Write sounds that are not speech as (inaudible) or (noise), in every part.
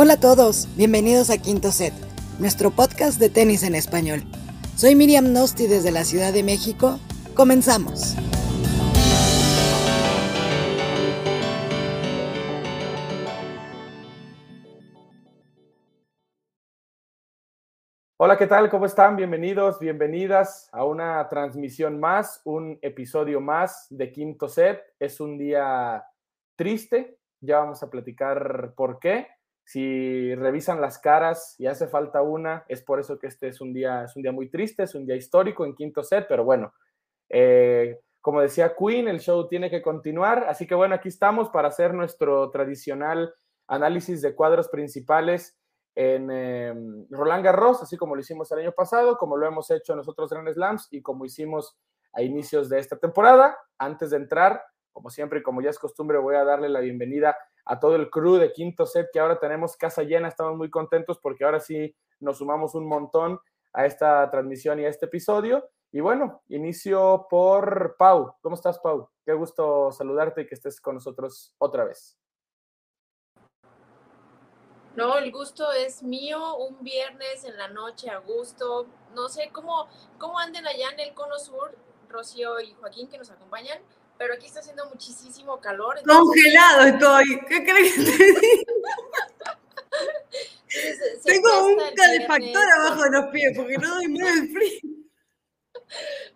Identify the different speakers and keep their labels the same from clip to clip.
Speaker 1: Hola a todos, bienvenidos a Quinto Set, nuestro podcast de tenis en español. Soy Miriam Nosti desde la Ciudad de México. Comenzamos.
Speaker 2: Hola, ¿qué tal? ¿Cómo están? Bienvenidos, bienvenidas a una transmisión más, un episodio más de Quinto Set. Es un día triste, ya vamos a platicar por qué. Si revisan las caras y hace falta una, es por eso que este es un día, es un día muy triste, es un día histórico en Quinto Set, pero bueno, eh, como decía Queen, el show tiene que continuar, así que bueno, aquí estamos para hacer nuestro tradicional análisis de cuadros principales en eh, Roland Garros, así como lo hicimos el año pasado, como lo hemos hecho en nosotros Grand Slams y como hicimos a inicios de esta temporada. Antes de entrar, como siempre y como ya es costumbre, voy a darle la bienvenida a todo el crew de Quinto Set, que ahora tenemos casa llena, estamos muy contentos porque ahora sí nos sumamos un montón a esta transmisión y a este episodio. Y bueno, inicio por Pau. ¿Cómo estás, Pau? Qué gusto saludarte y que estés con nosotros otra vez.
Speaker 3: No, el gusto es mío, un viernes en la noche a gusto. No sé cómo, cómo anden allá en el Cono Sur, Rocío y Joaquín, que nos acompañan, pero aquí está haciendo muchísimo calor.
Speaker 4: entonces- Congelado estoy. ¿Qué crees que te
Speaker 3: entonces, se
Speaker 4: Tengo un calefactor abajo de los pies porque no doy miedo el frío.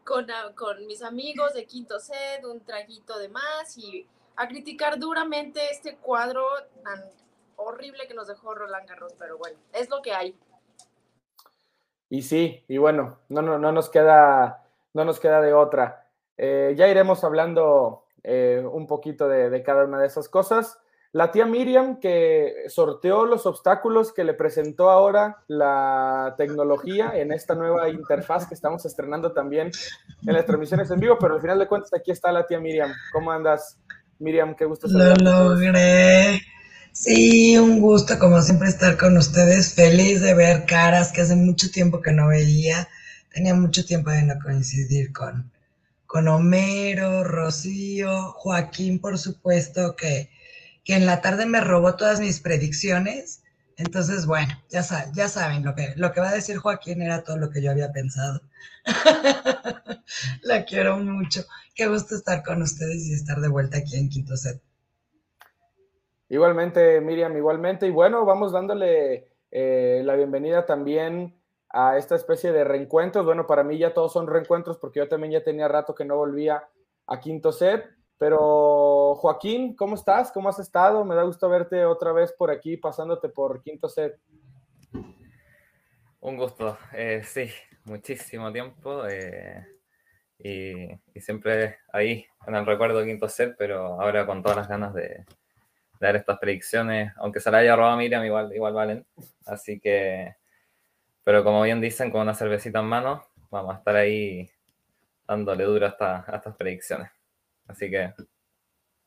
Speaker 3: Con, a- con mis amigos de Quinto Set, un traguito de más y a criticar duramente este cuadro tan horrible que nos dejó Roland Garros, pero bueno, es lo que hay.
Speaker 2: Y sí, y bueno, no, no, no, nos, queda, no nos queda de otra. Eh, ya iremos hablando eh, un poquito de, de cada una de esas cosas. La tía Miriam que sorteó los obstáculos que le presentó ahora la tecnología en esta nueva interfaz que estamos estrenando también en las transmisiones en vivo, pero al final de cuentas aquí está la tía Miriam. ¿Cómo andas, Miriam? Qué gusto
Speaker 4: Lo logré. Sí, un gusto como siempre estar con ustedes. Feliz de ver caras que hace mucho tiempo que no veía. Tenía mucho tiempo de no coincidir con, con Homero, Rocío, Joaquín, por supuesto, que, que en la tarde me robó todas mis predicciones. Entonces, bueno, ya, ya saben, lo que, lo que va a decir Joaquín era todo lo que yo había pensado. (laughs) La quiero mucho. Qué gusto estar con ustedes y estar de vuelta aquí en Quinto Set.
Speaker 2: Igualmente, Miriam, igualmente. Y bueno, vamos dándole eh, la bienvenida también a esta especie de reencuentros. Bueno, para mí ya todos son reencuentros porque yo también ya tenía rato que no volvía a Quinto Set. Pero Joaquín, ¿cómo estás? ¿Cómo has estado? Me da gusto verte otra vez por aquí, pasándote por Quinto Set.
Speaker 5: Un gusto, eh, sí, muchísimo tiempo eh, y, siempre ahí en el recuerdo de quinto set, pero ahora con todas las ganas de, de dar estas predicciones, aunque se la haya robado Miriam, igual, igual valen. Así que, pero como bien dicen, con una cervecita en mano, vamos a estar ahí dándole duro a, esta- a estas predicciones. Así que,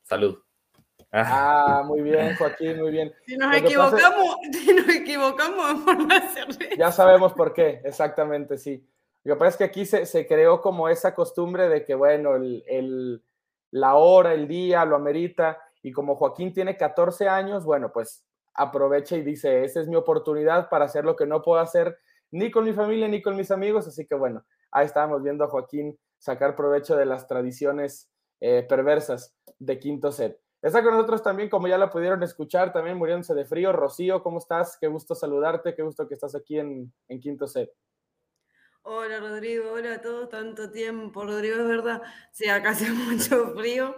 Speaker 5: salud.
Speaker 2: Ah, (laughs) muy bien, Joaquín, muy bien.
Speaker 4: Si nos equivocamos, (laughs) si nos equivocamos por la cerveza.
Speaker 2: Ya sabemos por qué, exactamente, sí. Lo que pasa es que aquí se, se creó como esa costumbre de que, bueno, el, el- la hora, el día lo amerita, y como Joaquín tiene 14 años, bueno, pues aprovecha y dice, esa es mi oportunidad para hacer lo que no puedo hacer ni con mi familia ni con mis amigos, así que bueno, ahí estábamos viendo a Joaquín sacar provecho de las tradiciones eh, perversas de quinto set. Está con nosotros también, como ya la pudieron escuchar, también muriéndose de frío. Rocío, ¿cómo estás? Qué gusto saludarte, qué gusto que estás aquí en, en quinto set.
Speaker 6: Hola Rodrigo, hola a todos, tanto tiempo, Rodrigo, es verdad, sí, acá (laughs) hace mucho frío,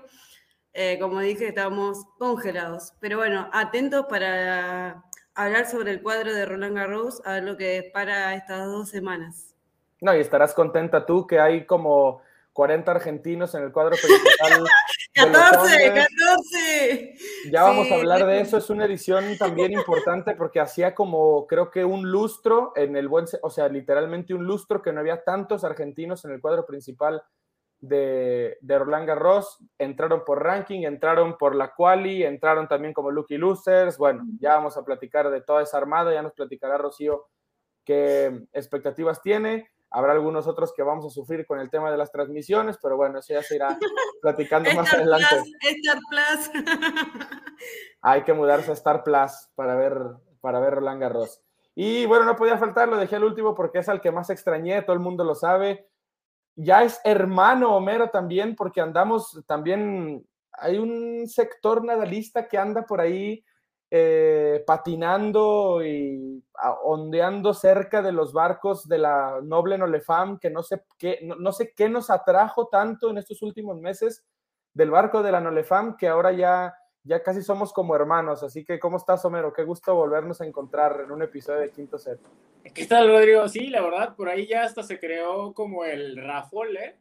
Speaker 6: Eh, como dije, estamos congelados, pero bueno, atentos para hablar sobre el cuadro de Roland Garros, a ver lo que es para estas dos semanas.
Speaker 2: No, y estarás contenta tú que hay como 40 argentinos en el cuadro principal. (laughs) de los
Speaker 6: 14,
Speaker 2: hombres.
Speaker 6: 14.
Speaker 2: Ya vamos
Speaker 6: Sí,
Speaker 2: a hablar de eso, es una edición también importante porque hacía como creo que un lustro en el buen, o sea, literalmente un lustro que no había tantos argentinos en el cuadro principal de, de Roland Garros, entraron por ranking, entraron por la quali, entraron también como lucky losers, bueno, ya vamos a platicar de toda esa armada, ya nos platicará Rocío qué expectativas tiene, habrá algunos otros que vamos a sufrir con el tema de las transmisiones, pero bueno, eso ya se irá (laughs) platicando más
Speaker 6: Star
Speaker 2: adelante.
Speaker 6: Plus, Star Plus. (laughs)
Speaker 2: Hay que mudarse a Star Plus para ver, para ver Roland Garros. Y bueno, no podía faltar, lo dejé al último porque es al que más extrañé, todo el mundo lo sabe. Ya es hermano Homero también, porque andamos también, hay un sector nadalista que anda por ahí eh, patinando y ondeando cerca de los barcos de la noble Nolefam, que no sé qué, no, sé qué nos atrajo tanto en estos últimos meses del barco de la Nolefam, que ahora ya, ya casi somos como hermanos. Así que, ¿cómo estás, Homero? Qué gusto volvernos a encontrar en un episodio de Quinto Set.
Speaker 7: ¿Qué tal, Rodrigo? Sí, la verdad, por ahí ya hasta se creó como el Rafol, ¿eh?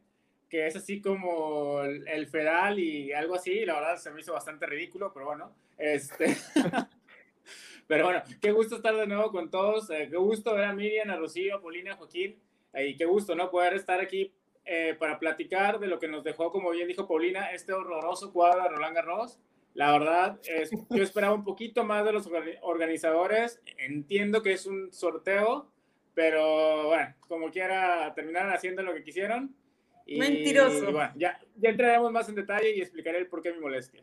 Speaker 7: que es así como el, Fedal y algo así, la verdad se me hizo bastante ridículo, pero bueno, este... (laughs) pero bueno, qué gusto estar de nuevo con todos, eh, qué gusto ver a Miriam, a Rocío, a Paulina, a Joaquín, eh, y qué gusto, ¿no? Poder estar aquí eh, para platicar de lo que nos dejó, como bien dijo Paulina, este horroroso cuadro de Roland Garros. La verdad, es, yo esperaba un poquito más de los organizadores, entiendo que es un sorteo, pero bueno, como quiera, terminaron haciendo lo que quisieron.
Speaker 6: Mentiroso.
Speaker 7: bueno, ya, ya entraremos más en detalle y explicaré el por qué mi molestia.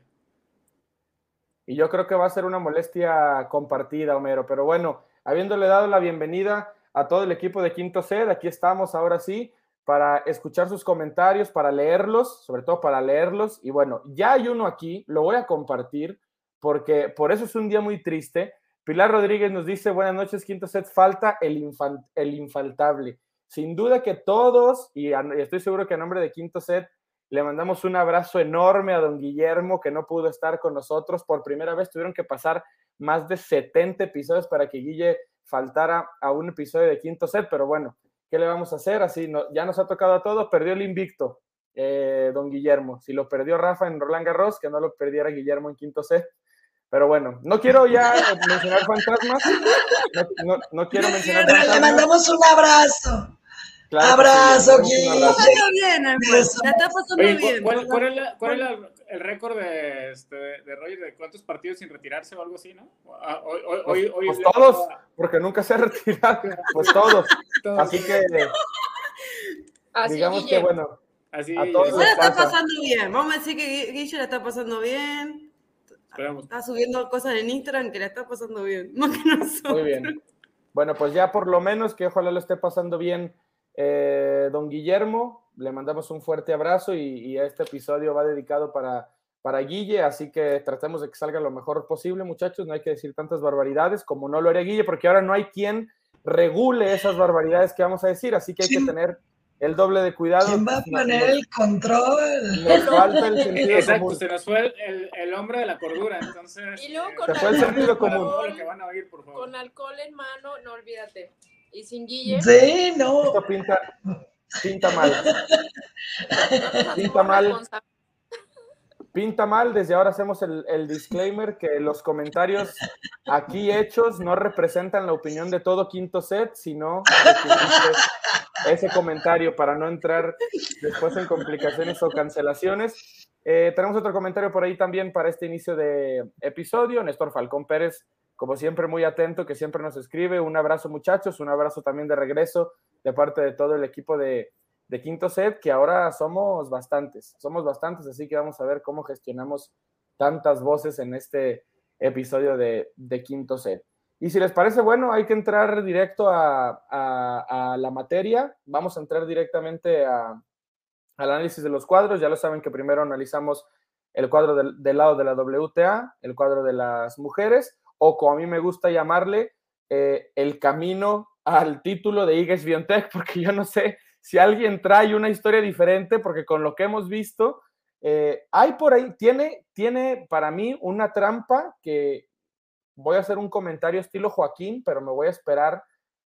Speaker 2: Y yo creo que va a ser una molestia compartida, Homero. Pero bueno, habiéndole dado la bienvenida a todo el equipo de Quinto Sed, aquí estamos ahora sí para escuchar sus comentarios, para leerlos, sobre todo para leerlos. Y bueno, ya hay uno aquí, lo voy a compartir porque por eso es un día muy triste. Pilar Rodríguez nos dice, buenas noches, Quinto Set, falta el, infaltable. Sin duda que todos, y, estoy seguro que a nombre de Quinto Set, le mandamos un abrazo enorme a don Guillermo, que no pudo estar con nosotros. Por primera vez tuvieron que pasar más de 70 episodios para que Guille faltara a un episodio de Quinto Set, pero bueno, ¿qué le vamos a hacer? Así ya nos ha tocado a todos, perdió el invicto, eh, don Guillermo. Si lo perdió Rafa en Roland Garros, que no lo perdiera Guillermo en Quinto Set. Pero bueno, no quiero ya mencionar fantasmas. No, quiero mencionar
Speaker 4: Pero le mandamos un abrazo. Abrazo, Gui.
Speaker 6: bien, la está pasando bien.
Speaker 7: ¿Cuál, cuál, es, cuál es el récord de, este, de Roger de cuántos partidos sin retirarse o algo así, no?
Speaker 2: Ah, hoy, hoy, pues, pues todos, porque nunca se ha (laughs) retirado. Pues todos. Así que. digamos que bueno.
Speaker 6: Así, a todos la está pasando bien. Vamos a decir que Guille la está pasando bien. Esperamos. Está subiendo cosas en Instagram que la está pasando bien. (laughs) Más que nosotros.
Speaker 2: Muy bien. Bueno, pues ya por lo menos que ojalá lo esté pasando bien eh, don Guillermo, le mandamos un fuerte abrazo y, este episodio va dedicado para, para Guille, así que tratemos de que salga lo mejor posible, muchachos. No hay que decir tantas barbaridades como no lo haría Guille, porque ahora no hay quien regule esas barbaridades que vamos a decir, así que hay que tener el doble de cuidado.
Speaker 4: ¿Quién va a poner el control?
Speaker 2: Nos falta el (laughs) sentido
Speaker 7: Exacto, se nos fue el, el, hombre de la cordura, entonces.
Speaker 3: Y luego con,
Speaker 2: se sentido común.
Speaker 3: con alcohol en mano, no olvídate. Y sin Guille.
Speaker 4: Sí, no.
Speaker 2: Esto pinta, pinta mal. pinta mal. Pinta mal, desde ahora hacemos el, el, disclaimer que los comentarios aquí hechos no representan la opinión de todo quinto set, sino ese comentario para no entrar después en complicaciones o cancelaciones. Eh, tenemos otro comentario por ahí también para este inicio de episodio. Néstor Falcón Pérez como siempre, muy atento, que siempre nos escribe. Un abrazo, muchachos, un abrazo también de regreso de parte de todo el equipo de, Quinto Set, que ahora somos bastantes, somos bastantes, así que vamos a ver cómo gestionamos tantas voces en este episodio de, Quinto Set. Y si les parece bueno, hay que entrar directo a, la materia. Vamos a entrar directamente al análisis de los cuadros. Ya lo saben que primero analizamos el cuadro del, del, lado de la WTA, el cuadro de las mujeres o como a mí me gusta llamarle, eh, el camino al título de Iges Biontech, (laughs) porque yo no sé si alguien trae una historia diferente, porque con lo que hemos visto, eh, hay por ahí, tiene, tiene para mí una trampa que voy a hacer un comentario estilo Joaquín, pero me voy a esperar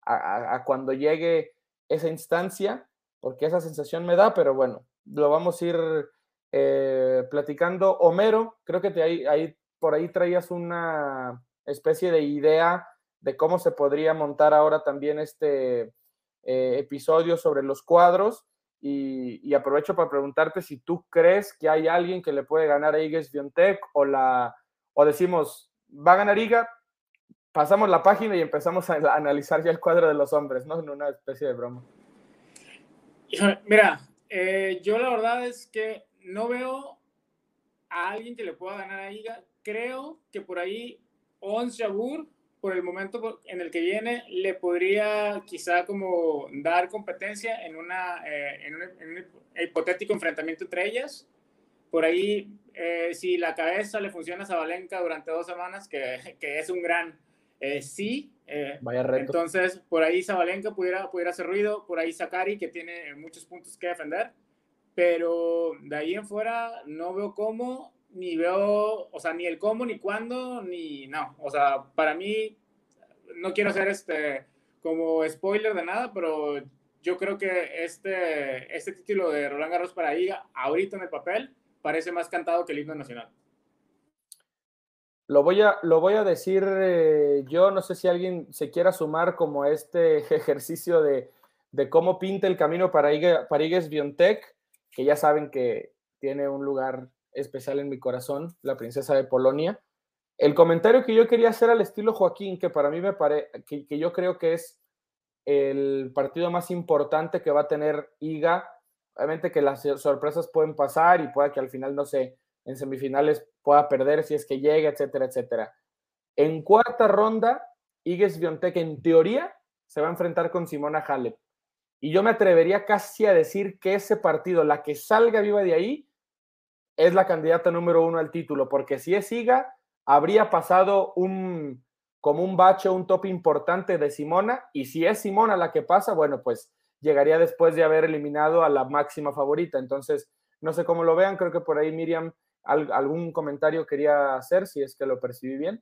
Speaker 2: a, cuando llegue esa instancia, porque esa sensación me da, pero bueno, lo vamos a ir eh, platicando. Homero, creo que te, ahí, por ahí traías una, especie de idea de cómo se podría montar ahora también este eh, episodio sobre los cuadros. Y, aprovecho para preguntarte si tú crees que hay alguien que le puede ganar a Iges Biontech o, la, o decimos, va a ganar Iga, pasamos la página y empezamos a, analizar ya el cuadro de los hombres, ¿no? En una especie de broma.
Speaker 7: Mira, eh, yo la verdad es que no veo a alguien que le pueda ganar a Iga. Creo que por ahí Ons Jabur por el momento en el que viene, le podría quizá como dar competencia en, una, eh, en, un, hipotético enfrentamiento entre ellas. Por ahí, eh, si la cabeza le funciona a Zabalenka durante dos semanas, que, que es un gran eh, sí.
Speaker 2: Vaya reto.
Speaker 7: Entonces, por ahí Zabalenka pudiera, pudiera hacer ruido, por ahí Sakari, que tiene muchos puntos que defender, pero de ahí en fuera no veo cómo ni veo, o sea, ni el cómo, ni cuándo, ni no. O sea, para mí, no quiero hacer este como spoiler de nada, pero yo creo que este, este título de Roland Garros para IGA, ahorita en el papel, parece más cantado que el himno nacional.
Speaker 2: Lo voy a, lo voy a decir eh, yo, no sé si alguien se quiera sumar como este (laughs) ejercicio de, de cómo pinta el camino para, Iga, para Biontech, que ya saben que tiene un lugar especial en mi corazón, la princesa de Polonia. El comentario que yo quería hacer al estilo Joaquín, que para mí me parece, que, yo creo que es el partido más importante que va a tener IGA. Obviamente que las sorpresas pueden pasar y pueda que al final, no sé, en semifinales pueda perder si es que llega, etcétera, etcétera. En cuarta ronda, Iges Biontech en teoría se va a enfrentar con Simona Halep. Y yo me atrevería casi a decir que ese partido, la que salga viva de ahí, es la candidata número uno al título, porque si es Iga, habría pasado un como un bache, un top importante de Simona, y si es Simona la que pasa, bueno, pues llegaría después de haber eliminado a la máxima favorita. Entonces, no sé cómo lo vean, creo que por ahí Miriam algún comentario quería hacer, si es que lo percibí bien.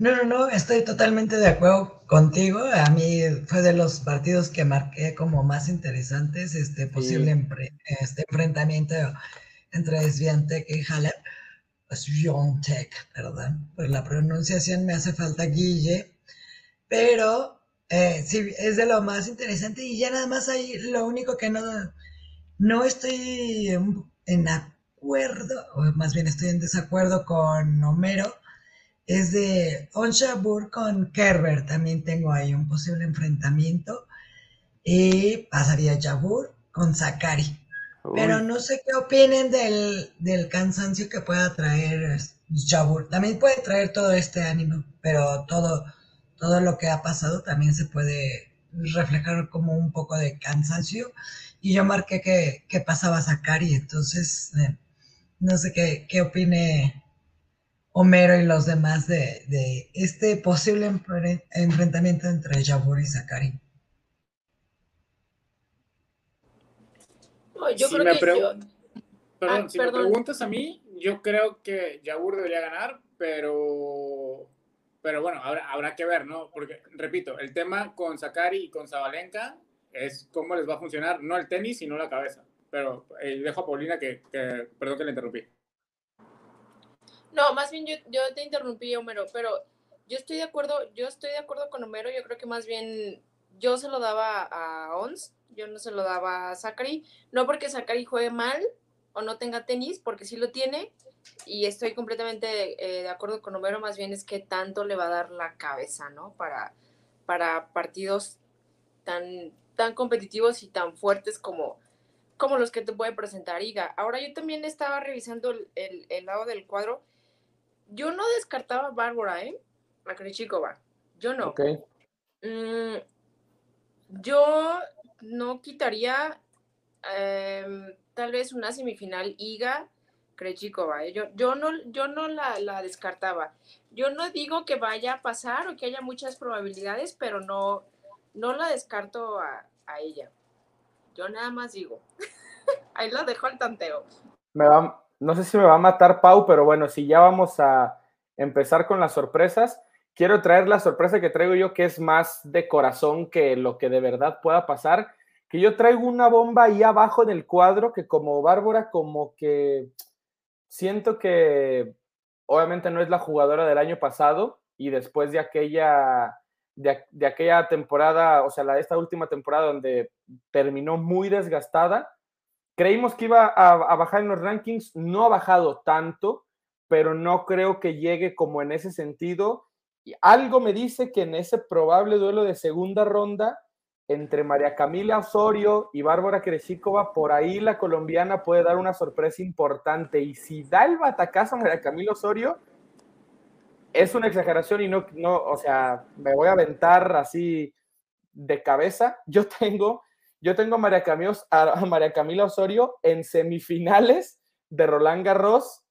Speaker 4: No, no, no, estoy totalmente de acuerdo contigo. A mí fue de los partidos que marqué como más interesantes, este posible este enfrentamiento entre Sviantec y Halep. Sviantec, perdón, por la pronunciación me hace falta Guille, pero eh, sí, es de lo más interesante y ya nada más ahí lo único que no, no estoy en acuerdo, o más bien estoy en desacuerdo con Homero es de Onshabur con Kerber. También tengo ahí un posible enfrentamiento. Y pasaría Jabur con Sakari. Pero no sé qué opinen del, cansancio que pueda traer Jabur. También puede traer todo este ánimo, pero todo, todo lo que ha pasado también se puede reflejar como un poco de cansancio. Y yo marqué que, pasaba Sakari, entonces eh, no sé qué, qué opine Homero y los demás de, este posible enfrentamiento entre Jabur y Zakari.
Speaker 7: yo si creo me que Perdón, ah, si me preguntas a mí, yo creo que Jabur debería ganar, pero pero bueno, habrá, habrá que ver, ¿no? Porque, repito, el tema con Zakari y con Zabalenka es cómo les va a funcionar, no el tenis, sino la cabeza. Pero eh, dejo a Paulina que, que, perdón que le interrumpí.
Speaker 3: No, más bien yo, yo te interrumpí, Homero, pero yo estoy de acuerdo, yo estoy de acuerdo con Homero, yo creo que más bien yo se lo daba a Ons, yo no se lo daba a Zachary, no porque Zachary juegue mal o no tenga tenis, porque sí lo tiene, y estoy completamente eh, de acuerdo con Homero, más bien es que tanto le va a dar la cabeza, ¿no? Para, para partidos tan, tan competitivos y tan fuertes como, como los que te puede presentar Iga. Ahora yo también estaba revisando el, el lado del cuadro yo no descartaba a Bárbara, ¿eh? A Krejcikova. Yo no.
Speaker 2: Ok.
Speaker 3: Mm, yo no quitaría em, tal vez una semifinal Iga Krejcikova. ¿eh? Yo, yo no, yo no la, descartaba. Yo no digo que vaya a pasar o que haya muchas probabilidades, pero no, no la descarto a, a ella. Yo nada más digo. (laughs) Ahí lo dejo al tanteo.
Speaker 2: Me va, no sé si me va a matar Pau, pero bueno, si ya vamos a empezar con las sorpresas, quiero traer la sorpresa que traigo yo, que es más de corazón que lo que de verdad pueda pasar, que yo traigo una bomba ahí abajo en el cuadro que como Bárbara, como que siento que obviamente no es la jugadora del año pasado y después de aquella, de, aquella temporada, o sea, la, esta última temporada donde terminó muy desgastada, Creímos que iba a, bajar en los rankings, no ha bajado tanto, pero no creo que llegue como en ese sentido. Y algo me dice que en ese probable duelo de segunda ronda entre María Camila Osorio y Bárbara Kreshikova, por ahí la colombiana puede dar una sorpresa importante. Y si da el batacazo a María Camila Osorio, es una exageración y no, no, o sea, me voy a aventar así de cabeza. Yo tengo, yo tengo a María, Camila, a (laughs) María Camila Osorio en semifinales de Roland Garros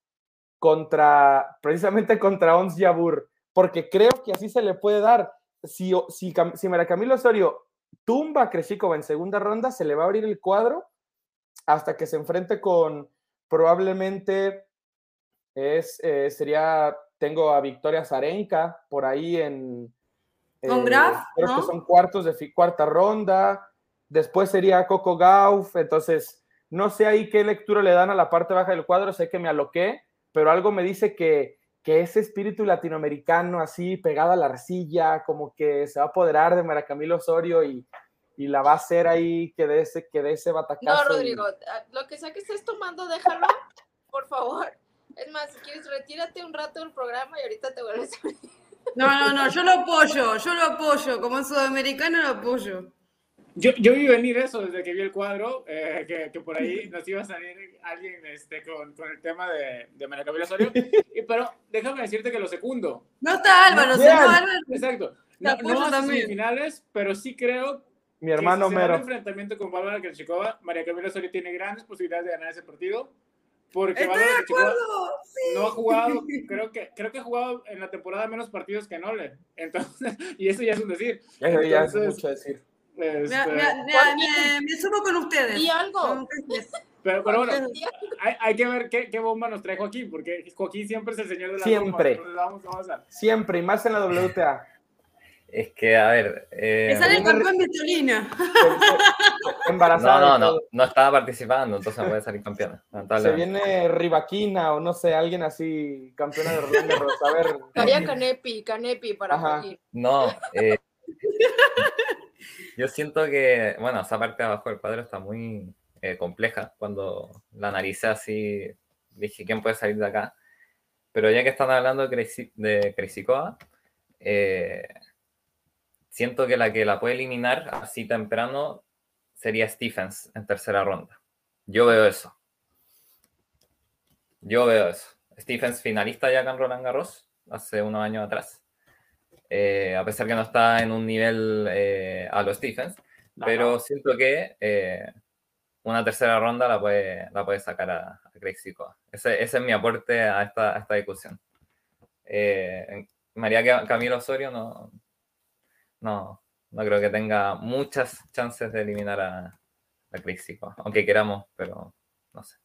Speaker 2: contra, precisamente contra Ons Jabur, porque creo que así se le puede dar. Si, si, si María Camila Osorio tumba a Kreshikova en segunda ronda, se le va a abrir el cuadro hasta que se enfrente con probablemente es, eh, sería, tengo a Victoria Zarenka por ahí en...
Speaker 6: ¿Con eh, Graf?
Speaker 2: Creo que son cuartos de cuarta ronda. Después sería Coco Gauff. Entonces, no sé ahí qué lectura le dan a la parte baja del cuadro. Sé que me aloqué, pero algo me dice que, que ese espíritu latinoamericano así pegado a la arcilla, como que se va a apoderar de Maracamilo Osorio y, y la va a hacer ahí que de ese, que de ese batacazo.
Speaker 3: No, Rodrigo, lo que sea que estés tomando, déjalo, (laughs) por favor. Es más, si quieres, retírate un rato del programa y ahorita te vuelves a venir.
Speaker 6: No, no, no, yo lo apoyo, yo lo apoyo, como sudamericano lo apoyo.
Speaker 7: Yo, yo vi venir eso desde que vi el cuadro, eh, que, que, por ahí nos iba a salir alguien este, con, con el tema de, de María Camila Osorio, (laughs) y, pero déjame decirte que lo segundo.
Speaker 6: No está Álvaro, no, está Álvaro.
Speaker 7: Exacto. No, no a semifinales, pero sí creo
Speaker 2: mi hermano
Speaker 7: que si
Speaker 2: Mero.
Speaker 7: Se enfrentamiento con Bárbara Krejcikova, María Camila Osorio tiene grandes posibilidades de ganar ese partido. Porque
Speaker 6: Estoy de acuerdo, sí.
Speaker 7: no ha jugado, (laughs) creo que, creo que ha jugado en la temporada menos partidos que Nole. Entonces, (laughs) y eso ya es un decir.
Speaker 2: Eso ya es mucho decir.
Speaker 6: Este... Me, me, me, me, sumo con ustedes.
Speaker 3: Y algo.
Speaker 7: Pero, pero bueno, hay, hay, que ver qué, qué, bomba nos trae Joaquín, porque Joaquín siempre es el señor de la
Speaker 2: Siempre.
Speaker 7: Bomba, a...
Speaker 2: Siempre, y más en la WTA.
Speaker 5: Es que, a ver. Eh,
Speaker 6: que sale el campeón Vitolina. (laughs)
Speaker 2: Embarazada.
Speaker 5: No, no, no, no estaba participando, entonces no puede salir campeona. (laughs)
Speaker 2: Se viene Rivaquina o no sé, alguien así, campeona de Roland Garros. A ver.
Speaker 3: Canepi, Canepi para Joaquín.
Speaker 5: No, eh, (laughs) yo siento que, bueno, esa parte de abajo del cuadro está muy eh, compleja. Cuando la analicé así, dije, ¿quién puede salir de acá? Pero ya que están hablando de Krejcikova, eh, siento que la que la puede eliminar así temprano sería Stephens en tercera ronda. Yo veo eso. Yo veo eso. Stephens finalista ya con Roland Garros hace unos años atrás. Eh, a pesar que no está en un nivel eh, a los Stephens, no, pero no. siento que eh, una tercera ronda la puede, la puede sacar a, a. Ese, ese, es mi aporte a esta, a esta discusión. Eh, María Camilo Osorio no, no, no creo que tenga muchas chances de eliminar a, a aunque queramos, pero no sé.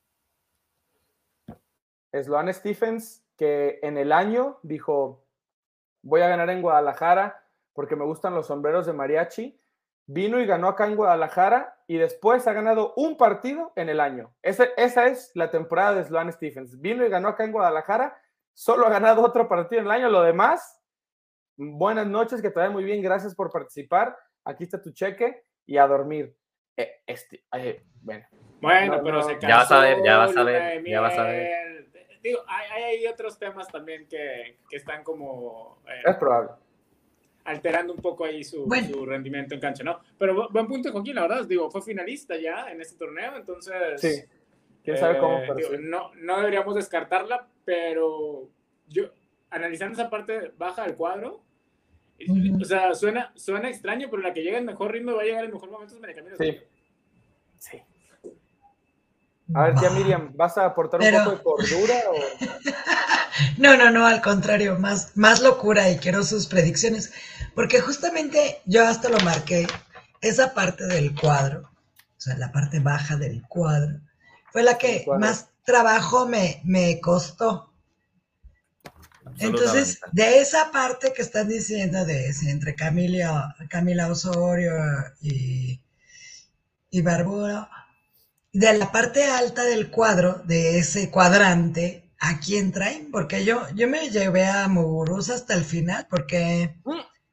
Speaker 2: Sloane Stephens, que en el año dijo, voy a ganar en Guadalajara porque me gustan los sombreros de mariachi, vino y ganó acá en Guadalajara y después ha ganado un partido en el año. Esa, esa es la temporada de Sloane Stephens. Vino y ganó acá en Guadalajara, solo ha ganado otro partido en el año, lo demás buenas noches, que te vaya muy bien, gracias por participar. Aquí está tu cheque y a dormir. Eh, este, eh, bueno.
Speaker 7: Bueno, no, pero no, se casó,
Speaker 5: Ya vas a ver, ya vas a ver, ya vas a ver.
Speaker 7: Digo, hay, hay otros temas también que, que están como...
Speaker 2: Eh, es probable.
Speaker 7: Alterando un poco ahí su, bueno. su, rendimiento en cancha, ¿no? Pero buen punto, Joaquín, la verdad, digo, fue finalista ya en este torneo, entonces...
Speaker 2: Sí. ¿Quién sabe cómo?
Speaker 7: Digo, no, no deberíamos descartarla, pero yo, analizando esa parte baja del cuadro, uh -huh. o sea, suena, suena extraño, pero la que llega en mejor ritmo va a llegar en mejor momento es Camila.
Speaker 2: Sí. sí. A ver, tía Miriam, ¿vas a aportar pero... un poco de cordura? O... (laughs)
Speaker 4: no, no, no, al contrario, más, más locura y quiero sus predicciones, porque justamente yo hasta lo marqué, esa parte del cuadro, o sea, la parte baja del cuadro, fue la que más trabajo me, me costó. Entonces, de esa parte que están diciendo de ese, entre Camila, Camila Osorio y, y Barburo, de la parte alta del cuadro, de ese cuadrante, ¿a quién traen? Porque yo, yo me llevé a Muguruza hasta el final, porque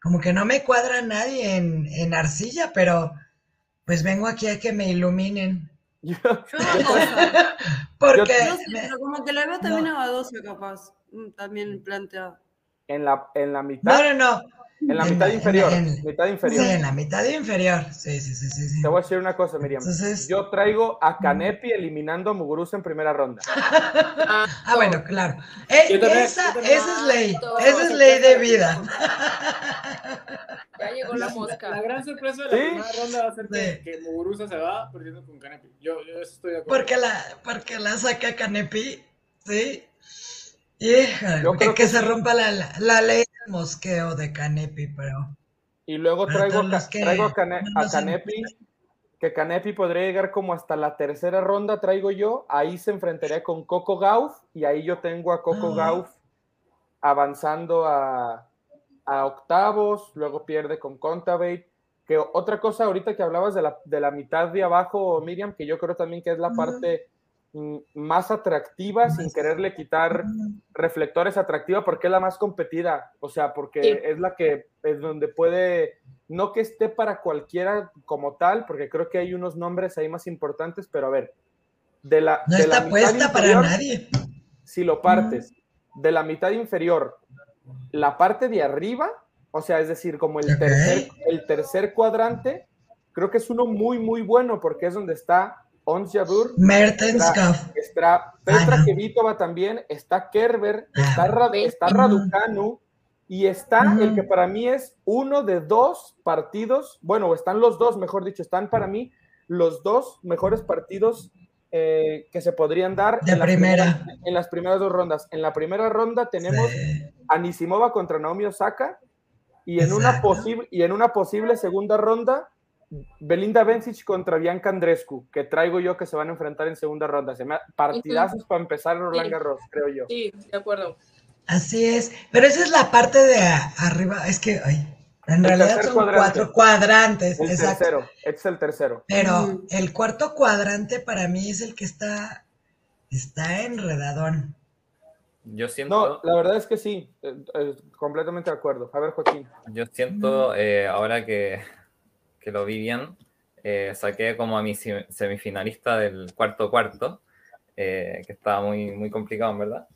Speaker 4: como que no me cuadra nadie en, en arcilla, pero pues vengo aquí a que me iluminen.
Speaker 6: Yo, (laughs) (laughs) porque yo, me, pero como que la veo también no. a 12 capaz, también planteado.
Speaker 2: En la, en la mitad.
Speaker 4: No, no, no.
Speaker 2: En la
Speaker 4: En
Speaker 2: mitad
Speaker 4: la- en
Speaker 2: inferior.
Speaker 4: la- en-
Speaker 2: mitad
Speaker 4: Sí,
Speaker 2: inferior.
Speaker 4: en la mitad inferior. Sí, sí, sí, sí. sí.
Speaker 2: Te voy a decir una cosa, Miriam.
Speaker 4: Entonces-
Speaker 2: Yo traigo a Canepi eliminando a Muguruza en primera ronda. (laughs)
Speaker 4: Ah, bueno, claro. Eh, esa, esa es ley.
Speaker 3: Exacto.
Speaker 4: Esa es ley de vida. (laughs)
Speaker 3: Ya llegó la
Speaker 7: La,
Speaker 3: mosca.
Speaker 7: gran sorpresa de la
Speaker 2: Sí.
Speaker 7: primera ronda va a ser que,
Speaker 4: Sí.
Speaker 7: que Muguruza se va perdiendo con Canepi. Yo, yo eso estoy de acuerdo.
Speaker 4: Porque la, porque la saca Canepi, ¿sí?
Speaker 2: Yo
Speaker 4: que,
Speaker 2: creo
Speaker 4: que
Speaker 2: que
Speaker 4: se rompa la, la, la ley del mosqueo de Canepi, pero...
Speaker 2: Y luego traigo,
Speaker 4: que
Speaker 2: traigo a, Cane-
Speaker 4: no
Speaker 2: a Canepi, que Canepi podría llegar como hasta la tercera ronda, traigo yo. Ahí se enfrentaría con Coco Gauff y ahí yo tengo a Coco
Speaker 4: Ah.
Speaker 2: Gauff avanzando a, a octavos, luego pierde con Contavate. Que otra cosa ahorita que hablabas de la, de la mitad de abajo, Miriam, que yo creo también que es la parte más atractiva, sin quererle quitar reflectores atractiva porque es la más competida, o sea, porque
Speaker 3: Sí.
Speaker 2: es la que es donde puede, no que esté para cualquiera como tal, porque creo que hay unos nombres ahí más importantes, pero a ver, de la,
Speaker 4: No
Speaker 2: de la
Speaker 4: está
Speaker 2: mitad
Speaker 4: puesta para
Speaker 2: inferior,
Speaker 4: nadie.
Speaker 2: si lo partes, de la mitad inferior, la parte de arriba, o sea, es decir, como el, tercer, el tercer cuadrante, creo que es uno muy, muy bueno, porque es donde está Ons Jabeur,
Speaker 4: Mertenskov.
Speaker 2: Está Petra
Speaker 4: Ajá.
Speaker 2: Kvitova también, está Kerber,
Speaker 4: Ah.
Speaker 2: está, Ra- está
Speaker 4: Ujú.
Speaker 2: Raducanu y está
Speaker 4: Ujú.
Speaker 2: el que para mí es uno de dos partidos, bueno, están los dos, mejor dicho, están para mí los dos mejores partidos eh, que se podrían dar
Speaker 4: De
Speaker 2: en, las
Speaker 4: primera.
Speaker 2: primeras- en las primeras dos rondas. En la primera ronda tenemos
Speaker 4: Sí.
Speaker 2: a Nisimova contra Naomi Osaka y en, una posible, y en una posible segunda ronda Belinda Bencic contra Bianca Andrescu, que traigo yo que se van a enfrentar en segunda ronda. Se me partidazos para empezar Roland
Speaker 3: Sí.
Speaker 2: Garros, creo yo.
Speaker 3: Sí, de acuerdo.
Speaker 4: Así es. Pero esa es la parte de arriba. Es que, ay, en
Speaker 2: El
Speaker 4: realidad son
Speaker 2: cuadrante.
Speaker 4: cuatro cuadrantes.
Speaker 2: El
Speaker 4: exacto.
Speaker 2: tercero, este es el tercero.
Speaker 4: Pero el cuarto cuadrante para mí es el que está, está enredadón.
Speaker 5: Yo siento,
Speaker 2: No, la verdad es que sí, eh, eh, completamente de acuerdo. A ver, Joaquín.
Speaker 5: yo siento eh, ahora que, que lo vi bien, eh, saqué como a mi semifinalista del cuarto cuarto, eh, que estaba muy, muy complicado, en verdad.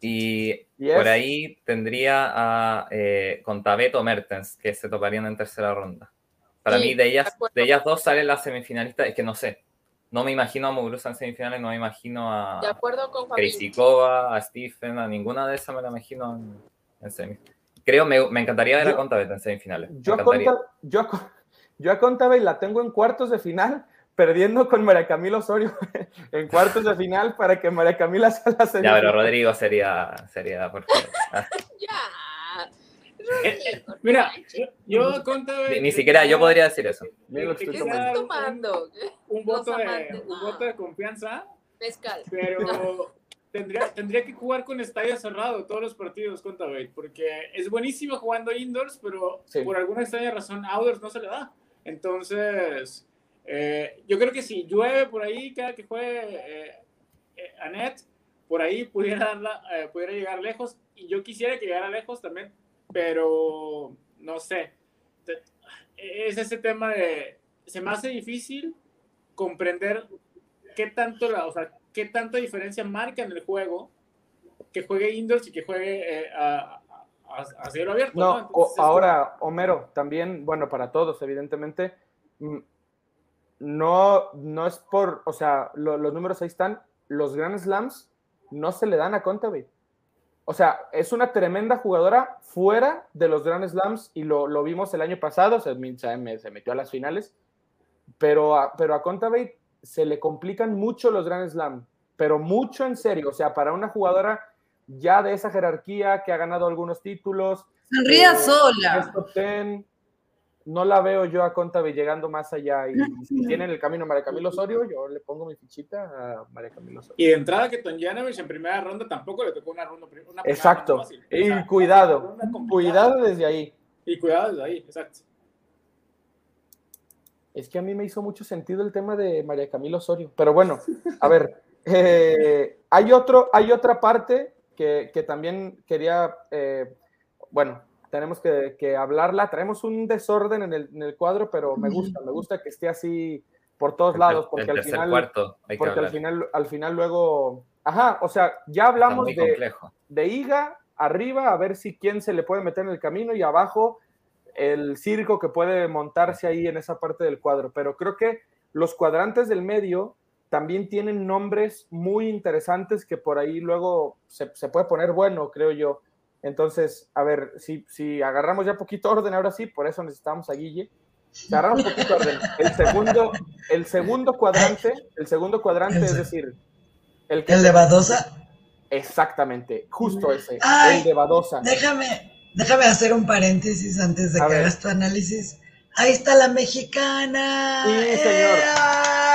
Speaker 5: Y
Speaker 2: Y es-
Speaker 5: por ahí tendría a eh, Contaveto Mertens, que se toparían en tercera ronda. Para
Speaker 3: Sí,
Speaker 5: mí, de ellas,
Speaker 3: de
Speaker 5: ellas dos sale la semifinalista, es que no sé. No me imagino a Muguruza en semifinales, no me imagino a. Krejcikova, a Stephen, a ninguna de esas me la imagino en, en semis. Creo, me, me encantaría ver
Speaker 2: Yo-
Speaker 5: a Contaveto en semifinales. me
Speaker 2: Yo
Speaker 5: encantaría.
Speaker 2: Conta, yo, yo a Contaveit la tengo en cuartos de final, perdiendo con María Camila Osorio (laughs) en cuartos de final para que María Camila sea la
Speaker 5: Ya,
Speaker 2: semifinal.
Speaker 5: pero Rodrigo sería, sería por favor. (laughs)
Speaker 3: Ya.
Speaker 7: Mira, yo, contaba.
Speaker 5: Ni, siquiera yo podría decir eso.
Speaker 2: Mira estoy
Speaker 7: quisiera
Speaker 2: tomando.
Speaker 7: un-
Speaker 3: tomando
Speaker 7: Un, voto de, un voto de confianza,
Speaker 3: mezcal.
Speaker 7: pero (laughs) tendría, tendría que jugar con estadio cerrado todos los partidos contra porque es buenísimo jugando indoors, pero
Speaker 2: Sí.
Speaker 7: por alguna extraña razón outdoors no se le da. Entonces, eh, yo creo que si llueve por ahí cada que juegue eh, eh, Annette, por ahí pudiera, eh, pudiera llegar lejos, y yo quisiera que llegara lejos también, pero no sé. Es ese tema de, se me hace difícil comprender qué tanto, la, o sea, qué tanta diferencia marca en el juego que juegue indoors y que juegue eh, a, a- a cielo abierto.
Speaker 2: No,
Speaker 7: Entonces,
Speaker 2: o-
Speaker 7: es-
Speaker 2: ahora, Homero, también, bueno, para todos, evidentemente, mm, no, no es por, o sea, lo- los números ahí están, los Grand Slams no se le dan a Contaveit. O sea, es una tremenda jugadora fuera de los Grand Slams y lo, lo vimos el año pasado, se, se- se metió a las finales, pero a, pero a Contaveit se le complican mucho los Grand Slam, pero mucho en serio, o sea, para una jugadora ya de esa jerarquía que ha ganado algunos títulos,
Speaker 6: Sonría
Speaker 2: Eh,
Speaker 6: sola.
Speaker 2: 10. No la veo yo a Contaveit llegando más allá. Y si tienen el camino María Camilo Osorio, yo le pongo mi fichita a María Camilo Osorio.
Speaker 7: Y de entrada que Tonjanovic en primera ronda tampoco le tocó una ronda. Una primera
Speaker 2: Exacto.
Speaker 7: ronda fácil. O
Speaker 2: Y
Speaker 7: sea,
Speaker 2: cuidado, cuidado desde ahí.
Speaker 7: Y cuidado desde ahí, exacto.
Speaker 2: Es que a mí me hizo mucho sentido el tema de María Camilo Osorio. Pero bueno, a ver, (laughs) eh, hay, otro, hay otra parte que, que también quería, eh, bueno, tenemos que, que hablarla. Traemos un desorden en el, en el cuadro, pero me gusta, me gusta que esté así por todos lados, porque
Speaker 5: el
Speaker 2: al final...
Speaker 5: cuarto
Speaker 2: porque al final, al final luego, ajá, o sea, ya hablamos de,
Speaker 5: complejo.
Speaker 2: de Iga, arriba a ver si quién se le puede meter en el camino y abajo el circo que puede montarse ahí en esa parte del cuadro. Pero creo que los cuadrantes del medio también tienen nombres muy interesantes que por ahí luego se, se puede poner bueno, creo yo. Entonces, a ver, si, si agarramos ya poquito orden ahora sí, por eso necesitamos a Guille. Si agarramos poquito orden. El segundo, el segundo cuadrante, el segundo cuadrante,
Speaker 4: El
Speaker 2: es decir, el que
Speaker 4: El de Badosa.
Speaker 2: Exactamente, justo ese,
Speaker 4: Ay,
Speaker 2: el de Badosa.
Speaker 4: Déjame, déjame hacer un paréntesis antes de
Speaker 2: A
Speaker 4: que
Speaker 2: ver.
Speaker 4: hagas tu análisis. Ahí está la mexicana.
Speaker 2: Sí, señor.
Speaker 4: ¡Ea!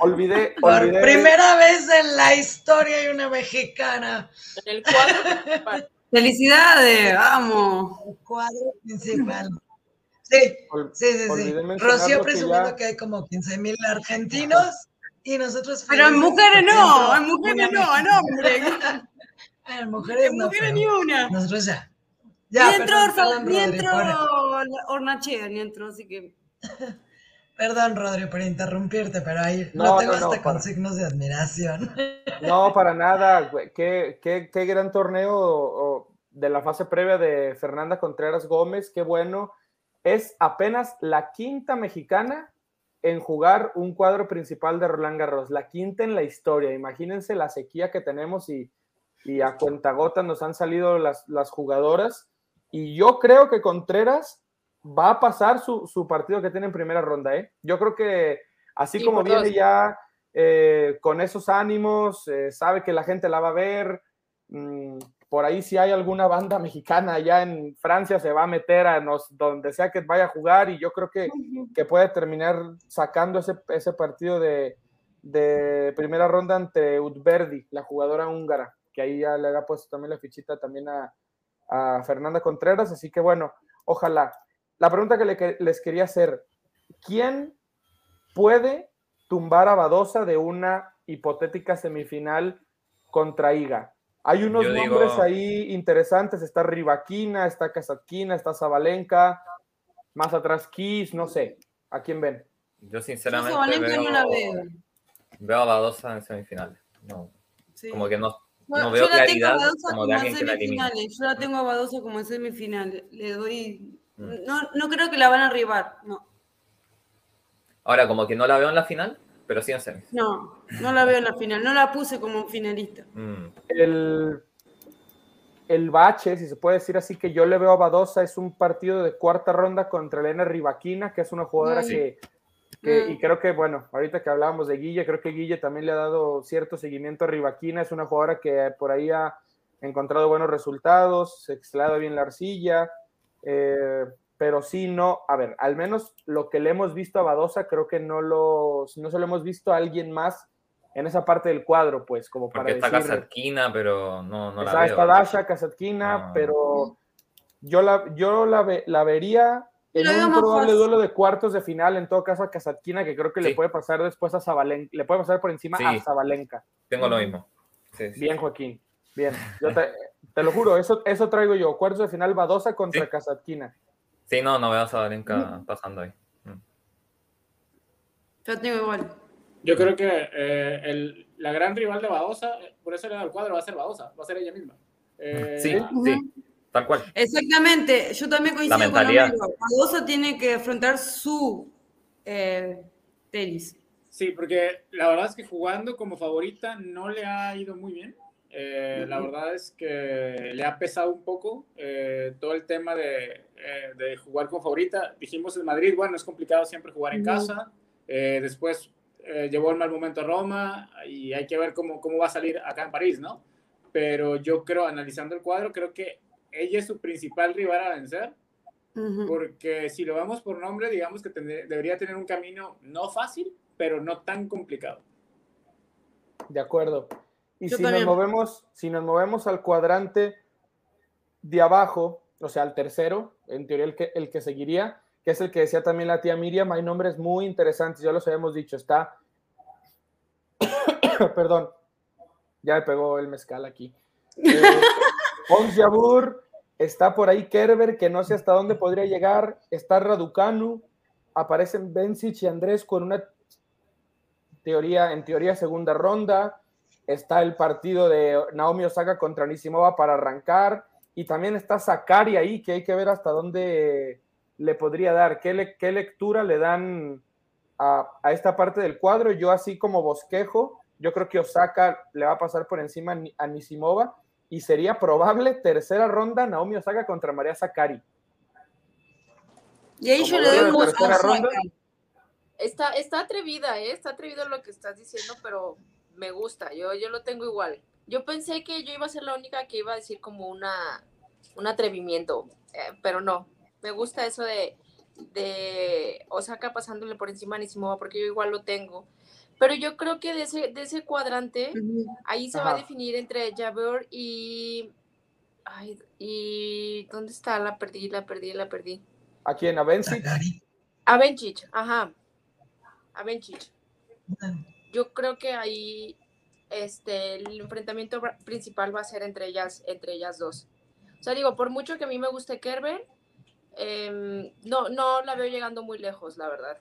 Speaker 2: Olvidé,
Speaker 4: Por primera vez en la historia hay una mexicana.
Speaker 3: En el cuadro principal.
Speaker 6: Felicidades, vamos.
Speaker 4: El cuadro principal. Sí, sí, sí, sí. Rocío
Speaker 2: que
Speaker 4: presumiendo
Speaker 2: ya-
Speaker 4: que hay como 15 mil argentinos y nosotros
Speaker 6: Pero en mujeres no, en mujeres no, en hombres. (laughs)
Speaker 4: En mujeres
Speaker 6: En
Speaker 4: no,
Speaker 6: mujeres
Speaker 4: pero
Speaker 6: ni una.
Speaker 4: nosotros ya.
Speaker 6: Ni
Speaker 4: Ya,
Speaker 6: entró,
Speaker 4: perdón,
Speaker 6: Orfa- ni entró Hornachea, ni entró, así que. (laughs)
Speaker 4: Perdón, Rodri, por interrumpirte, pero ahí
Speaker 2: No,
Speaker 4: tengo
Speaker 2: no,
Speaker 4: con
Speaker 2: para-
Speaker 4: signos de admiración. (laughs)
Speaker 2: No, para nada. Qué, qué- qué gran torneo de la fase previa de Fernanda Contreras Gómez, qué bueno. Es apenas la quinta mexicana en jugar un cuadro principal de Roland Garros, la quinta en la historia. Imagínense la sequía que tenemos y, y a cuentagotas nos han salido las, las jugadoras. Y yo creo que Contreras va a pasar su, su partido que tiene en primera ronda. ¿eh? Yo creo que así
Speaker 3: Sí,
Speaker 2: como viene ya eh, con esos ánimos, eh, sabe que la gente la va a ver. mm, por ahí si hay alguna banda mexicana allá en Francia se va a meter a nos, donde sea que vaya a jugar y yo creo que, que puede terminar sacando ese, ese partido de, de primera ronda ante Udverdi, la jugadora húngara, que ahí ya le ha puesto también la fichita también a, a Fernanda Contreras, así que bueno, ojalá. La pregunta que le que- les quería hacer, ¿quién puede tumbar a Badosa de una hipotética semifinal contra Iga? Hay unos
Speaker 5: Yo digo-
Speaker 2: nombres ahí interesantes, está Rivaquina, está Kasatkina, está Zabalenka, más atrás Kiss, no sé, ¿a quién ven?
Speaker 5: Yo
Speaker 6: Yo
Speaker 5: sinceramente veo,
Speaker 6: no la veo.
Speaker 5: veo a Badosa en semifinales. No,
Speaker 6: Sí.
Speaker 5: como que no,
Speaker 6: Yo-
Speaker 5: no
Speaker 6: yo
Speaker 5: veo
Speaker 6: la tengo a
Speaker 5: claridad
Speaker 6: Badosa
Speaker 5: como
Speaker 6: como,
Speaker 5: de
Speaker 6: en
Speaker 5: alguien que la elimina.
Speaker 6: semifinales. Yo la tengo a Badosa como en semifinales. Le doy.
Speaker 5: Mm.
Speaker 6: No, no creo que la van a arribar. No,
Speaker 5: Ahora, como que no la veo en la final, pero sí en semis.
Speaker 6: no, no la veo en la final. No la puse como finalista.
Speaker 5: Mm.
Speaker 2: el, el bache, si se puede decir así, que yo le veo a Badosa es un partido de cuarta ronda contra Elena Rivaquina, que es una jugadora
Speaker 6: Mm.
Speaker 2: que, que-
Speaker 6: Mm.
Speaker 2: y creo que, bueno, ahorita que hablábamos de Guille, creo que Guille también le ha dado cierto seguimiento a Rivaquina, es una jugadora que por ahí ha encontrado buenos resultados, se dado bien la arcilla, eh, pero sí, no, a ver, al menos lo que le hemos visto a Badosa, creo que no lo, no se lo hemos visto a alguien más en esa parte del cuadro, pues, como para
Speaker 5: Porque está
Speaker 2: decir...
Speaker 5: Kasatkina, pero no, no la veo.
Speaker 2: está Dasha, Kasatkina,
Speaker 5: Ah.
Speaker 2: pero yo la, yo la, ve- la vería en un probable
Speaker 6: fácil.
Speaker 2: duelo de cuartos de final, en todo caso a Kasatkina, que creo que le
Speaker 5: Sí.
Speaker 2: puede pasar después a Zabalenka, le puede pasar por encima
Speaker 5: Sí.
Speaker 2: a Zabalenka.
Speaker 5: Tengo lo mismo. Sí, sí.
Speaker 2: Bien, Joaquín. Bien. Yo te, te lo juro, eso, eso traigo yo. Cuartos de final Badosa contra
Speaker 5: Sí. Sí, no, no veo a Zabalenka pasando ahí. Mm.
Speaker 6: Yo tengo igual.
Speaker 7: Yo creo que eh, el- la gran rival de Badosa, por eso le da el cuadro, va a ser Badosa, va a ser ella misma. Eh,
Speaker 5: Sí, sí, tal cual.
Speaker 6: Exactamente. Yo también coincido con
Speaker 5: mentalidad.
Speaker 6: Badosa tiene que afrontar su eh, tenis.
Speaker 7: Sí, porque la verdad es que jugando como favorita no le ha ido muy bien. Eh, La verdad es que le ha pesado un poco eh, todo el tema de, eh, de jugar con favorita. Dijimos en Madrid, bueno, es complicado siempre jugar en casa. Eh, después eh, llevó el mal momento a Roma y hay que ver cómo, cómo va a salir acá en París, ¿no? Pero yo creo, analizando el cuadro, creo que ella es su principal rival a vencer
Speaker 6: Ujú.
Speaker 7: porque si lo vemos por nombre, digamos que tendría- debería tener un camino no fácil, pero no tan complicado.
Speaker 2: De acuerdo. Y
Speaker 6: Yo
Speaker 2: si
Speaker 6: también.
Speaker 2: nos, movemos, si nos movemos al cuadrante de abajo, o sea, al tercero, en teoría el que, el que seguiría, que es el que decía también la tía Miriam, hay nombres muy interesantes, ya los habíamos dicho, está, (coughs) perdón, ya me pegó el mezcal aquí. Eh, (laughs) Ons Jabur, está por ahí Kerber, que no sé hasta dónde podría llegar, está Raducanu, aparecen Bencic y Andrés con una teoría, en teoría segunda ronda. Está el partido de Naomi Osaka contra Nisimova para arrancar, y también está Sakari ahí, que hay que ver hasta dónde le podría dar, qué, le, qué lectura le dan a, a, esta parte del cuadro. Yo así como bosquejo, yo creo que Osaka le va a pasar por encima a Nisimova y sería probable tercera ronda Naomi Osaka contra María Sakari.
Speaker 6: Y ahí yo le doy.
Speaker 3: Está, está atrevida, ¿eh? está atrevido lo que estás diciendo, pero me gusta, yo, yo lo tengo igual. Yo pensé que yo iba a ser la única que iba a decir como una, un atrevimiento, eh, pero no. Me gusta eso de, de Osaka pasándole por encima a Nisimova, porque yo igual lo tengo. Pero yo creo que de ese, de ese cuadrante, uh -huh. ahí se Ajá. va a definir entre Jabeur y. Ay, y. ¿Dónde está? La perdí, la perdí, la perdí.
Speaker 2: ¿A quién? ¿A Bencic?
Speaker 3: A Bencic, ajá. A Bencic. Yo creo que ahí este, el enfrentamiento principal va a ser entre ellas, entre ellas dos. O sea, digo, por mucho que a mí me guste Kerber, eh, no, no la veo llegando muy lejos, la verdad.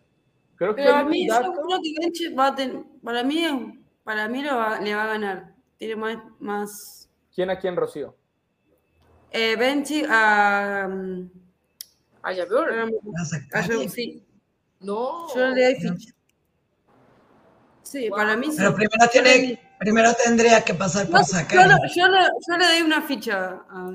Speaker 2: Creo que
Speaker 6: Pero a mí, yo creo que va a tener, para mí, para mí lo va, le va a ganar. Tiene más, más...
Speaker 2: ¿Quién a quién, Rocío?
Speaker 6: Eh, Bencic a... Um,
Speaker 3: a Jabeur,
Speaker 6: sí.
Speaker 3: No.
Speaker 6: Yo le doy ficha. Sí, wow. para mí sí.
Speaker 4: Pero primero, tiene, primero tendría que pasar por
Speaker 6: no,
Speaker 4: sacar.
Speaker 6: Yo, yo, le, yo, le doy una ficha. A...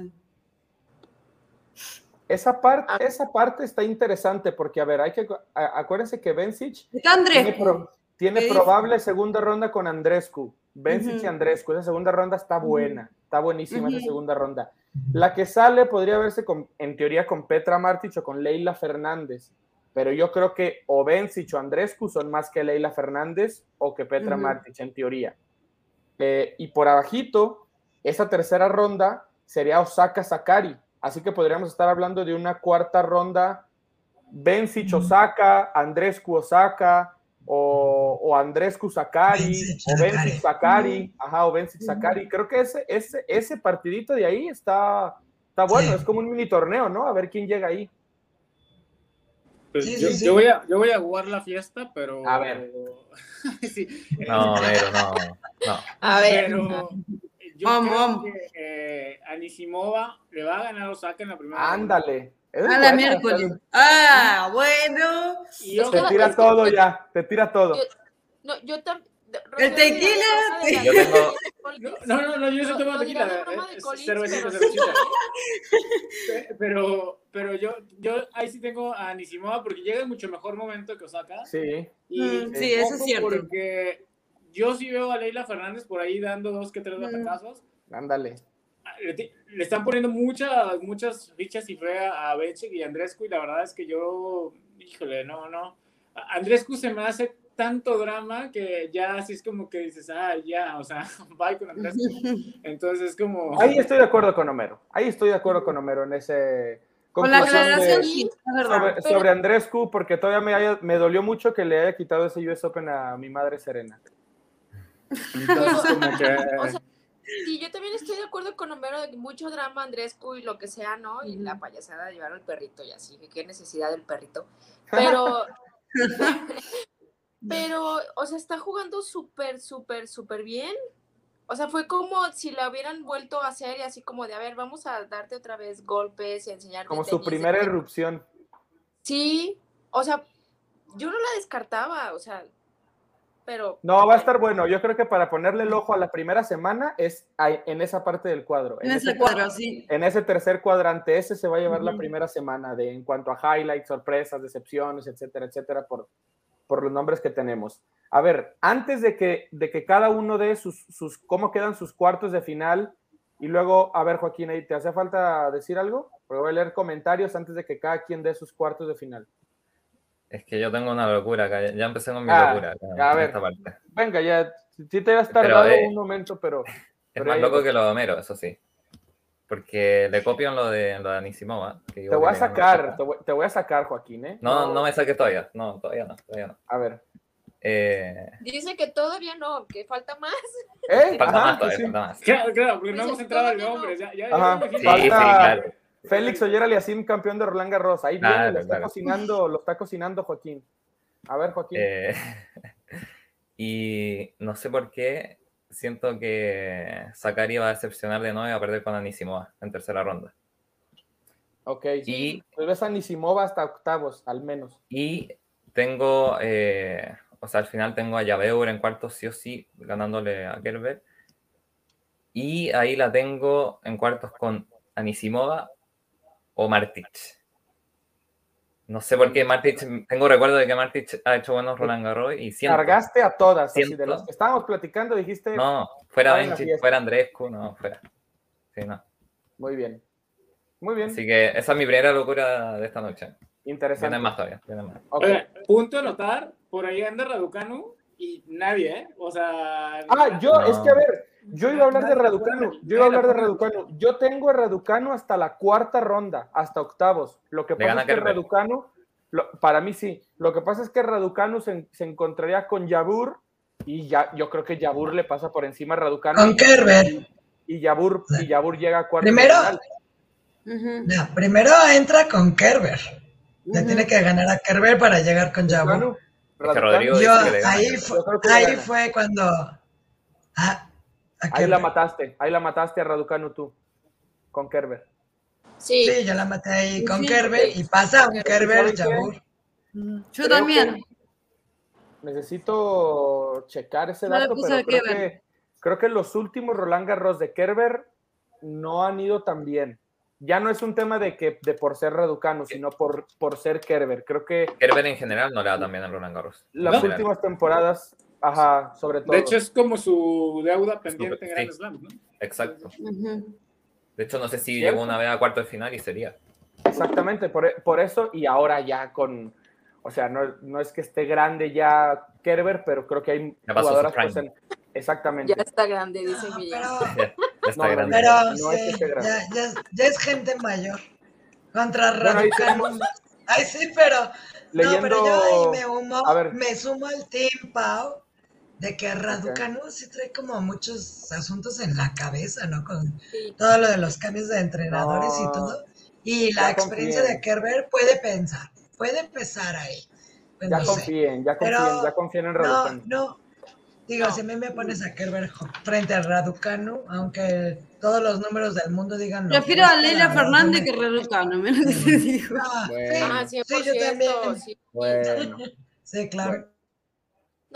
Speaker 2: Esa, parte, esa parte está interesante porque, a ver, hay que acuérdense que Bencic
Speaker 6: tiene,
Speaker 2: pro, tiene probable segunda ronda con Andrescu. Bencic uh -huh. y Andrescu. Esa segunda ronda está buena, está buenísima uh -huh. esa segunda ronda. La que sale podría verse con, en teoría con Petra Martic o con Leila Fernández, pero yo creo que o Bencic o Andrescu son más que Leila Fernández o que Petra uh -huh. Martic en teoría. Eh, y por abajito, esa tercera ronda sería Osaka Sakari, así que podríamos estar hablando de una cuarta ronda Bencic Osaka, Andrescu Osaka, o, o Andrescu Sakari,
Speaker 4: Bencic,
Speaker 2: o Bencic Sakari, ajá, o Bencic Sakari. Creo que ese, ese, ese partidito de ahí está, está bueno, sí. es como un mini torneo, ¿no? A ver quién llega ahí.
Speaker 7: Pues sí, yo, sí, yo, voy a, yo voy a jugar la fiesta, pero.
Speaker 2: A ver. (laughs)
Speaker 5: no, pero no, no.
Speaker 3: A ver.
Speaker 7: Pero yo
Speaker 6: vamos,
Speaker 7: creo
Speaker 6: vamos.
Speaker 7: que eh, Anisimova le va a ganar Osaka en la primera.
Speaker 2: Ándale.
Speaker 6: A la buena, miércoles. Ah, bueno.
Speaker 2: Y yo, te tira todo que, ya, te tira todo.
Speaker 3: Yo, no, yo también.
Speaker 6: El tequila.
Speaker 5: Yo tengo...
Speaker 7: No, no, no, yo no tomo tequila. Cervecita, cervecita. (laughs) Pero, pero yo, yo ahí sí tengo a Nisimova porque llega en mucho mejor momento que Osaka.
Speaker 2: Sí.
Speaker 7: Y
Speaker 6: mm, sí, eso es cierto.
Speaker 7: Porque yo sí veo a Leila Fernández por ahí dando dos que tres batacazos.
Speaker 2: Ándale.
Speaker 7: Le, le, están poniendo muchas, muchas fichas y fe a Benchik y a Andrescu y la verdad es que yo, híjole, no, no. Andrescu se me hace tanto drama que ya así es como que dices, ah, ya, o sea, (laughs) bye con Andrescu. (laughs) Entonces es como...
Speaker 2: Ahí estoy de acuerdo con Homero, ahí estoy de acuerdo con Homero en ese...
Speaker 6: Con la aclaración,
Speaker 2: de, sobre, pero... sobre, Andrescu, porque todavía me, haya, me dolió mucho que le haya quitado ese US Open a mi madre Serena.
Speaker 3: Entonces, (laughs) como que... O sea, Sí, yo también estoy de acuerdo con Homero de que mucho drama Andrescu y lo que sea, ¿no? Y la payasada de llevar al perrito y así, que qué necesidad del perrito. Pero, pero, o sea, está jugando súper, súper, súper bien. O sea, fue como si la hubieran vuelto a hacer y así como de, a ver, vamos a darte otra vez golpes y enseñarte.
Speaker 2: Como su primera erupción.
Speaker 3: Sí, o sea, yo no la descartaba, o sea, pero...
Speaker 2: No, va a estar bueno. Yo creo que para ponerle el ojo a la primera semana es en esa parte del cuadro.
Speaker 6: En, en ese cuadro, cuadro, sí.
Speaker 2: En ese tercer cuadrante, ese se va a llevar uh -huh. la primera semana de en cuanto a highlights, sorpresas, decepciones, etcétera, etcétera, por, por los nombres que tenemos. A ver, antes de que, de que cada uno dé sus, sus, cómo quedan sus cuartos de final, y luego, a ver, Joaquín, ¿te hace falta decir algo? Porque voy a leer comentarios antes de que cada quien dé sus cuartos de final.
Speaker 5: Es que yo tengo una locura acá, ya empecé con mi ah, locura. Acá,
Speaker 2: a ver, venga, ya, sí te has tardado eh, un momento, pero...
Speaker 5: Es
Speaker 2: pero
Speaker 5: más loco que lo de Homero, eso sí. Porque le copian lo de, lo de Anisimova.
Speaker 2: te voy a sacar, te voy, te voy, a sacar, Joaquín, ¿eh?
Speaker 5: No, no, no me saques todavía, no, todavía no, todavía no.
Speaker 2: A ver.
Speaker 5: Eh...
Speaker 3: Dice que todavía no, que falta más. (laughs)
Speaker 2: ¿Eh?
Speaker 5: Falta
Speaker 2: Ajá,
Speaker 5: más todavía,
Speaker 2: sí.
Speaker 5: falta más.
Speaker 7: Claro, claro, porque no hemos entrado al nombre. Ya, ya,
Speaker 2: Ajá,
Speaker 7: ya
Speaker 5: Sí,
Speaker 2: falta...
Speaker 5: sí, claro.
Speaker 2: Félix Oyer Aliasim, campeón de Roland Garros. Ahí viene,
Speaker 5: Claro,
Speaker 2: lo está
Speaker 5: claro.
Speaker 2: cocinando, lo está cocinando Joaquín. A ver, Joaquín.
Speaker 5: Eh, (laughs) y no sé por qué siento que Sakari va a decepcionar de nuevo y va a perder con Anisimova en tercera ronda.
Speaker 2: Ok.
Speaker 5: Y,
Speaker 2: Pues ves a Nisimova hasta octavos, al menos.
Speaker 5: y tengo, eh, o sea, al final tengo a Yabeur en cuartos sí o sí, ganándole a Kerber. Y ahí la tengo en cuartos con Anisimova o Martic. No sé por qué Martic, tengo recuerdo de que Martic ha hecho buenos Roland Garros y siento,
Speaker 2: Cargaste a todas, así de los que estábamos platicando, dijiste.
Speaker 5: no, fuera
Speaker 2: fiesta.
Speaker 5: fuera Andrescu, no, fuera. Sí, no.
Speaker 2: Muy bien. Muy bien.
Speaker 5: Así que esa es mi primera locura de esta noche.
Speaker 2: Interesante.
Speaker 5: Vienen más todavía, vienen más.
Speaker 2: Ok.
Speaker 7: Oye, punto a notar, por ahí anda Raducanu y nadie, ¿eh? O sea...
Speaker 2: Ah, yo,
Speaker 5: No.
Speaker 2: es que a ver, yo iba a hablar de Raducanu, yo iba a hablar de Raducanu. Yo tengo a Raducanu hasta la cuarta ronda, hasta octavos. Lo que
Speaker 5: Le
Speaker 2: pasa es que lo- para mí sí, lo que pasa es que Raducanu se, se encontraría con Yabur y ya, yo creo que Yabur le pasa por encima a Raducanu.
Speaker 4: Con Kerber.
Speaker 2: Y Yabur, y Yabur llega a cuarto.
Speaker 4: Primero- No, primero entra con Kerber. Le
Speaker 6: ujú.
Speaker 4: tiene que ganar a Kerber para llegar con Yo,
Speaker 5: le gana.
Speaker 4: ahí, fue,
Speaker 2: le
Speaker 4: ahí fue cuando. Ah,
Speaker 2: Ahí
Speaker 4: Kerber.
Speaker 2: la mataste, ahí la mataste a Raducanu tú, con Kerber.
Speaker 3: Sí,
Speaker 4: Sí, yo la maté ahí con
Speaker 3: Sí,
Speaker 4: Kerber
Speaker 3: sí.
Speaker 4: y pasa un Kerber. Jabur.
Speaker 6: Yo
Speaker 2: Creo
Speaker 6: también.
Speaker 2: Necesito checar ese dato, pero creo
Speaker 6: Kerber.
Speaker 2: que, creo que los últimos Roland Garros de Kerber no han ido tan bien. Ya no es un tema de que de por ser Raducanu, sino por, por ser Kerber. Creo que
Speaker 5: Kerber en general no le da también a Roland Garros.
Speaker 2: las últimas temporadas, ajá, sobre todo.
Speaker 7: De hecho, es como su deuda pendiente en
Speaker 5: Sí.
Speaker 7: Grand Slam, ¿no?
Speaker 5: Exacto. De hecho, no sé si
Speaker 2: ¿Cierto?
Speaker 5: llegó una vez a cuarto de final y sería.
Speaker 2: Exactamente, por, e, por eso y ahora ya con, o sea, no, no es que esté grande ya Kerber, pero creo que hay
Speaker 5: Ya pasó su
Speaker 2: jugadoras
Speaker 5: prime.
Speaker 2: pues, en- exactamente.
Speaker 3: ya está grande, dice
Speaker 4: No,
Speaker 3: Miriam.
Speaker 4: pero, (laughs)
Speaker 5: Ya está
Speaker 2: No,
Speaker 5: grande.
Speaker 4: pero
Speaker 2: No es que
Speaker 4: sí,
Speaker 2: esté grande.
Speaker 4: ya, ya, ya es gente mayor. Contra
Speaker 2: Bueno, ahí
Speaker 4: Raducanu.
Speaker 2: tenemos-
Speaker 4: Ay, sí, pero. No,
Speaker 2: Leyendo,
Speaker 4: pero yo ahí me, humo,
Speaker 2: a ver.
Speaker 4: me sumo al team, Pau, de que Raducanu sí trae como muchos asuntos en la cabeza, ¿no? Con
Speaker 3: Sí.
Speaker 4: todo lo de los cambios de entrenadores
Speaker 2: No.
Speaker 4: y todo. Y la
Speaker 2: Ya
Speaker 4: experiencia
Speaker 2: confíen.
Speaker 4: de Kerber puede pensar, puede empezar ahí. Pues
Speaker 2: ya
Speaker 4: no
Speaker 2: confíen, ya confíen,
Speaker 4: Pero-
Speaker 2: ya confíen en
Speaker 4: No,
Speaker 2: Raducanu.
Speaker 4: no. Digo, si a mí me pones a Kerber frente a Raducanu, aunque todos los números del mundo digan
Speaker 6: Prefiero a Leila
Speaker 4: la
Speaker 6: Fernández que Raducanu, lo que te digo.
Speaker 4: no,
Speaker 2: Bueno.
Speaker 3: Ah,
Speaker 4: sí,
Speaker 3: 100%,
Speaker 4: sí, yo también.
Speaker 3: sí.
Speaker 2: Bueno,
Speaker 4: Sí, (laughs) claro.
Speaker 2: Bueno.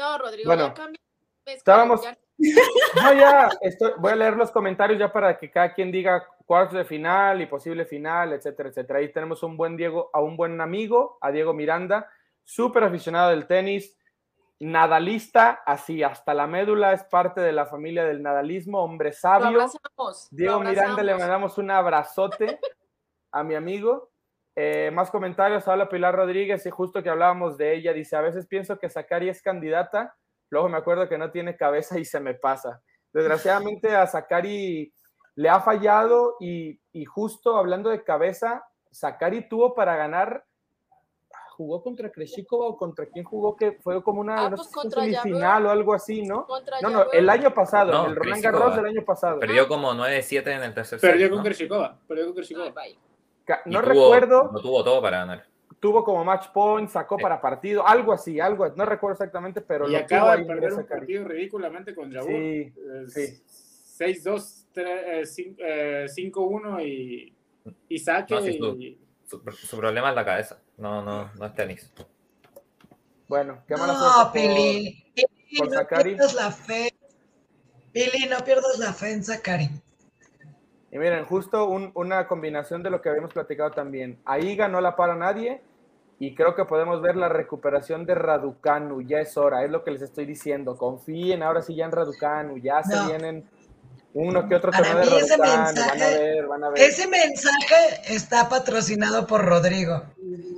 Speaker 3: No, Rodrigo,
Speaker 2: Bueno,
Speaker 3: ya. Mezcla,
Speaker 2: estábamos-
Speaker 3: ya- (laughs)
Speaker 2: no, ya estoy- voy a leer los comentarios ya para que cada quien diga cuartos de final y posible final, etcétera, etcétera. Ahí tenemos un buen Diego, a un buen amigo, a Diego Miranda, súper aficionado del tenis, nadalista, así hasta la médula, es parte de la familia del nadalismo, hombre
Speaker 3: Lo
Speaker 2: sabio.
Speaker 3: lo
Speaker 2: Diego Miranda, le mandamos un abrazote a mi amigo. Eh, más comentarios, habla Pilar Rodríguez y justo que hablábamos de ella, dice, a veces pienso que Sakari es candidata, luego me acuerdo que no tiene cabeza y se me pasa. Desgraciadamente a Sakari le ha fallado y, y justo hablando de cabeza, Sakari tuvo para ganar, jugó contra Kreshikova o contra quién jugó, que fue como una
Speaker 3: Ah,
Speaker 2: no
Speaker 3: pues
Speaker 2: sé
Speaker 3: contra
Speaker 2: semifinal o algo así, ¿no?
Speaker 3: Contra
Speaker 2: No, no, el año pasado,
Speaker 5: No,
Speaker 2: el Roland. Garros del año pasado.
Speaker 5: Perdió como 9-7 en el tercer set.
Speaker 7: Perdió con
Speaker 5: ¿no?
Speaker 7: Kreshikova. Perdió con Kreshikova.
Speaker 3: bye.
Speaker 2: No
Speaker 5: tuvo-
Speaker 2: recuerdo,
Speaker 5: Lo tuvo todo para ganar.
Speaker 2: tuvo como match point, sacó
Speaker 5: Sí.
Speaker 2: para partido, algo así, algo, no recuerdo exactamente, pero
Speaker 7: y
Speaker 2: lo
Speaker 7: acaba
Speaker 2: tuvo
Speaker 7: de perder un partido ridículamente con Jabur.
Speaker 2: Sí,
Speaker 7: Eh,
Speaker 2: sí.
Speaker 7: 6-2, tre- eh, cin- eh, 5-1 y, y saque.
Speaker 5: No, sí, su-
Speaker 7: y-
Speaker 5: Su, su problema es la cabeza. No, no, no es tenis.
Speaker 2: Bueno, qué mala
Speaker 4: No,
Speaker 2: suerte por-
Speaker 4: Pili. Pili,
Speaker 2: por
Speaker 4: no
Speaker 2: Sakari.
Speaker 4: pierdas la fe. Pili, no pierdas la fe en Sakari.
Speaker 2: Y miren, justo un- una combinación de lo que habíamos platicado también. Ahí ganó la para nadie y creo que podemos ver la recuperación de Raducanu. Ya es hora, es lo que les estoy diciendo. Confíen ahora sí ya en Raducanu. Ya se vienen uno que otro
Speaker 4: Para
Speaker 2: de
Speaker 4: ese
Speaker 2: Raducanu. Van a
Speaker 4: mensaje-
Speaker 2: ver, van a ver.
Speaker 4: Ese mensaje está patrocinado por Rodrigo.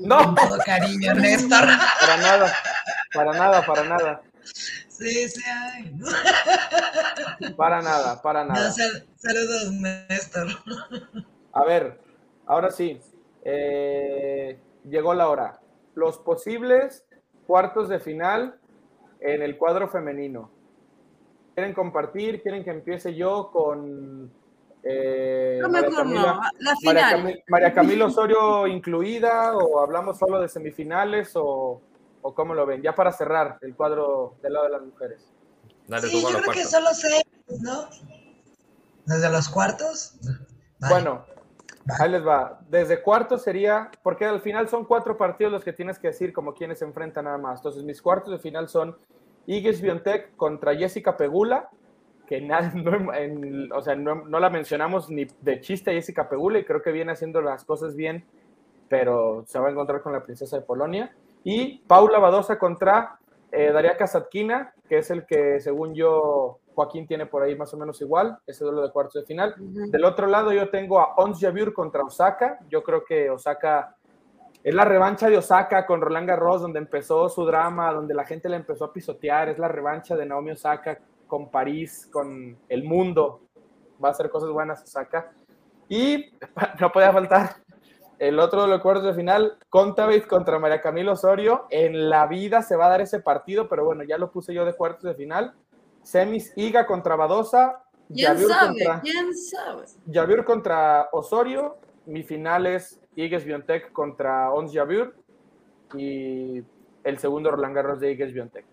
Speaker 2: No,
Speaker 4: Con todo cariño, Néstor.
Speaker 2: para nada, para nada, para nada, (laughs) Para nada, para
Speaker 4: No,
Speaker 2: nada.
Speaker 4: sal- saludos, Néstor.
Speaker 2: A ver, ahora sí, eh, llegó la hora. Los posibles cuartos de final en el cuadro femenino. ¿Quieren compartir? ¿Quieren que empiece yo con eh,
Speaker 6: No
Speaker 2: María,
Speaker 6: no.
Speaker 2: Camila,
Speaker 6: La
Speaker 2: María,
Speaker 6: final.
Speaker 2: Cami- María Camila Osorio incluida o hablamos solo de semifinales o, o cómo lo ven? Ya para cerrar el cuadro del lado de las mujeres.
Speaker 5: Dale
Speaker 4: Sí,
Speaker 5: tú
Speaker 4: yo
Speaker 5: los
Speaker 4: creo que
Speaker 5: cuartos.
Speaker 4: solo semis, ¿no? ¿Desde los cuartos? Vale.
Speaker 2: Bueno, ahí les va. Desde cuartos sería, porque al final son cuatro partidos los que tienes que decir como quienes se enfrentan nada más. Entonces, mis cuartos de final son Igis Biontech contra Jessica Pegula, que nada, (laughs) no, en- o sea, no, no la mencionamos ni de chiste a Jessica Pegula y creo que viene haciendo las cosas bien, pero se va a encontrar con la princesa de Polonia. Y Paula Badosa contra eh, Daria Kasatkina, que es el que, según yo, Joaquín tiene por ahí más o menos igual, ese duelo de cuartos de final. Del otro lado yo tengo a Ons Jabeur contra Osaka. Yo creo que Osaka es la revancha de Osaka con Roland Garros, donde empezó su drama, donde la gente le empezó a pisotear. Es la revancha de Naomi Osaka con París, con el mundo. Va a hacer cosas buenas Osaka. Y (laughs) no podía faltar el otro de los cuartos de final, Contaveit contra María Camilo Osorio. En la vida se va a dar ese partido, pero bueno, ya lo puse yo de cuartos de final. Semis Iga contra Badosa.
Speaker 6: ¿Quién
Speaker 2: Jabeur
Speaker 6: sabe?
Speaker 2: contra-
Speaker 6: ¿Quién sabe?
Speaker 2: Javier contra Osorio, mi final es Igues Biontech contra Ons Javier y el segundo Roland Garros de Igues Biontech.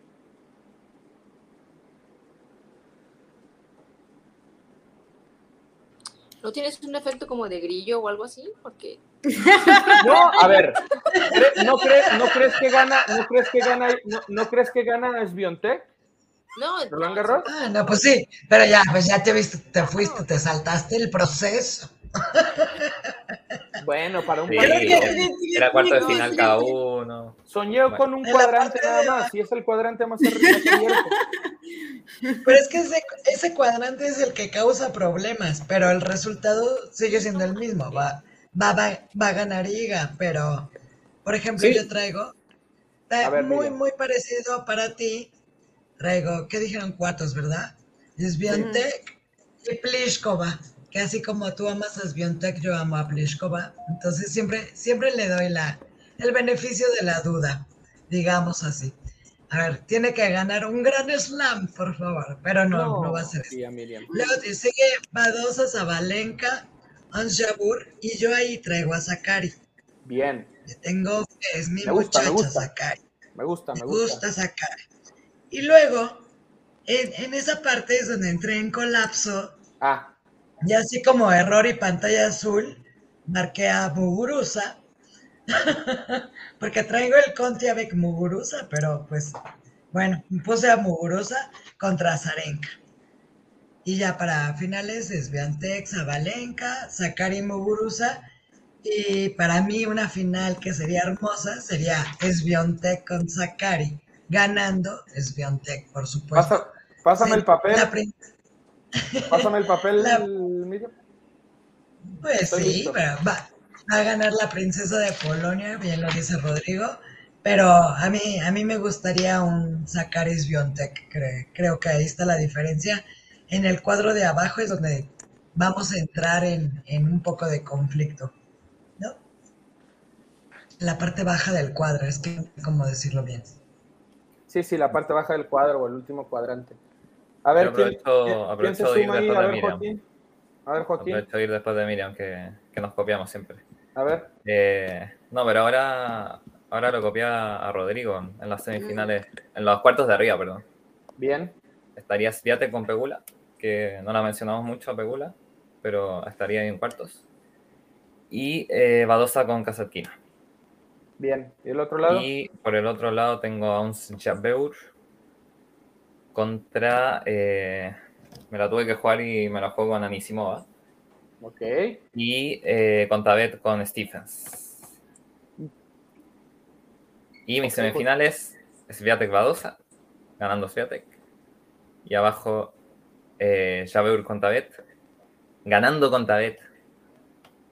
Speaker 3: ¿No tienes un efecto como de grillo o algo así? Porque (laughs)
Speaker 2: No, a ver, ¿cre- ¿no, cre- no crees que gana, no crees que gana, no, no crees que gana Sbiontek,
Speaker 3: no,
Speaker 2: Roland Garros?
Speaker 4: Ah, no, pues sí, pero ya, pues ya te viste, te fuiste, te saltaste el proceso.
Speaker 2: Bueno, para un
Speaker 5: Sí,
Speaker 2: cuadrante.
Speaker 5: era cuarto de final cada uno.
Speaker 2: Soñé
Speaker 5: Bueno.
Speaker 2: con un cuadrante nada más, y es el cuadrante más arriba más abierto. (laughs)
Speaker 4: Pero es que ese, ese cuadrante es el que causa problemas, pero el resultado sigue siendo el mismo. Va, va, va, va a ganar Iga, pero, por ejemplo,
Speaker 7: Sí.
Speaker 4: yo traigo eh,
Speaker 2: ver,
Speaker 4: muy, muy parecido para ti. Traigo, ¿qué dijeron cuartos, verdad? Sbiontek y Pliskova, que así como tú amas a yo amo a Pliskova. Entonces siempre, siempre le doy la, el beneficio de la duda, digamos así. A ver, tiene que ganar un gran slam, por favor, pero no, no, va a ser eso. Luego te sigue Badosa, Zabalenka, Ons Jabeur, y yo ahí traigo a Sakari.
Speaker 2: Bien,
Speaker 4: Le tengo fe, es mi
Speaker 2: Me gusta, me
Speaker 4: muchacha
Speaker 2: gusta.
Speaker 4: Sakari.
Speaker 2: me gusta,
Speaker 4: Me
Speaker 2: me gusta.
Speaker 4: gusta Sakari. Y luego, en, en esa parte es donde entré en colapso,
Speaker 2: Ah,
Speaker 4: y así como error y pantalla azul, marqué a Muguruza, (laughs) porque traigo el Conti avec Muguruza, pero pues, bueno, puse a Muguruza contra Zarenka. Y ya para finales es Biantec, Zabalenka, Sakari Muguruza. Y para mí una final que sería hermosa sería Sbiontek con Sakari. Ganando Sbiontek, por supuesto.
Speaker 2: pasa- pásame el papel, (laughs) pásame el papel.
Speaker 4: Pues sí,
Speaker 2: listo.
Speaker 4: pero va, va a ganar la princesa de Polonia, bien lo dice Rodrigo. Pero a mí, a mí me gustaría un Zakaris Biontech. cre- creo que ahí está la diferencia. En el cuadro de abajo es donde vamos a entrar en, en un poco de conflicto. ¿No? La parte baja del cuadro, es que no sé cómo decirlo bien.
Speaker 2: Sí, sí, la parte baja del cuadro o el último cuadrante. A ver, ¿quién,
Speaker 5: aprovecho-
Speaker 2: quién- se
Speaker 5: de ir
Speaker 2: suma ahí?
Speaker 5: después
Speaker 2: A
Speaker 5: de
Speaker 2: ver,
Speaker 5: Miriam.
Speaker 2: Joaquín. A ver, Joaquín.
Speaker 5: Aprovecho de ir después de Miriam, que, que nos copiamos siempre.
Speaker 2: A ver.
Speaker 5: Eh, no, pero ahora, ahora lo copia a Rodrigo en las semifinales, en los cuartos de arriba, perdón.
Speaker 2: Bien.
Speaker 5: Estaría Sviatek con Pegula, que no la mencionamos mucho a Pegula, pero estaría ahí en cuartos. Y eh, Badosa con Kasatkina.
Speaker 2: Bien. ¿Y el otro lado?
Speaker 5: Y por el otro lado tengo a un Jabeur contra. eh, me la tuve que jugar y me la juego con Anisimova.
Speaker 2: Ok.
Speaker 5: Y eh, con Tabet con Stephens. Y mis
Speaker 2: Ok,
Speaker 5: semifinales, Sviatek Badosa, ganando Sviatek. Y abajo, eh, Jabeur con Tabet, ganando con Tabet.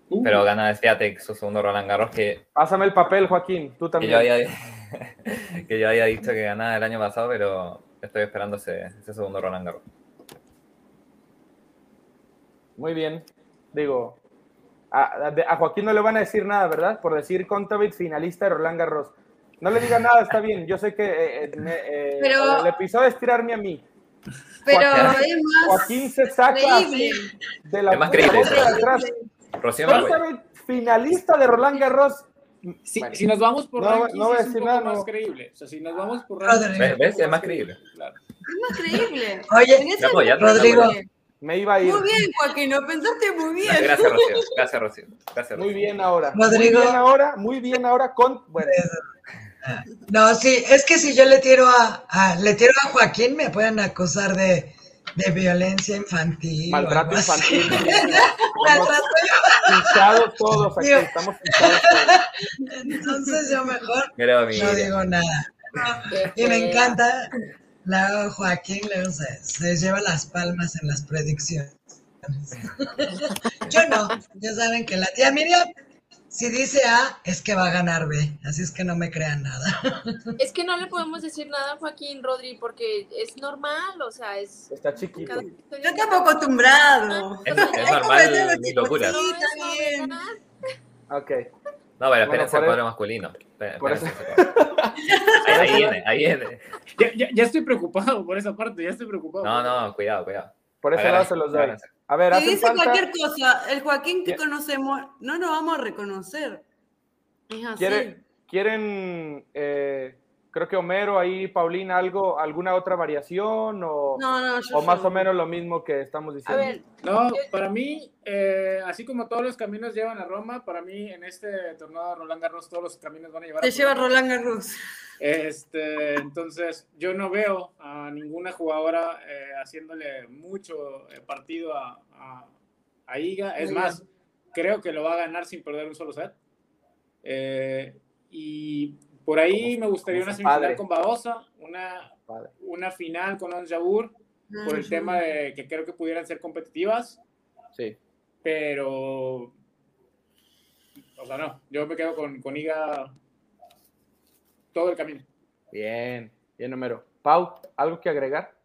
Speaker 2: Uh,
Speaker 5: Pero gana Sviatek su segundo Roland Garros, que,
Speaker 2: Pásame el papel, Joaquín. Tú
Speaker 5: que,
Speaker 2: también.
Speaker 5: yo había, (laughs) que yo había dicho que ganaba el año pasado, pero estoy esperando ese, ese segundo Roland Garros.
Speaker 2: Muy bien. Digo, a, a- Joaquín no le van a decir nada, ¿verdad? Por decir Contavit finalista de Roland Garros. No le diga nada, está bien. Yo sé que eh, eh, me- eh,
Speaker 6: Pero-
Speaker 2: el episodio es tirarme a mí.
Speaker 6: Pero
Speaker 2: Joaquín-
Speaker 6: es más
Speaker 2: Joaquín se saca así
Speaker 6: creíble.
Speaker 2: de la
Speaker 5: Es más creíble
Speaker 2: boca de atrás. Contavit finalista de Roland Garros
Speaker 7: Si,
Speaker 2: Bueno.
Speaker 7: si nos vamos por
Speaker 2: No,
Speaker 7: rankings,
Speaker 2: no voy a
Speaker 7: es un poco
Speaker 2: nada,
Speaker 7: más
Speaker 2: no.
Speaker 7: creíble. O sea, si nos vamos por
Speaker 4: Rodrigo.
Speaker 7: rankings,
Speaker 4: ¿Ves?
Speaker 5: Es más creíble.
Speaker 7: Claro.
Speaker 6: Es más creíble.
Speaker 4: Oye,
Speaker 5: ya,
Speaker 4: Rodrigo.
Speaker 6: Muy.
Speaker 2: Me iba a ir.
Speaker 6: Muy bien, Joaquín, lo pensaste muy bien.
Speaker 5: Gracias, Rocío. Gracias, Rocío. Gracias,
Speaker 2: Muy
Speaker 5: Rocío.
Speaker 2: bien ahora.
Speaker 4: Rodrigo.
Speaker 2: Muy bien ahora, muy bien ahora con. Bueno,
Speaker 4: No, sí, es que si yo le tiro a, a- le tiro a Joaquín, me pueden acusar de, de violencia infantil.
Speaker 2: maltrato infantil. (laughs)
Speaker 4: Maltrato
Speaker 2: pinchados todos aquí. Estamos pinchados todos. (laughs)
Speaker 4: Entonces yo mejor
Speaker 5: Mira,
Speaker 4: no digo nada. Y me encanta, luego Joaquín luego se, se lleva las palmas en las predicciones. Yo no, ya saben que la tía Miriam, si dice A, es que va a ganar B, así es que no me crean nada.
Speaker 3: Es que no le podemos decir nada a Joaquín Rodri porque es normal, o sea, es.
Speaker 2: Está chiquito.
Speaker 3: cada-
Speaker 6: Yo estamos acostumbrados.
Speaker 5: Es, es normal mi locura.
Speaker 6: Sí,
Speaker 3: novedad.
Speaker 2: Ok.
Speaker 5: No, pero espérense al
Speaker 2: eso-
Speaker 5: cuadro masculino.
Speaker 2: Por
Speaker 5: cuadro. Ahí, ahí viene, ahí viene.
Speaker 7: Ya, ya, ya estoy preocupado por esa parte, ya estoy preocupado.
Speaker 5: No, no, cuidado, cuidado.
Speaker 2: Por ese lado se los doy. A ver,
Speaker 6: Si dice
Speaker 2: falta.
Speaker 6: cualquier cosa, el Joaquín que conocemos no nos vamos a reconocer. Es así.
Speaker 2: ¿Quiere- ¿Quieren, eh, creo que Homero ahí, Paulina, algo, alguna otra variación o,
Speaker 6: No, no,
Speaker 2: o más o menos lo mismo que estamos
Speaker 3: A
Speaker 2: diciendo?
Speaker 3: ver,
Speaker 7: No, para mí, eh, así como todos los caminos llevan a Roma, para mí en este torneo de Roland Garros todos los caminos van a llevar
Speaker 6: Te
Speaker 7: a
Speaker 6: lleva
Speaker 7: Roma.
Speaker 6: Roland Garros.
Speaker 7: Este, entonces, yo no veo a ninguna jugadora eh, haciéndole mucho eh, partido a, a, a Iga. Es
Speaker 6: Muy
Speaker 7: más, creo que lo va a ganar sin perder un solo set. Eh, y por ahí
Speaker 2: Como-
Speaker 7: me gustaría una semifinal
Speaker 2: padre.
Speaker 7: con Babosa, una,
Speaker 2: Padre.
Speaker 7: una final con Ons Jabeur, por el tema de que creo que pudieran ser competitivas,
Speaker 2: Sí.
Speaker 7: pero. O sea, no, yo me quedo con, con Iga todo el camino.
Speaker 2: Bien, bien, Homero. Pau, ¿algo que agregar?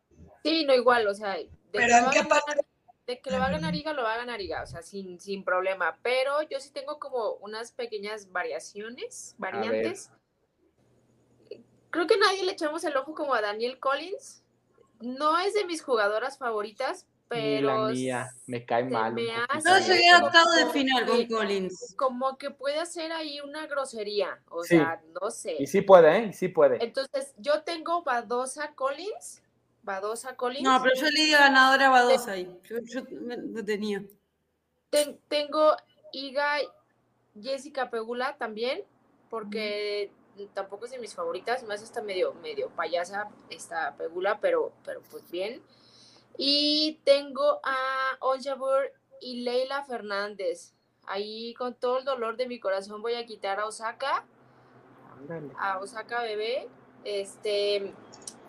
Speaker 3: sí, no igual, o sea, de
Speaker 4: Pero
Speaker 3: que
Speaker 4: ¿en qué
Speaker 3: ganar-
Speaker 4: parte?
Speaker 3: de que le va a ganar Iga, lo va a ganar Iga, o sea, sin, sin problema. Pero yo sí tengo como unas pequeñas variaciones, variantes. Creo que nadie le echamos el ojo como a Daniel Collins. No es de mis jugadoras favoritas, pero
Speaker 2: la mía, me cae mal.
Speaker 3: me hace
Speaker 6: No llegué a octavo de final con Collins.
Speaker 3: como que puede hacer ahí una grosería, o
Speaker 2: Sí.
Speaker 3: sea, no sé.
Speaker 2: Y sí puede, ¿eh? Y sí puede.
Speaker 3: Entonces, yo tengo Badosa Collins, Badosa Collins.
Speaker 6: No, pero yo le di ganadora a Badosa ahí. Yo, yo me- lo tenía.
Speaker 3: Ten- tengo Iga Jessica Pegula también, porque tampoco es de mis favoritas, más está medio, medio payasa esta Pegula, pero, pero pues bien. Y tengo a Onjabur y Leila Fernández. Ahí con todo el dolor de mi corazón voy a quitar a Osaka,
Speaker 2: Ándale.
Speaker 3: a Osaka bebé. Este,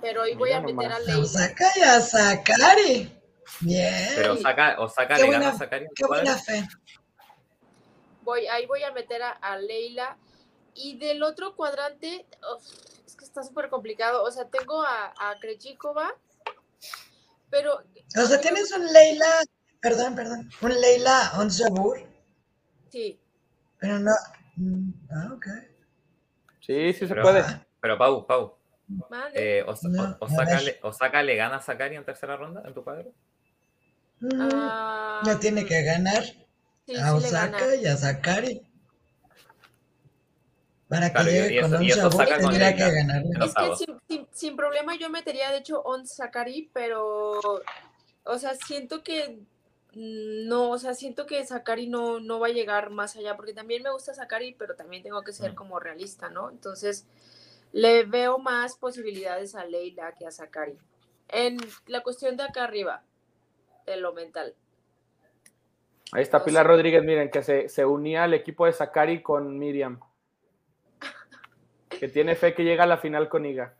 Speaker 3: pero hoy voy a meter a. Leila.
Speaker 4: Osaka y a Sakari. Bien.
Speaker 5: Pero Osaka, Osaka
Speaker 4: Qué
Speaker 5: le
Speaker 4: buena-
Speaker 5: gana a Sakari
Speaker 4: Qué buena fe.
Speaker 3: voy, ahí voy a meter a, a Leila. Y del otro cuadrante, uf, es que está súper complicado. O sea, tengo a, a Krejcikova, pero...
Speaker 4: O sea, tienes un Leila, perdón, perdón, un Leila Onzabur,
Speaker 3: Sí,
Speaker 4: pero no. mm, Ah, ok.
Speaker 2: Sí, sí se
Speaker 5: Pero-
Speaker 2: puede.
Speaker 5: Pero Pau, Pau,
Speaker 3: mande.
Speaker 5: eh, Os-
Speaker 4: No,
Speaker 5: Osaka, le, Osaka le gana a Sakari en tercera ronda en tu cuadro.
Speaker 4: Mm,
Speaker 3: Ah,
Speaker 4: no tiene que ganar
Speaker 3: sí,
Speaker 4: a
Speaker 3: sí le gana.
Speaker 4: Osaka y a Sakari. Para que
Speaker 5: Claro, y-
Speaker 4: llegue
Speaker 5: y
Speaker 4: con
Speaker 5: eso-
Speaker 4: tendría que.
Speaker 3: Es que sin, sin- sin problema yo metería, de hecho, On Sakari, pero... O sea, siento que... No, o sea, siento que Sakari no, no va a llegar más allá, porque también me gusta Sakari, pero también tengo que ser
Speaker 5: Mm.
Speaker 3: como realista, ¿no? Entonces, le veo más posibilidades a Leila que a Sakari. En la cuestión de acá arriba, de lo mental.
Speaker 2: Ahí está Pilar. Rodríguez, miren, que se, se unía al equipo de Sakari con Miriam. Que tiene fe que llega a la final con Iga.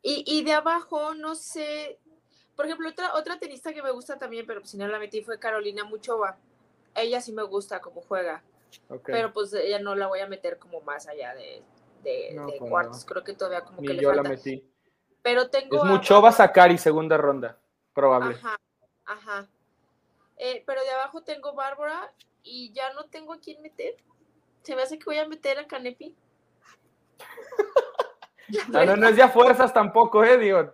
Speaker 3: Y, y de abajo, no sé. Por ejemplo, otra, otra tenista que me gusta también, pero si no la metí, fue Carolina Muchova. Ella sí me gusta cómo juega, pero pues ella no la voy a meter como más allá de, de,
Speaker 2: No,
Speaker 3: de
Speaker 2: pues
Speaker 3: cuartos.
Speaker 2: no.
Speaker 3: Creo que todavía como
Speaker 2: Ni
Speaker 3: que le
Speaker 2: yo la
Speaker 3: falta.
Speaker 2: metí.
Speaker 3: Pero tengo.
Speaker 2: Es
Speaker 3: a-
Speaker 2: Muchova Sakari, segunda ronda. Probable.
Speaker 3: Ajá, ajá. Eh, pero de abajo tengo Bárbara y ya no tengo a quién meter. Se me hace que voy a meter a Canepi. (laughs)
Speaker 2: No, no, no es ya fuerzas tampoco, eh, digo.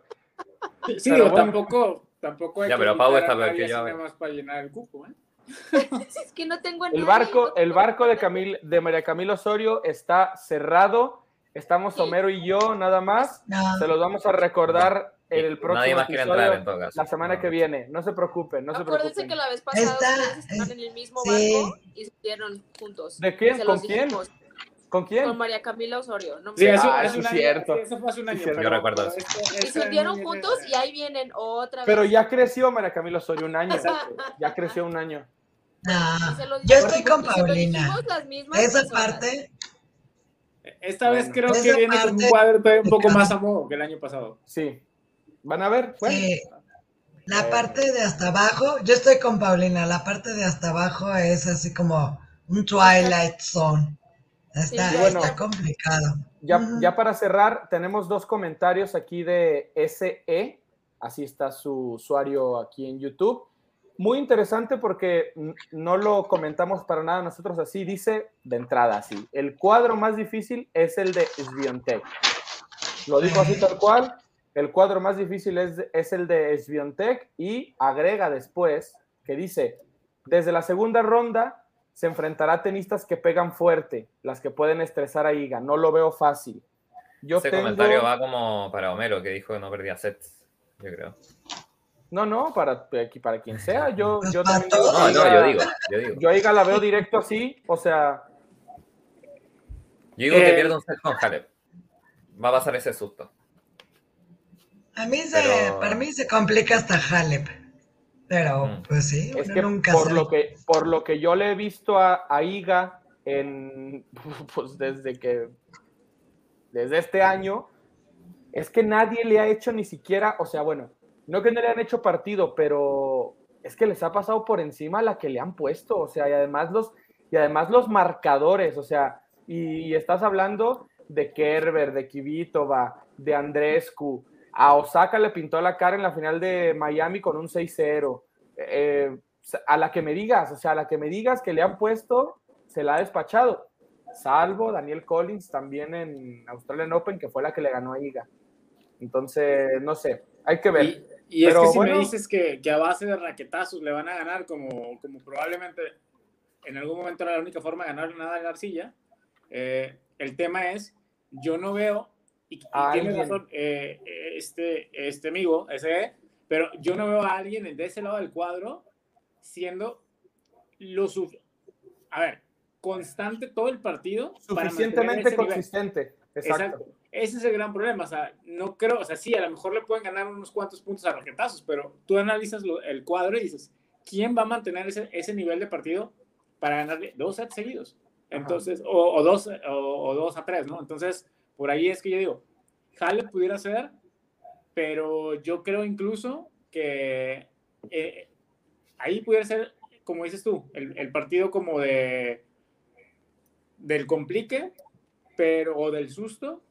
Speaker 7: Sí,
Speaker 2: Pero
Speaker 7: digo,
Speaker 2: bueno.
Speaker 7: tampoco, tampoco hay
Speaker 5: Ya,
Speaker 7: que
Speaker 5: pero Pau está que yo,
Speaker 7: así
Speaker 5: a ver.
Speaker 7: nada más para llenar el cupo, ¿eh? (laughs)
Speaker 3: es que no tengo
Speaker 2: El
Speaker 3: nadie,
Speaker 2: barco,
Speaker 3: no
Speaker 2: el barco de. Camil, de María Camila Osorio está cerrado. Estamos
Speaker 3: Sí.
Speaker 2: Homero y yo nada más.
Speaker 4: No,
Speaker 2: Se los vamos a recordar en el próximo
Speaker 5: Nadie más quiere
Speaker 2: episodio,
Speaker 5: entrar en todo caso.
Speaker 2: la semana
Speaker 5: No.
Speaker 2: que viene. No se preocupen, no se
Speaker 3: Acuérdense
Speaker 2: preocupen.
Speaker 3: que la vez pasada
Speaker 4: Está-
Speaker 3: estaban en el mismo
Speaker 4: sí.
Speaker 3: barco y estuvieron juntos.
Speaker 2: ¿De quién?
Speaker 3: Se
Speaker 2: ¿Con quién?
Speaker 3: dijimos,
Speaker 2: ¿con quién?
Speaker 3: Con María Camila Osorio. No me
Speaker 7: Sí, eso,
Speaker 2: Ah,
Speaker 7: es un año,
Speaker 2: cierto.
Speaker 7: sí, eso fue hace un año. pero-
Speaker 5: Yo recuerdo
Speaker 7: pero
Speaker 5: eso.
Speaker 7: este-
Speaker 3: Y se hundieron
Speaker 7: año
Speaker 3: juntos y ahí vienen otra vez.
Speaker 2: Pero ya creció María Camila Osorio un año. Ya creció un año.
Speaker 4: no. Yo estoy con Paulina. Esa
Speaker 3: personas.
Speaker 4: parte,
Speaker 7: Esta vez
Speaker 2: Bueno.
Speaker 7: creo que viene con un cuadro un poco más a modo que el año pasado.
Speaker 2: Sí. ¿Van a ver? Bueno,
Speaker 4: sí. La
Speaker 2: Bueno.
Speaker 4: parte de hasta abajo, yo estoy con Paulina, la parte de hasta abajo es así como un Twilight Zone. Está,
Speaker 3: Sí,
Speaker 2: bueno.
Speaker 4: está complicado.
Speaker 2: Ya, ya para cerrar, tenemos dos comentarios aquí de SE, así está su usuario aquí en YouTube. Muy interesante porque no lo comentamos para nada nosotros así, dice de entrada así, el cuadro más difícil es el de Sviontek. Lo dijo así tal cual, el cuadro más difícil es, es el de Sviontek y agrega después que dice, desde la segunda ronda se enfrentará a tenistas que pegan fuerte, las que pueden estresar a Iga. No lo veo fácil. Yo
Speaker 5: Ese
Speaker 2: tengo-
Speaker 5: comentario va como para Homero, que dijo que no perdía sets, yo creo.
Speaker 2: No, no, para, para quien sea. Yo, (laughs) yo también digo.
Speaker 5: No,
Speaker 2: a
Speaker 5: no,
Speaker 2: Iga-
Speaker 5: yo digo, yo digo.
Speaker 2: Yo a Iga la veo directo así, o sea,
Speaker 5: Yo digo que
Speaker 7: Eh,
Speaker 5: pierde un set con Halep. Va a pasar ese susto.
Speaker 4: A mí se,
Speaker 5: Pero-
Speaker 4: para mí se complica hasta Halep. Pero, pues sí,
Speaker 2: es
Speaker 4: uno
Speaker 2: que
Speaker 4: nunca
Speaker 2: por
Speaker 4: sabe.
Speaker 2: lo que por lo que yo le he visto a, a Iga en (laughs) pues desde que desde este año es que nadie le ha hecho ni siquiera, o sea, bueno, no que no le han hecho partido, pero es que les ha pasado por encima la que le han puesto, o sea, y además los y además los marcadores, o sea, y, y estás hablando de Kerber, de Kvitova, de Andrescu, a Osaka le pintó la cara en la final de Miami con un 6-0. Eh, a la que me digas, o sea, a la que me digas que le han puesto, se la ha despachado. Salvo Daniel Collins también en Australian Open, que fue la que le ganó a Iga. Entonces, no sé, hay que ver.
Speaker 7: Y, y es que si
Speaker 2: bueno.
Speaker 7: me dices que, que a base de raquetazos le van a ganar, como, como probablemente en algún momento era la única forma de ganar nada en arcilla, eh, el tema es, yo no veo, y, y
Speaker 2: A
Speaker 7: tienes
Speaker 2: alguien.
Speaker 7: razón, eh, este, este amigo, ese, pero yo no veo a alguien de ese lado del cuadro siendo lo. A ver, constante todo el partido.
Speaker 2: Suficientemente consistente. Exacto.
Speaker 7: Exacto. Ese es el gran problema. O sea, no creo, o sea, sí, a lo mejor le pueden ganar unos cuantos puntos a raquetazos, pero tú analizas lo- el cuadro y dices, ¿quién va a mantener ese, ese nivel de partido para ganarle dos sets seguidos? Entonces, o, o dos, o, o dos a tres, ¿no? Entonces, por ahí es que yo digo, Halle pudiera ser, pero yo creo incluso que eh, ahí pudiera ser, como dices tú, el, el partido como de del complique, pero o del susto,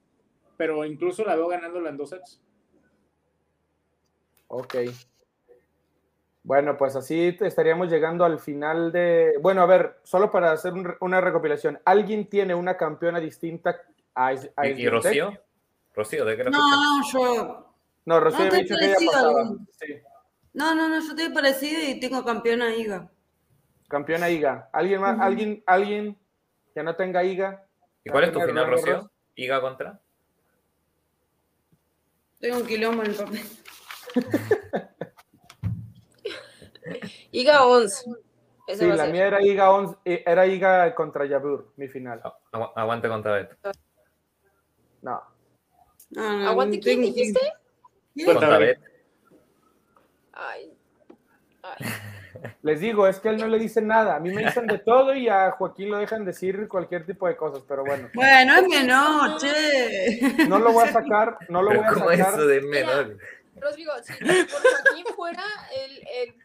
Speaker 7: pero incluso la veo ganándola en dos sets.
Speaker 2: Ok. Bueno, pues así estaríamos llegando al final de... Bueno, a ver, solo para hacer un una recopilación. ¿Alguien tiene una campeona distinta a, a
Speaker 5: ¿Y, y? Rocío? Rocío, ¿de qué la
Speaker 6: No, yo.
Speaker 2: No, Rocío
Speaker 6: No,
Speaker 2: dicho que ella
Speaker 6: parecido
Speaker 2: Sí.
Speaker 6: No, no, no, yo estoy parecida y tengo campeona Iga.
Speaker 2: Campeona IGA. ¿Alguien más?
Speaker 6: Ujú.
Speaker 2: ¿Alguien, alguien que no tenga IGA?
Speaker 5: ¿Y cuál es tu final. Rocío? ¿Iga contra?
Speaker 6: Tengo un quilombo en el papel. (laughs)
Speaker 3: Iga 11. Ese
Speaker 2: Sí, la mía era IGA, 11 eh, era IGA contra Yabur, mi final.
Speaker 5: Agu- Aguante contra Beto.
Speaker 2: No.
Speaker 6: No, no,
Speaker 3: ¿Aguante quién dijiste?
Speaker 7: Beto.
Speaker 3: Ay. Ay.
Speaker 2: Les digo, es que él no le dice nada. A mí me dicen de todo y a Joaquín lo dejan decir cualquier tipo de cosas, pero bueno.
Speaker 6: Bueno, es menor, che.
Speaker 2: No lo voy a sacar, no lo voy a
Speaker 5: ¿cómo
Speaker 2: sacar.
Speaker 5: eso de menor?
Speaker 3: Rodrigo, si por Joaquín fuera el, el-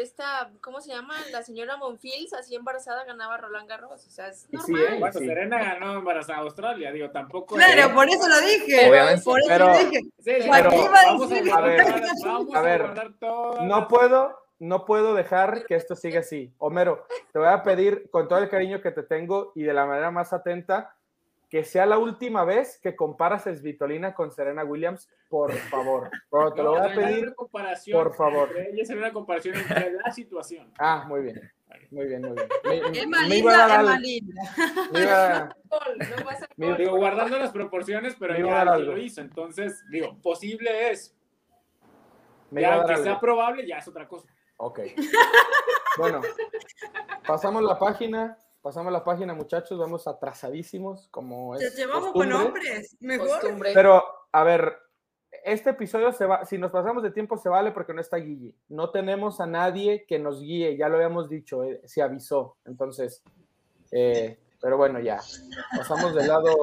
Speaker 3: esta, ¿cómo se llama? La señora Monfils, así embarazada, ganaba Roland Garros. O sea, es
Speaker 2: sí,
Speaker 3: normal.
Speaker 7: Bueno,
Speaker 2: Sí.
Speaker 7: Serena ganó embarazada a Australia, digo, tampoco.
Speaker 6: Claro, por eso lo dije.
Speaker 5: Obviamente.
Speaker 6: Por eso
Speaker 2: Pero-
Speaker 6: lo dije.
Speaker 7: Sí, sí,
Speaker 6: Joaquín
Speaker 7: pero vamos
Speaker 2: A ver,
Speaker 7: vamos (laughs)
Speaker 2: a ver, No puedo, no puedo dejar que esto siga así. Homero, te voy a pedir con todo el cariño que te tengo y de la manera más atenta que sea la última vez que comparas a Svitolina con Serena Williams, por favor. (laughs) Pero te lo voy a pedir. por favor.
Speaker 7: entre ellas, era una comparación entre (laughs) la situación.
Speaker 2: Ah, muy bien. Muy bien, muy bien. Me,
Speaker 6: Es más
Speaker 2: me iba a
Speaker 6: linda,
Speaker 2: dar
Speaker 6: es (laughs)
Speaker 3: gol.
Speaker 7: Digo, guardando las proporciones, pero
Speaker 2: Me iba a
Speaker 7: ya
Speaker 2: dar
Speaker 7: sí
Speaker 2: algo.
Speaker 7: lo hizo. Entonces, digo, posible es.
Speaker 2: me
Speaker 7: Ya que
Speaker 2: algo.
Speaker 7: sea probable, ya es otra cosa.
Speaker 2: Ok. Bueno, pasamos la página. Pasamos la página, muchachos. Vamos atrasadísimos, como
Speaker 6: ¿Te
Speaker 2: es
Speaker 6: llevamos con hombres? Mejor.
Speaker 3: Costumbre.
Speaker 2: Pero, a ver, este episodio se va, si nos pasamos de tiempo se vale porque no está Guille. No tenemos a nadie que nos guíe, ya lo habíamos dicho, eh, se avisó. Entonces, eh, pero bueno, ya. Pasamos del lado.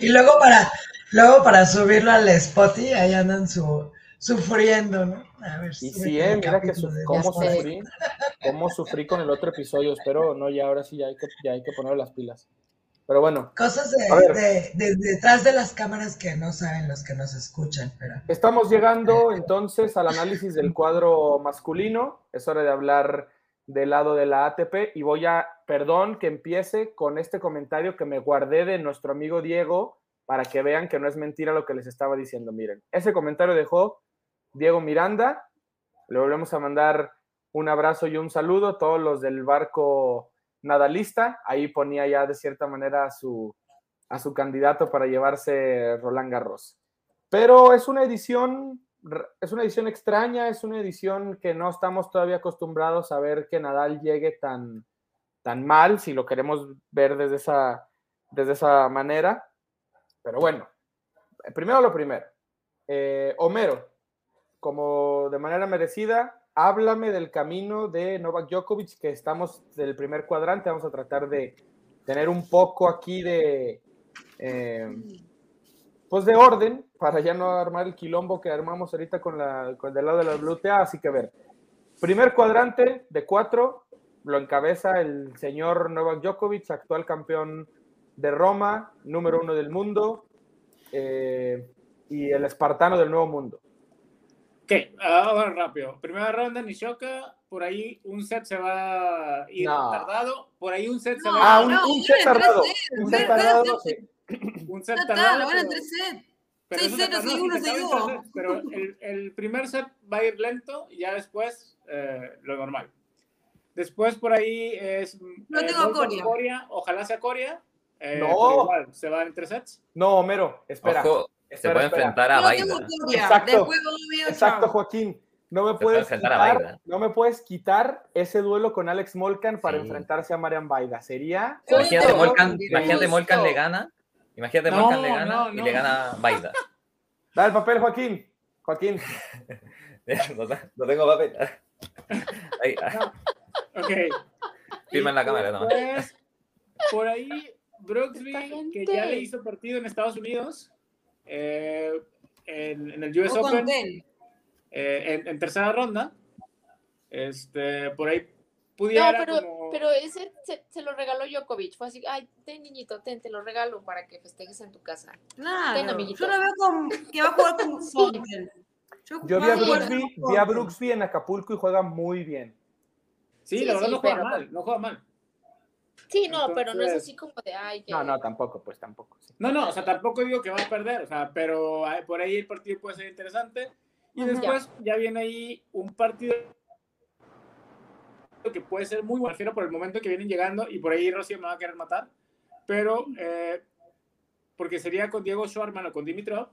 Speaker 4: Y luego para, luego para subirlo al Spotify, ahí andan su, sufriendo, ¿no? A ver,
Speaker 2: Y sí, eh, mira que su- cómo sufrí, cómo sufrí con el otro episodio. Espero, no, ya ahora sí ya hay que, ya hay que poner las pilas. Pero bueno,
Speaker 4: Cosas de- detrás de las cámaras que no saben los que nos escuchan, pero
Speaker 2: Estamos llegando entonces al análisis del cuadro masculino. Es hora de hablar del lado de la ATP y voy a, perdón que empiece con este comentario que me guardé de nuestro amigo Diego para que vean que no es mentira lo que les estaba diciendo. Miren, ese comentario dejó Diego Miranda. Le volvemos a mandar un abrazo y un saludo a todos los del barco nadalista. Ahí ponía ya de cierta manera a su, a su candidato para llevarse Roland Garros. Pero es una edición, es una edición extraña, es una edición que no estamos todavía acostumbrados a ver que Nadal llegue tan, tan mal, si lo queremos ver desde esa, desde esa manera. Pero bueno, primero lo primero. Eh, Homero, como de manera merecida, háblame del camino de Novak Djokovic, que estamos del primer cuadrante, vamos a tratar de tener un poco aquí de... eh, pues de orden, para ya no armar el quilombo que armamos ahorita con la, con del lado de la WTA, así que a ver, primer cuadrante de cuatro, lo encabeza el señor Novak Djokovic, actual campeón de Roma, número uno del mundo, eh, y el espartano del nuevo mundo.
Speaker 7: Ok, ahora rápido. Primera ronda, Nishoka. Por ahí un set se va a ir
Speaker 2: No.
Speaker 7: tardado. Por ahí un set se va
Speaker 2: Ah,
Speaker 7: a
Speaker 2: un,
Speaker 6: no,
Speaker 2: un set tardado.
Speaker 6: tres
Speaker 2: Un set tardado,
Speaker 7: un set tardado.
Speaker 6: lo van a
Speaker 7: pero-
Speaker 6: tres sets.
Speaker 7: el, el primer set va a ir lento y ya después eh, lo normal. Después por ahí es.
Speaker 6: No
Speaker 7: eh,
Speaker 6: tengo Coria.
Speaker 7: Ojalá sea Coria. eh,
Speaker 2: No.
Speaker 7: igual, se va en tres sets.
Speaker 2: No, Homero, espera.
Speaker 5: Ojo, se puede
Speaker 2: espera.
Speaker 5: enfrentar a Baida.
Speaker 2: Exacto. Exacto. Joaquín. No me
Speaker 5: puede
Speaker 2: puedes
Speaker 5: enfrentar a
Speaker 2: quitar, no me puedes quitar ese duelo con Alex Molcan para
Speaker 5: Sí.
Speaker 2: enfrentarse a Marian Baida. Sería
Speaker 5: Imagínate. Molcan, imagínate Molcan le gana. Imagínate
Speaker 7: No,
Speaker 5: Molcan le gana
Speaker 7: no,
Speaker 5: y
Speaker 7: no.
Speaker 5: le gana Baida.
Speaker 2: Da el papel, Joaquín. Joaquín. (laughs)
Speaker 5: no, no tengo papel. (laughs) Ahí,
Speaker 7: Ok.
Speaker 5: firma en la cámara nomás.
Speaker 7: Después, por ahí, Brooksby, que ya le hizo partido en Estados Unidos, eh, en, en el US Open, eh, en, en tercera ronda. Este, por ahí
Speaker 3: No,
Speaker 7: pudiera
Speaker 3: pero,
Speaker 7: como...
Speaker 3: pero ese se, se lo regaló Djokovic. Fue así, ay, ten niñito, ten, te lo regalo para que festejes en tu casa. Ten,
Speaker 6: Claro.
Speaker 3: amiguito.
Speaker 6: Yo lo veo con, que va a jugar con Fonten.
Speaker 2: Yo vi a Brooksby, vi a. Brooksby en Acapulco y juega muy bien.
Speaker 7: Sí,
Speaker 3: Sí,
Speaker 7: la verdad
Speaker 3: sí,
Speaker 7: no juega
Speaker 3: pero-
Speaker 7: mal, no juega mal.
Speaker 3: Sí, no, pero no es
Speaker 7: Entonces-
Speaker 3: así como de, ay, que...
Speaker 2: No, no, tampoco, pues tampoco. sí.
Speaker 7: No, no, o sea, tampoco digo que va a perder, o sea, pero por ahí el partido puede ser interesante. Y después ya viene ahí un partido que puede ser muy bueno, refiero por el momento que vienen llegando y por ahí Rossi me va a querer matar, pero eh, porque sería con Diego Schwarman o con Dimitrov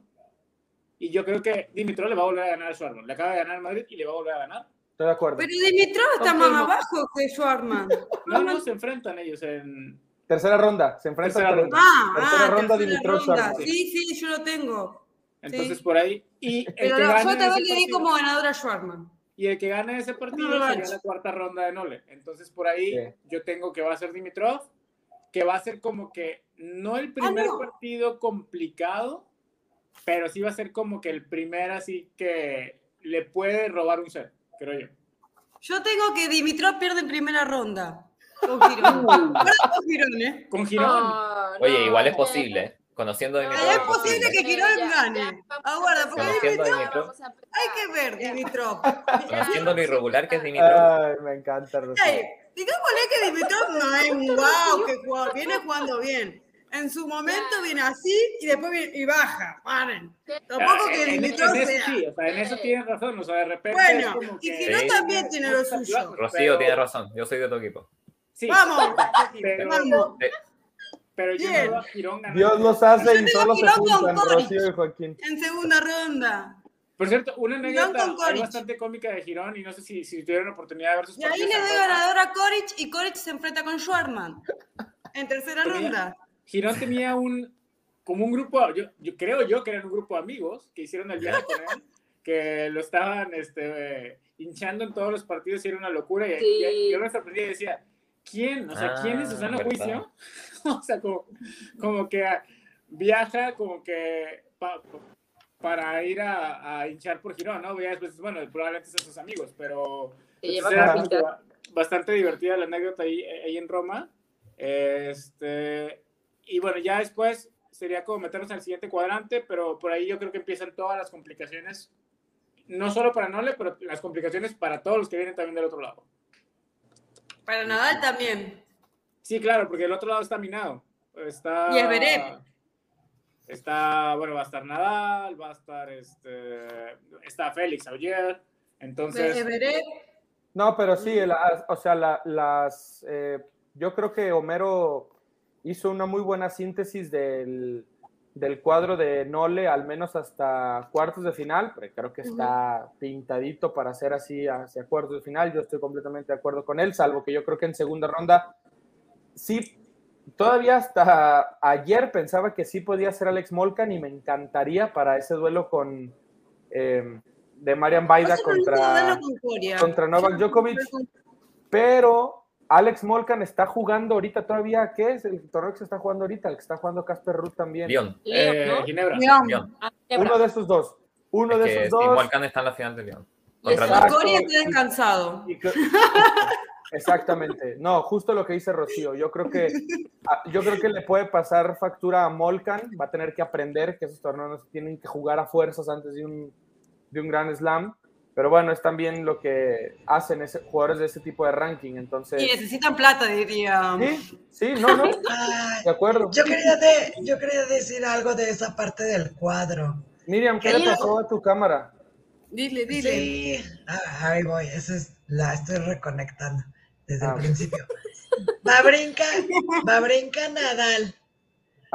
Speaker 7: y yo creo que Dimitrov le va a volver a ganar a Schwarman, le acaba de ganar Madrid y le va a volver a ganar.
Speaker 2: Estoy de acuerdo.
Speaker 6: Pero Dimitrov está más
Speaker 7: no.
Speaker 6: abajo que Schwarman. (laughs)
Speaker 7: No, no, se enfrentan ellos en...
Speaker 2: Tercera ronda, se enfrenta
Speaker 7: Tercera ronda.
Speaker 6: Ah,
Speaker 2: Tercera
Speaker 6: ah,
Speaker 2: ronda,
Speaker 6: tercera
Speaker 2: Dimitrov
Speaker 6: ronda. Sí, sí, yo lo tengo.
Speaker 7: Entonces
Speaker 6: Sí.
Speaker 7: por ahí y el
Speaker 6: Pero
Speaker 7: que
Speaker 6: no,
Speaker 7: gane
Speaker 6: yo también le di
Speaker 7: partido-
Speaker 6: como ganadora a Schwarman.
Speaker 7: Y el que gane ese partido
Speaker 6: Una
Speaker 7: sería la cuarta ronda de Nole. Entonces, por ahí
Speaker 2: Sí.
Speaker 7: yo tengo que va a ser Dimitrov, que va a ser como que no el primer
Speaker 6: no.
Speaker 7: partido complicado, pero sí va a ser como que el primer así que le puede robar un set, creo yo.
Speaker 6: Yo tengo que Dimitrov pierde en primera ronda. Con (laughs) Girón. Con Girón, ¿eh?
Speaker 7: Con Girón.
Speaker 5: Oye,
Speaker 3: no,
Speaker 5: igual es posible. ¿eh? Conociendo a Dimitrov
Speaker 6: es
Speaker 5: es
Speaker 6: posible que Girón gane. Aguarda, porque
Speaker 5: Dimitrov.
Speaker 6: Hay que ver, Dimitrov.
Speaker 5: Conociendo lo irregular que es Dimitrov.
Speaker 2: Ay, me encanta, Rocío.
Speaker 6: Ey, digámosle que Dimitrov no es un wow, que viene jugando bien. En su momento viene así y después viene y baja. Paren. Tampoco que
Speaker 7: Ah, en, en
Speaker 6: sea.
Speaker 7: sí, o sea, en eso tienes razón, o sea, de repente
Speaker 6: Bueno,
Speaker 7: es como
Speaker 6: y
Speaker 7: que...
Speaker 6: Girón
Speaker 5: Sí.
Speaker 6: también tiene lo suyo.
Speaker 5: Rocío
Speaker 7: Pero-
Speaker 5: tiene razón, yo soy de tu equipo.
Speaker 7: Sí,
Speaker 6: Vamos,
Speaker 7: pero,
Speaker 6: vamos.
Speaker 7: pero yo
Speaker 6: Bien.
Speaker 7: no veo a ganando.
Speaker 2: Dios los hace
Speaker 6: Yo
Speaker 2: y
Speaker 6: tengo
Speaker 2: solo se
Speaker 6: Girón con
Speaker 2: juntan. Rocío y Joaquín.
Speaker 6: En segunda ronda.
Speaker 7: Por cierto, una anécdota bastante cómica de Girón, y no sé si, si tuvieron oportunidad de ver sus
Speaker 6: Y ahí le doy ganador a Coric y Coric se enfrenta con Schwarman. En tercera
Speaker 7: Tenía-
Speaker 6: ronda.
Speaker 7: Girón tenía un, como un grupo, yo, yo creo yo que eran un grupo de amigos que hicieron el viaje con él, que lo estaban este, eh, hinchando en todos los partidos y era una locura. Y,
Speaker 3: Sí.
Speaker 7: y yo me sorprendí y decía, ¿quién? O sea, ¿quién es
Speaker 5: Ah,
Speaker 7: Susana. Juicio? (laughs) o sea, como, como que viaja como que pa- para ir a, a hinchar por Girón, ¿no? Ya después, bueno, probablemente sean sus amigos, pero como bastante divertida la anécdota ahí, ahí en Roma. Este, y bueno, ya después sería como meternos al siguiente cuadrante, pero por ahí yo creo que empiezan todas las complicaciones, no solo para Nole, pero las complicaciones para todos los que vienen también del otro lado.
Speaker 6: Para Nadal también.
Speaker 7: Sí, claro, porque el otro lado está minado. Está,
Speaker 6: Y.
Speaker 7: Está, bueno, va a estar Nadal, va a estar, este, está Félix Auger, entonces...
Speaker 2: No, pero sí, la- o sea, la- las, eh, yo creo que Homero hizo una muy buena síntesis del, del cuadro de Nole, al menos hasta cuartos de final, pero creo que está pintadito para ser así hacia cuartos de final. Yo estoy completamente de acuerdo con él, salvo que yo creo que en segunda ronda, sí, todavía hasta ayer pensaba que sí podía ser Alex Molcan y me encantaría para ese duelo con... eh, de Marian Baida contra contra Novak Djokovic. pero Alex Molcan está jugando ahorita todavía, ¿qué es el torneo que se está jugando ahorita? El que está jugando Casper Ruth también.
Speaker 5: León.
Speaker 7: Eh,
Speaker 3: ¿no?
Speaker 7: Ginebra.
Speaker 5: León.
Speaker 3: Ah.
Speaker 2: Uno de esos dos. Uno
Speaker 5: Es
Speaker 2: de esos dos.
Speaker 5: Volcán está en la final de León.
Speaker 3: Y.
Speaker 6: Coria está descansado.
Speaker 2: Y Exactamente. No, justo lo que dice Rocío. Yo creo que yo creo que le puede pasar factura a Molcan. Va a tener que aprender que esos torneos tienen que jugar a fuerzas antes de un, de un Grand Slam. Pero bueno, es también lo que hacen ese, jugadores de ese tipo de ranking. Entonces,
Speaker 6: Y necesitan plata, diría.
Speaker 2: sí, sí, no, no, (laughs) de acuerdo.
Speaker 4: yo, quería de- yo quería decir algo de esa parte del cuadro.
Speaker 2: Miriam, ¿qué le pasó a tu cámara?
Speaker 6: Dile, dile.
Speaker 4: Sí, ah, ahí voy, esa es, la estoy reconectando desde
Speaker 2: Ah.
Speaker 4: el principio. Va a brincar, va a brincar Nadal.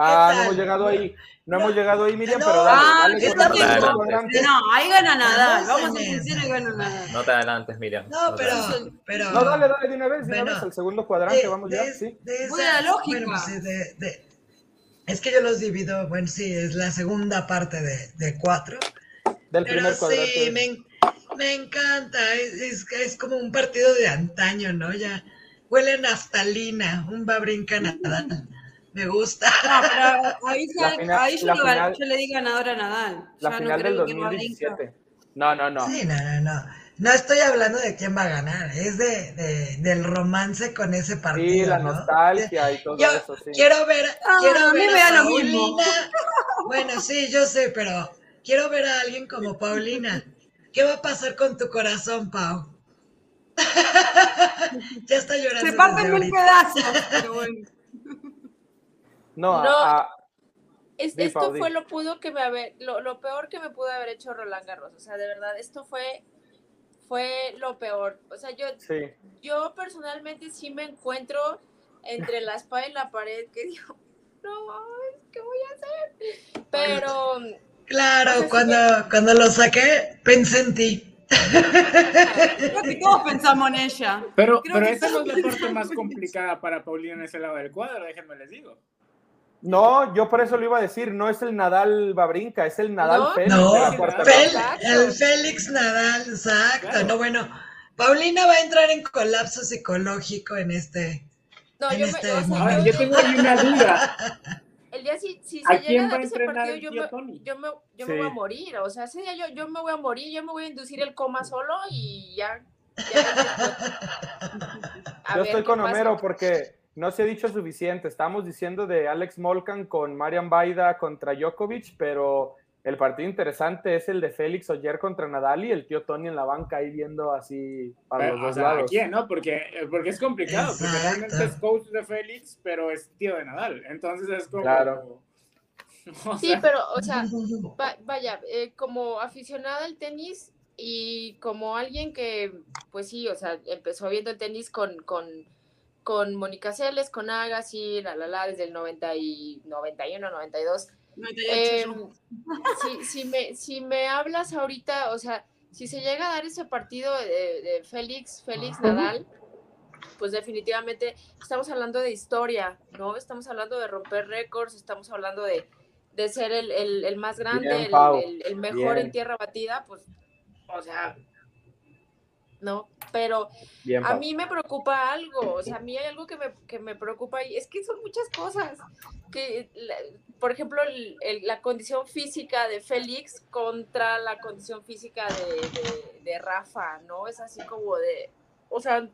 Speaker 2: Ah, no hemos llegado ahí. No,
Speaker 4: No.
Speaker 2: hemos llegado ahí, Miriam,
Speaker 4: No,
Speaker 2: pero dale,
Speaker 6: ah,
Speaker 2: dale el.
Speaker 6: No, ahí gana Nadal.
Speaker 4: Vamos
Speaker 6: Vamos a decir que gana Nadal.
Speaker 5: No te adelantes, Miriam.
Speaker 4: No, pero.
Speaker 2: No, dale, dale de una vez, de una vez, al segundo cuadrante,
Speaker 4: de-
Speaker 2: vamos ya,
Speaker 4: de-
Speaker 2: sí.
Speaker 4: de
Speaker 6: Voy
Speaker 4: esa-
Speaker 6: a la lógica.
Speaker 4: bueno, pues, sí, de- de- es que yo los divido, bueno, sí, es la segunda parte de, de cuatro.
Speaker 2: Del
Speaker 4: Pero
Speaker 2: primer cuadrante.
Speaker 4: sí, me, en- me encanta, es, es, es como un partido de antaño, ¿no? Ya huele a naftalina, un brincar Nadal. Me gusta. (laughs)
Speaker 6: No, pero ahí, ya-
Speaker 2: La final-
Speaker 6: ahí yo, le,
Speaker 2: final-
Speaker 6: yo le di ganador a Nadal.
Speaker 2: La
Speaker 6: Ya
Speaker 2: final
Speaker 6: no
Speaker 2: del
Speaker 6: creo que no brinca.
Speaker 2: 2017. No, no, no.
Speaker 4: Sí, no, no, no. No estoy hablando de quién va a ganar, es de, de- del romance con ese partido.
Speaker 2: Sí, la
Speaker 4: ¿no?
Speaker 2: nostalgia y todo
Speaker 4: Yo
Speaker 2: eso, sí.
Speaker 4: quiero ver,
Speaker 6: Ah,
Speaker 4: quiero
Speaker 6: a
Speaker 4: ver a
Speaker 6: lo mismo.
Speaker 4: Paulina. Bueno, sí, yo sé, pero quiero ver a alguien como Paulina. ¿Qué va a pasar con tu corazón, Pau? (laughs) ya está llorando.
Speaker 6: Se parten mil
Speaker 4: ahorita.
Speaker 6: pedazos, pero bueno.
Speaker 2: No,
Speaker 3: No.
Speaker 2: a- a-
Speaker 3: Es-
Speaker 2: Di,
Speaker 3: esto fue lo pudo que me haber, lo, lo peor que me pudo haber hecho Roland Garros. O sea, de verdad, esto fue, fue lo peor. O sea, yo,
Speaker 2: sí.
Speaker 3: yo personalmente sí me encuentro entre la espada y la pared que digo, (laughs) no mames, ¿qué voy a hacer? Pero
Speaker 4: Claro, cuando, cuando lo saqué, pensé en ti.
Speaker 6: Creo que todos pensamos en ella.
Speaker 7: Pero,
Speaker 6: Creo
Speaker 7: pero esa no es la parte más complicada para Paulina en ese lado del cuadro, déjenme les digo.
Speaker 2: No, yo por eso lo iba a decir, no es el Nadal Babrinca, es el Nadal
Speaker 3: No.
Speaker 2: Félix
Speaker 4: No, el Félix Nadal, exacto.
Speaker 7: Claro.
Speaker 4: No, bueno, Paulina va a entrar en colapso psicológico en este.
Speaker 3: no,
Speaker 4: En
Speaker 3: yo me,
Speaker 4: este
Speaker 3: o sea, yo-
Speaker 7: yo tengo ahí una duda. (laughs)
Speaker 3: el día si, si
Speaker 7: ¿A
Speaker 3: se llega a dar ese partido, yo me, yo, me, yo
Speaker 2: Sí.
Speaker 3: me voy a morir. O sea, ese día yo, yo me voy a morir, yo me voy a inducir el coma solo y ya. ya A
Speaker 2: Yo
Speaker 3: ver
Speaker 2: estoy con
Speaker 3: pasa.
Speaker 2: Homero porque no se ha dicho suficiente. Estamos diciendo de Alex Molcan con Marian Baida contra Djokovic, pero el partido interesante es el de Félix Oyer contra Nadal y el tío Tony en la banca ahí viendo así para
Speaker 7: Pero,
Speaker 2: los
Speaker 7: o
Speaker 2: dos
Speaker 7: sea,
Speaker 2: lados.
Speaker 7: ¿quién, no? Porque, eh, porque es complicado, porque realmente es coach de Félix, pero es tío de Nadal. Entonces es como.
Speaker 2: Claro. (laughs)
Speaker 7: o
Speaker 3: Sí, pero, o sea, va- vaya, eh, como aficionada al tenis y como alguien que, pues sí, o sea, empezó viendo el tenis con, con, con Mónica Celes, con Agassi, la, la, la, desde el 90 y 91, 92.
Speaker 6: 98
Speaker 3: Eh,
Speaker 6: yo.
Speaker 3: si, si, me, si me hablas ahorita, o sea, si se llega a dar ese partido de, de Félix, Félix Nadal, pues definitivamente estamos hablando de historia, ¿no? Estamos hablando de romper récords, estamos hablando de, de ser el, el- el más grande,
Speaker 2: Bien,
Speaker 3: el,
Speaker 2: Pau,
Speaker 3: el- el mejor
Speaker 2: bien.
Speaker 3: en tierra batida, pues, o sea, ¿no? Pero
Speaker 2: Bien,
Speaker 3: a mí me preocupa algo, o sea, a mí hay algo que me, que me preocupa y es que son muchas cosas. Que, la- por ejemplo, el- el- la condición física de Félix contra la condición física de, de- de Rafa, ¿no? Es así como de, o sea,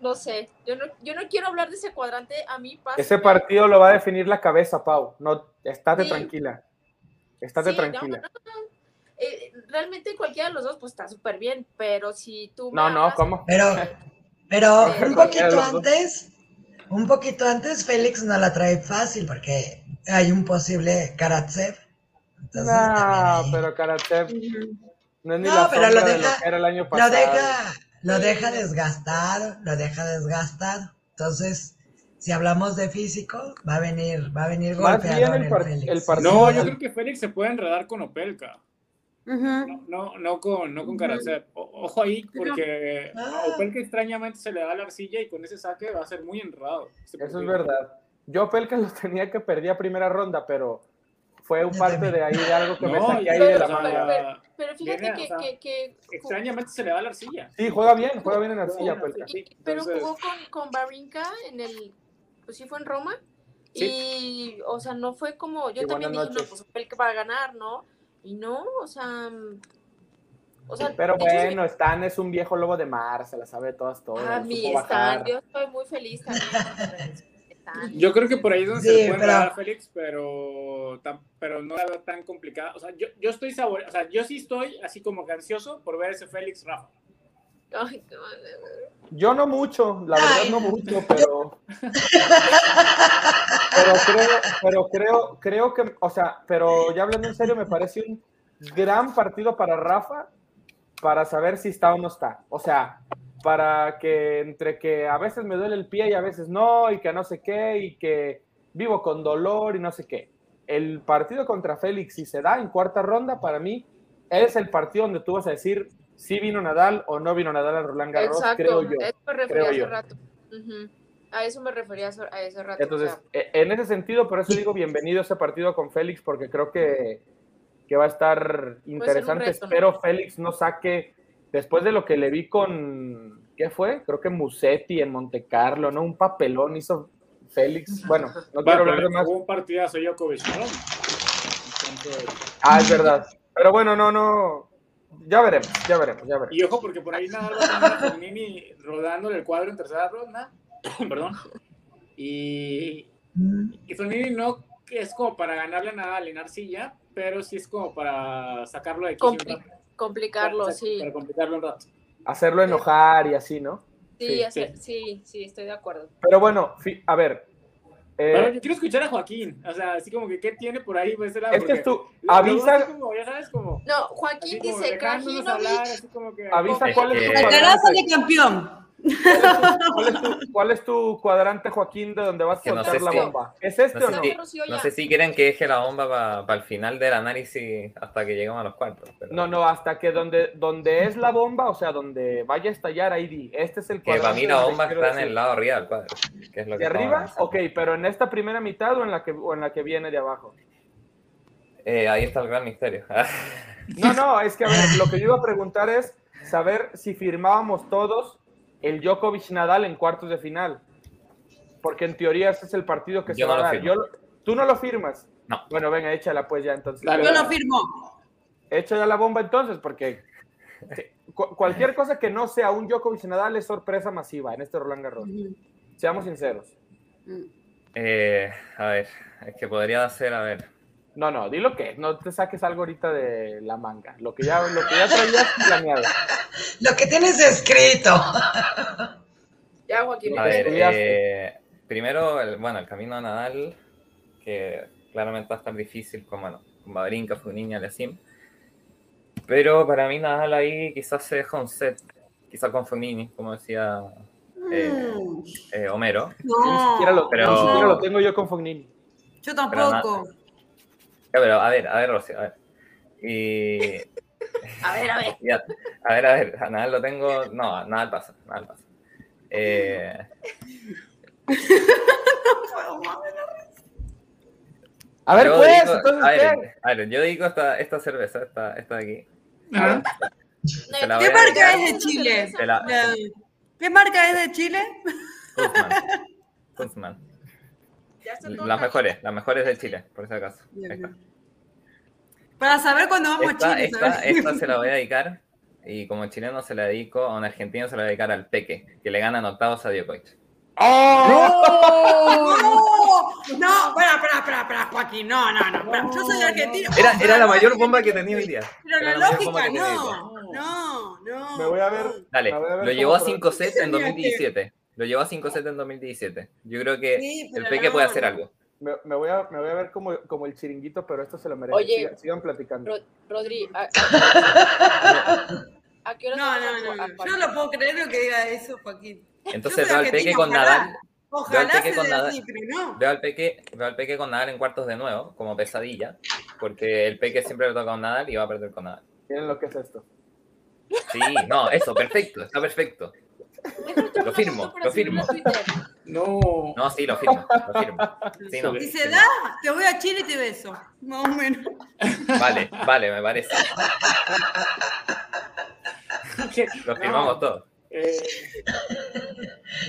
Speaker 3: no sé, yo no, yo no quiero hablar de ese cuadrante, a mí pasa.
Speaker 2: Ese partido lo va a definir la cabeza, Pau. No, estate
Speaker 3: Sí.
Speaker 2: tranquila. Estate
Speaker 3: Sí,
Speaker 2: tranquila.
Speaker 3: no, no. Eh, realmente cualquiera de los dos pues está súper bien, pero si tú...
Speaker 2: No, no, ¿cómo?
Speaker 4: Pero, pero
Speaker 3: Sí,
Speaker 4: un poquito antes, un poquito antes, Félix no la trae fácil porque hay un posible Karatsev. Entonces,
Speaker 2: No,
Speaker 4: también
Speaker 2: pero Karatsev no es ni
Speaker 4: No,
Speaker 2: la
Speaker 4: pero lo
Speaker 2: de
Speaker 4: deja-
Speaker 2: lo que era el año
Speaker 4: Lo
Speaker 2: pasado.
Speaker 4: deja, lo deja desgastado, lo deja desgastado. Entonces, si hablamos de físico, va a venir, va a venir
Speaker 2: Más
Speaker 4: golpeado
Speaker 2: bien el
Speaker 4: Félix.
Speaker 2: el par-
Speaker 7: no,
Speaker 2: Sí.
Speaker 7: yo creo que Félix se puede enredar con Opelka. No, no, no con, no con Karatsev. O- Ojo ahí, porque
Speaker 4: Ah.
Speaker 7: a Opelka extrañamente se le da la arcilla y con ese saque va a ser muy enredado. este
Speaker 2: Eso es verdad. Yo Pelka lo tenía que perdía primera ronda, pero fue un parte de ahí de algo que me saqué ahí de la
Speaker 7: o sea,
Speaker 2: manga.
Speaker 3: Pero fíjate
Speaker 7: viene,
Speaker 3: que,
Speaker 7: o sea,
Speaker 3: que, que-
Speaker 7: Extrañamente se le da la arcilla.
Speaker 2: Sí, juega bien, juega bien en arcilla,
Speaker 7: Juega bien,
Speaker 2: Pelka.
Speaker 7: sí.
Speaker 3: y- pero
Speaker 7: entonces-
Speaker 3: jugó con, con Barinka en el, pues sí fue en Roma,
Speaker 7: Sí.
Speaker 3: y, o sea, no fue como, yo también dije, no, pues el que va a ganar, ¿no? Y no, o sea, o sea,
Speaker 2: Pero
Speaker 3: de hecho,
Speaker 2: bueno, Stan es un viejo lobo de mar, se la sabe todas, todas.
Speaker 3: a
Speaker 2: lo
Speaker 3: mí
Speaker 2: bajar.
Speaker 3: yo estoy muy feliz también.
Speaker 7: Yo creo que por ahí es donde
Speaker 4: Sí,
Speaker 7: se le puede
Speaker 4: pero-
Speaker 7: dar Félix, pero, tam- pero no la veo tan complicada. O sea, yo, yo estoy sabor, o sea, yo sí estoy así como que ansioso por ver ese Félix Rafa.
Speaker 3: Ay, qué mal.
Speaker 2: Yo no mucho, la verdad
Speaker 4: Ay.
Speaker 2: no mucho, pero. pero creo, pero creo, creo que, o sea, pero ya hablando en serio, me parece un gran partido para Rafa para saber si está o no está. O sea, para que entre que a veces me duele el pie y a veces no, y que no sé qué, y que vivo con dolor y no sé qué. El partido contra Félix, si se da en cuarta ronda, para mí es el partido donde tú vas a decir si vino Nadal o no vino Nadal a Roland Garros,
Speaker 3: Exacto,
Speaker 2: creo yo.
Speaker 3: a eso me refería hace
Speaker 2: yo.
Speaker 3: rato. A eso me refería hace- a ese rato.
Speaker 2: Entonces, e- en ese sentido, por eso digo bienvenido a ese partido con Félix, porque creo que, que va a estar interesante.
Speaker 3: reto, ¿no?
Speaker 2: Espero Félix no saque, después de lo que le vi con, ¿qué fue? Creo que Musetti en Monte Carlo, ¿no? Un papelón hizo Félix. Bueno, no quiero hablar de más.
Speaker 7: un partidazo Djokovic, ¿no? Entonces,
Speaker 2: Ah, es verdad. Pero bueno, no, no. Ya veremos, ya veremos, ya veremos.
Speaker 7: y ojo, porque por ahí nada más tenía a Fognini rodándole el cuadro en tercera ronda. (coughs) Perdón. Y, y Fognini no es como para ganarle nada a Arcilla, pero sí es como para sacarlo de aquí. un
Speaker 3: compli-
Speaker 7: rato.
Speaker 3: complicarlo,
Speaker 7: Para-
Speaker 3: sí.
Speaker 7: Para complicarlo un rato.
Speaker 2: Hacerlo enojar y así, ¿no?
Speaker 3: Sí,
Speaker 2: sí,
Speaker 3: hacer- sí, sí, estoy de acuerdo.
Speaker 2: Pero bueno, a ver. Eh,
Speaker 7: Pero yo quiero escuchar a Joaquín. O sea, así como que, ¿qué tiene por ahí por ese lado?
Speaker 2: es que tú, avisa,
Speaker 7: como, ya sabes, como.
Speaker 3: No, Joaquín dice
Speaker 7: hablar,
Speaker 3: Krajinovic.
Speaker 7: así como que.
Speaker 2: avisa cuál es tu
Speaker 5: que-
Speaker 6: La caraza de campeón.
Speaker 2: ¿Cuál es, tu, cuál es tu cuadrante, Joaquín, de donde vas a
Speaker 5: no
Speaker 2: soltar
Speaker 5: sé
Speaker 2: la
Speaker 5: si-
Speaker 2: bomba? ¿Es este
Speaker 5: No
Speaker 2: o
Speaker 5: sé,
Speaker 2: no?
Speaker 5: si, no sé si quieren que deje la bomba para el final del análisis hasta que lleguemos a los cuartos. pero-
Speaker 2: No, no, hasta que donde, donde es la bomba, o sea, donde vaya a estallar, ahí di. Este es el
Speaker 5: Que para mí la bomba
Speaker 2: quiero
Speaker 5: está en el lado. Que es lo que
Speaker 2: ¿De arriba? Ok, pero en esta primera mitad o en la que, o en la que viene de abajo.
Speaker 5: Eh, ahí está el gran misterio.
Speaker 2: No, no, es que a ver, lo que yo iba a preguntar es saber si firmábamos todos el Djokovic Nadal en cuartos de final. Porque en teoría ese es el partido que
Speaker 5: Yo
Speaker 2: se va
Speaker 5: no
Speaker 2: a dar.
Speaker 5: firmo.
Speaker 2: Yo lo- ¿Tú no lo firmas?
Speaker 5: No.
Speaker 2: Bueno, venga, échala pues ya entonces.
Speaker 6: Yo lo firmo.
Speaker 2: Echa ya la bomba entonces, porque cualquier cosa que no sea un Djokovic Nadal es sorpresa masiva en este Roland Garros. Seamos sinceros.
Speaker 6: Mm.
Speaker 5: Eh, a ver, es que podría ser, a ver.
Speaker 2: No, no, di lo que es, no te saques algo ahorita de la manga. Lo que ya, lo que ya traías (laughs) planeado.
Speaker 4: Lo que tienes escrito.
Speaker 3: Ya, Joaquín.
Speaker 5: A ver,
Speaker 2: estudiaste.
Speaker 5: eh, primero, el, bueno, el camino a Nadal, que claramente va a estar difícil con, bueno, con y Alessim. Pero para mí Nadal ahí quizás se deja un set, quizás con Funini, como decía eh,
Speaker 6: Mm,
Speaker 5: eh, Homero.
Speaker 2: Ni siquiera,
Speaker 6: No,
Speaker 2: lo,
Speaker 5: Pero-
Speaker 2: ni siquiera lo tengo yo con Fognini.
Speaker 6: yo
Speaker 5: Pero
Speaker 6: tampoco.
Speaker 5: Ya, pero a ver, a ver, Rocío, a ver. Y, (laughs)
Speaker 3: A ver, a ver.
Speaker 5: y a, ver, a ver, a Nadal lo tengo, no, a Nadal pasa, Nadal pasa. Eh,
Speaker 2: A ver,
Speaker 5: yo
Speaker 2: pues,
Speaker 5: digo-
Speaker 2: entonces,
Speaker 5: a ver, a ver, yo digo esta, esta cerveza, esta, esta de aquí.
Speaker 6: ¿Qué marca
Speaker 5: dedicar.
Speaker 6: es de Chile?
Speaker 5: La-
Speaker 6: ¿Qué marca es de Chile?
Speaker 5: Kunzman. Kunzman.
Speaker 3: Ya
Speaker 5: Las mejores, las mejores de Chile, por está.
Speaker 6: bien. Para saber cuándo vamos
Speaker 5: Esta,
Speaker 6: a Chile.
Speaker 5: esta, esta se la voy a (laughs) dedicar, y como chileno se la dedico, a un argentino se la voy a dedicar al Peque, que le gana en octavos a Djokovic.
Speaker 2: ¡Oh!
Speaker 6: ¡No! No, espera, espera, espera, espera, Joaquín. No, no, no. espera. Yo soy argentino.
Speaker 5: Era, era la mayor bomba que tenía hoy día.
Speaker 6: Pero
Speaker 5: Era
Speaker 6: la lógica, no. No, no.
Speaker 2: Me voy a ver.
Speaker 5: Dale,
Speaker 2: a ver
Speaker 5: lo llevó a
Speaker 2: pro-
Speaker 5: 5 sets en
Speaker 6: Tenía que-
Speaker 5: 2017. Lo llevó a 5 sets en 2017. Yo creo que
Speaker 6: Sí,
Speaker 5: el Peque
Speaker 6: no,
Speaker 5: puede hacer
Speaker 6: no.
Speaker 5: algo.
Speaker 2: Me, me voy a, me voy a ver como, como el chiringuito, pero esto se lo merece.
Speaker 3: Oye.
Speaker 2: Sigan, sigan platicando.
Speaker 3: Ro- Rodri, ¿a, a, (laughs) ¿a qué hora
Speaker 6: No, no,
Speaker 3: a-
Speaker 6: no,
Speaker 3: a
Speaker 6: no. Yo no puedo creer lo que diga eso, Joaquín.
Speaker 5: Entonces veo al Peque con. Nadal.
Speaker 6: Ojalá
Speaker 5: Peque
Speaker 6: se
Speaker 5: con
Speaker 6: dé
Speaker 5: nada.
Speaker 6: así, pero no.
Speaker 5: Veo al Peque, veo al Peque con Nadal en cuartos de nuevo, como pesadilla. Porque el Peque siempre le toca con Nadal y va a perder con Nadal.
Speaker 2: Miren lo que es esto.
Speaker 5: Sí, no, eso, perfecto, está perfecto. Lo firmo, lo firmo.
Speaker 7: No.
Speaker 5: No, sí, lo firmo, lo firmo. Sí, no,
Speaker 6: Si se da, te voy a Chile y te beso. Más o menos.
Speaker 5: Vale, vale, me parece. Lo firmamos
Speaker 7: No,
Speaker 5: todos.
Speaker 7: eh,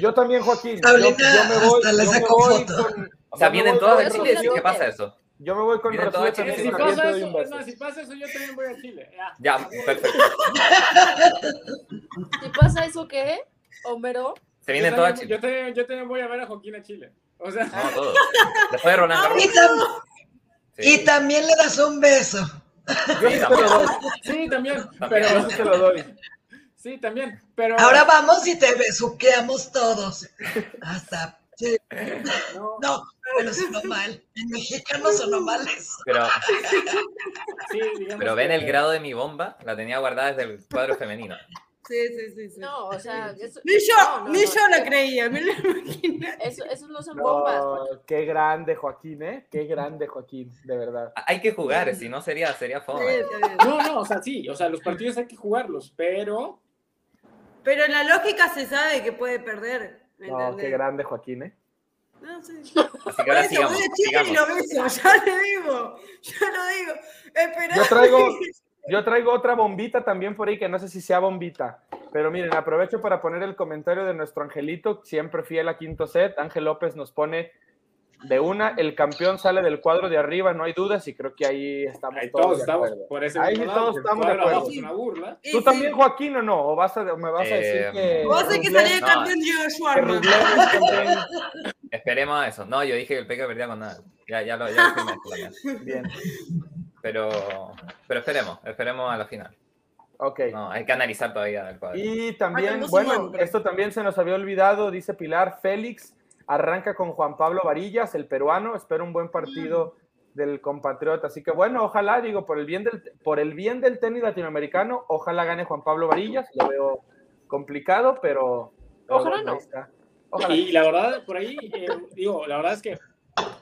Speaker 2: Yo también, Joaquín. Yo, yo me voy, yo me voy con.
Speaker 5: O sea, vienen todas de. Chile. ¿Qué pasa eso?
Speaker 2: Yo me voy con Rocío también.
Speaker 5: chiles.
Speaker 7: si pasa eso, no, si pasa eso, yo también voy a Chile. Ya.
Speaker 5: Ya, perfecto. (laughs)
Speaker 3: ¿Qué pasa eso qué? Homero.
Speaker 5: Se
Speaker 7: Yo
Speaker 5: vienen todas a
Speaker 7: también,
Speaker 5: Chile.
Speaker 7: yo, también, yo también voy a ver a Joaquín a Chile. O sea,
Speaker 5: No, todos. (laughs) Después de Garros.
Speaker 4: Y, tam-
Speaker 5: Sí.
Speaker 4: y también le das un beso.
Speaker 2: Yo sí
Speaker 5: Sí,
Speaker 2: te lo doy.
Speaker 7: sí, también.
Speaker 5: También.
Speaker 2: Yo
Speaker 7: Pero,
Speaker 2: sí te lo doy.
Speaker 7: sí, también. Pero,
Speaker 4: Ahora vamos y te besuqueamos todos. Hasta. sí.
Speaker 7: no,
Speaker 4: No, pero sonó mal. En mexicano sonó mal eso.
Speaker 5: Pero,
Speaker 7: sí,
Speaker 5: pero ven
Speaker 7: que-
Speaker 5: el grado de mi bomba, la tenía guardada desde el cuadro femenino.
Speaker 6: Sí, sí, sí. sí.
Speaker 3: No, o sea, (laughs) eso,
Speaker 6: Ni yo,
Speaker 3: no, no,
Speaker 6: ni
Speaker 3: no.
Speaker 6: yo la creía. Me lo imaginé.
Speaker 3: Eso, esos no son bombas.
Speaker 2: No, (laughs) qué grande, Joaquín, ¿eh? Qué grande, Joaquín, de verdad.
Speaker 5: Hay que jugar, si no sería, sería
Speaker 6: Sí,
Speaker 5: fome.
Speaker 7: No, no, o sea, sí, o sea, los partidos hay que jugarlos, pero
Speaker 6: Pero la lógica se sabe que puede perder. ¿me
Speaker 2: No,
Speaker 6: entendés?
Speaker 2: qué grande, Joaquín, ¿eh?
Speaker 6: No, sí. (laughs)
Speaker 5: Así que ahora
Speaker 6: eso
Speaker 5: sigamos,
Speaker 6: voy a Chile y
Speaker 5: sigamos.
Speaker 6: lo beso, ya le digo, ya lo digo. Esperá.
Speaker 2: Yo traigo, yo traigo otra bombita también por ahí, que no sé si sea bombita. Pero miren, aprovecho para poner el comentario de nuestro Angelito, siempre fiel a quinto set. Ángel López nos pone de una, el campeón sale del cuadro de arriba, no hay dudas, y creo que ahí estamos
Speaker 7: ahí
Speaker 2: todos,
Speaker 7: todos
Speaker 2: de
Speaker 7: estamos
Speaker 2: acuerdo.
Speaker 7: por ese
Speaker 2: Ahí
Speaker 7: lado,
Speaker 2: todos
Speaker 7: que
Speaker 2: estamos de acuerdo.
Speaker 7: es una burla.
Speaker 2: ¿Tú
Speaker 6: sí.
Speaker 2: también, Joaquín, o no? ¿O vas a, me vas a decir
Speaker 5: Eh,
Speaker 2: que...
Speaker 6: Vos sé que
Speaker 2: Rublev-
Speaker 6: salía
Speaker 5: No.
Speaker 6: campeón
Speaker 2: que. Rublev es campeón?
Speaker 5: Esperemos a eso. No, yo dije que el Peque perdía con nada. Ya, ya lo, ya lo.
Speaker 2: Bien,
Speaker 5: Pero, pero esperemos, esperemos a la final.
Speaker 2: ok.
Speaker 5: No, hay que analizar todavía el cuadro.
Speaker 2: Y también,
Speaker 6: dos
Speaker 2: bueno, esto también se nos había olvidado, dice Pilar, Félix arranca con Juan Pablo Varillas, el peruano, espero un buen partido del compatriota. Así que bueno, ojalá, digo, por el bien del, por el bien del tenis latinoamericano, ojalá gane Juan Pablo Varillas, lo veo complicado, pero, pero
Speaker 3: Ojalá
Speaker 2: bueno,
Speaker 3: no.
Speaker 2: Ojalá.
Speaker 7: Y la verdad, por ahí, eh, digo, la verdad es que.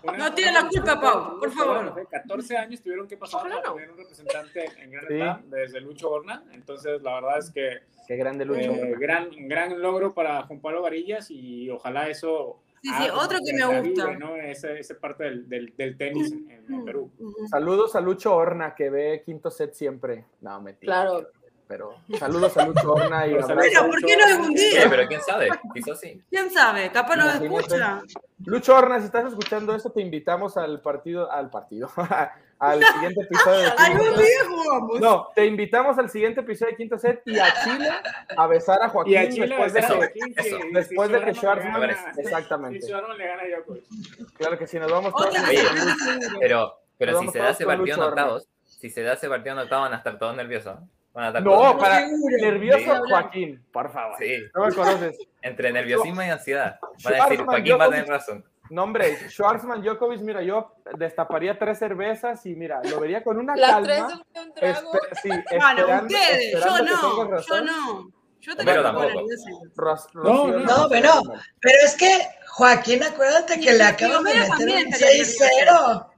Speaker 7: Una-
Speaker 6: No tiene la culpa, Pau, por favor.
Speaker 7: Hace 14 años tuvieron que pasar para
Speaker 3: no.
Speaker 7: tener un representante en Gran
Speaker 2: Sí.
Speaker 7: Desde Lucho Horna. Entonces, la verdad es que
Speaker 2: Qué grande lucha.
Speaker 7: eh, gran, gran logro para Juan Pablo Varillas y ojalá eso.
Speaker 6: Sí, sí, otro que me gusta.
Speaker 7: ¿no? Esa, esa parte del, del, del tenis en, en Perú.
Speaker 2: Saludos a Lucho Horna, que ve quinto set siempre. No, mentira.
Speaker 3: Claro.
Speaker 2: Pero saludos a Lucho Horna y
Speaker 7: Pero
Speaker 2: abrazo.
Speaker 6: Bueno, ¿por qué no algún
Speaker 5: Sí,
Speaker 6: día?
Speaker 5: pero quién sabe, quizás sí.
Speaker 6: ¿Quién sabe? Capaz lo escucha.
Speaker 2: Lucho Horna, si estás escuchando esto, te invitamos al partido, al partido, (laughs) al siguiente episodio de
Speaker 6: Algún
Speaker 2: Quinto
Speaker 6: día jugamos.
Speaker 2: No, te invitamos al siguiente episodio de Quinto Set y a Chile a besar a Joaquín
Speaker 7: Y a Chile
Speaker 2: después de
Speaker 7: a
Speaker 2: que,
Speaker 5: eso,
Speaker 7: si
Speaker 2: después de que
Speaker 7: Schwarzman gana-
Speaker 2: exactamente.
Speaker 7: si Schwarzman le gana a Djokovic.
Speaker 2: Claro que sí, nos vamos todos.
Speaker 5: Oye. Pero Pero
Speaker 2: Nos
Speaker 5: si se da ese partido en octavos, si se da ese partido en octavos van a estar todos nerviosos. ¿No?
Speaker 2: Para nervioso
Speaker 5: Sí.
Speaker 2: Joaquín, por favor.
Speaker 5: Sí,
Speaker 2: No me conoces.
Speaker 5: entre nerviosismo y ansiedad. Van a decir, Joaquín va a tener razón.
Speaker 2: No, hombre, Schwarzman, Djokovic, mira, yo destaparía tres cervezas y mira, lo vería con una
Speaker 3: Las tres
Speaker 2: calma.
Speaker 3: de un trago.
Speaker 2: espe- sí,
Speaker 6: Bueno, ustedes, yo no, yo no. Yo
Speaker 5: Pero
Speaker 6: también me
Speaker 5: tampoco.
Speaker 7: No, no.
Speaker 4: No, bueno, pero es que, Joaquín, acuérdate que le acaban de meter
Speaker 6: también
Speaker 4: un
Speaker 6: estaría
Speaker 4: 6-0.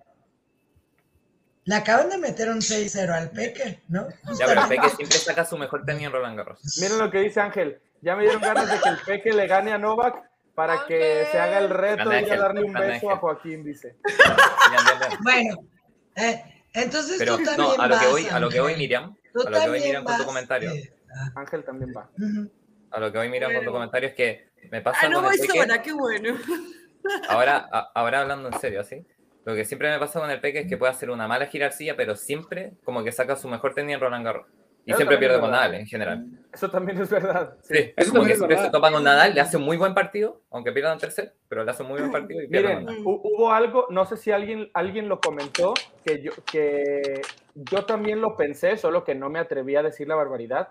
Speaker 4: Le acaban de meter un 6-0 al Peque, ¿no?
Speaker 5: Ya, pero Peque siempre saca su mejor tenis en Roland Garros.
Speaker 2: Miren lo que dice Ángel. Ya me dieron ganas de que el Peque le gane a Novak para que se haga el reto
Speaker 5: Gana
Speaker 2: y ir a
Speaker 5: Ángel,
Speaker 2: darle un
Speaker 5: gana
Speaker 2: beso
Speaker 5: Ángel.
Speaker 2: a Joaquín, dice.
Speaker 4: Bueno, eh, entonces
Speaker 5: Pero
Speaker 4: tú también
Speaker 5: no, a lo que
Speaker 4: vas,
Speaker 5: voy, a lo que voy. Miriam,
Speaker 4: Tú
Speaker 5: a lo que voy, Miriam, con tu comentario.
Speaker 4: eh, ah,
Speaker 2: Ángel también va.
Speaker 5: A lo que voy, Miriam, con tu comentario es que me pasa
Speaker 6: Ah, no voy
Speaker 5: el
Speaker 6: sola, qué bueno.
Speaker 5: Ahora, a- ahora hablando en serio, ¿sí? Lo que siempre me pasa con el Peque es que puede hacer una mala girarcilla, pero siempre como que saca su mejor tenis en Roland Garros. Y
Speaker 2: Eso
Speaker 5: siempre pierde
Speaker 2: es
Speaker 5: con. Nadal en general.
Speaker 2: Eso también es verdad.
Speaker 5: Sí,
Speaker 7: Eso
Speaker 5: como que
Speaker 7: es
Speaker 5: siempre se topa con Nadal, le hace un muy buen partido, aunque pierda en tercer, pero le hace un muy buen partido y con
Speaker 2: Miren, hubo algo, no sé si alguien, alguien lo comentó, que yo, que yo también lo pensé, solo que no me atreví a decir la barbaridad,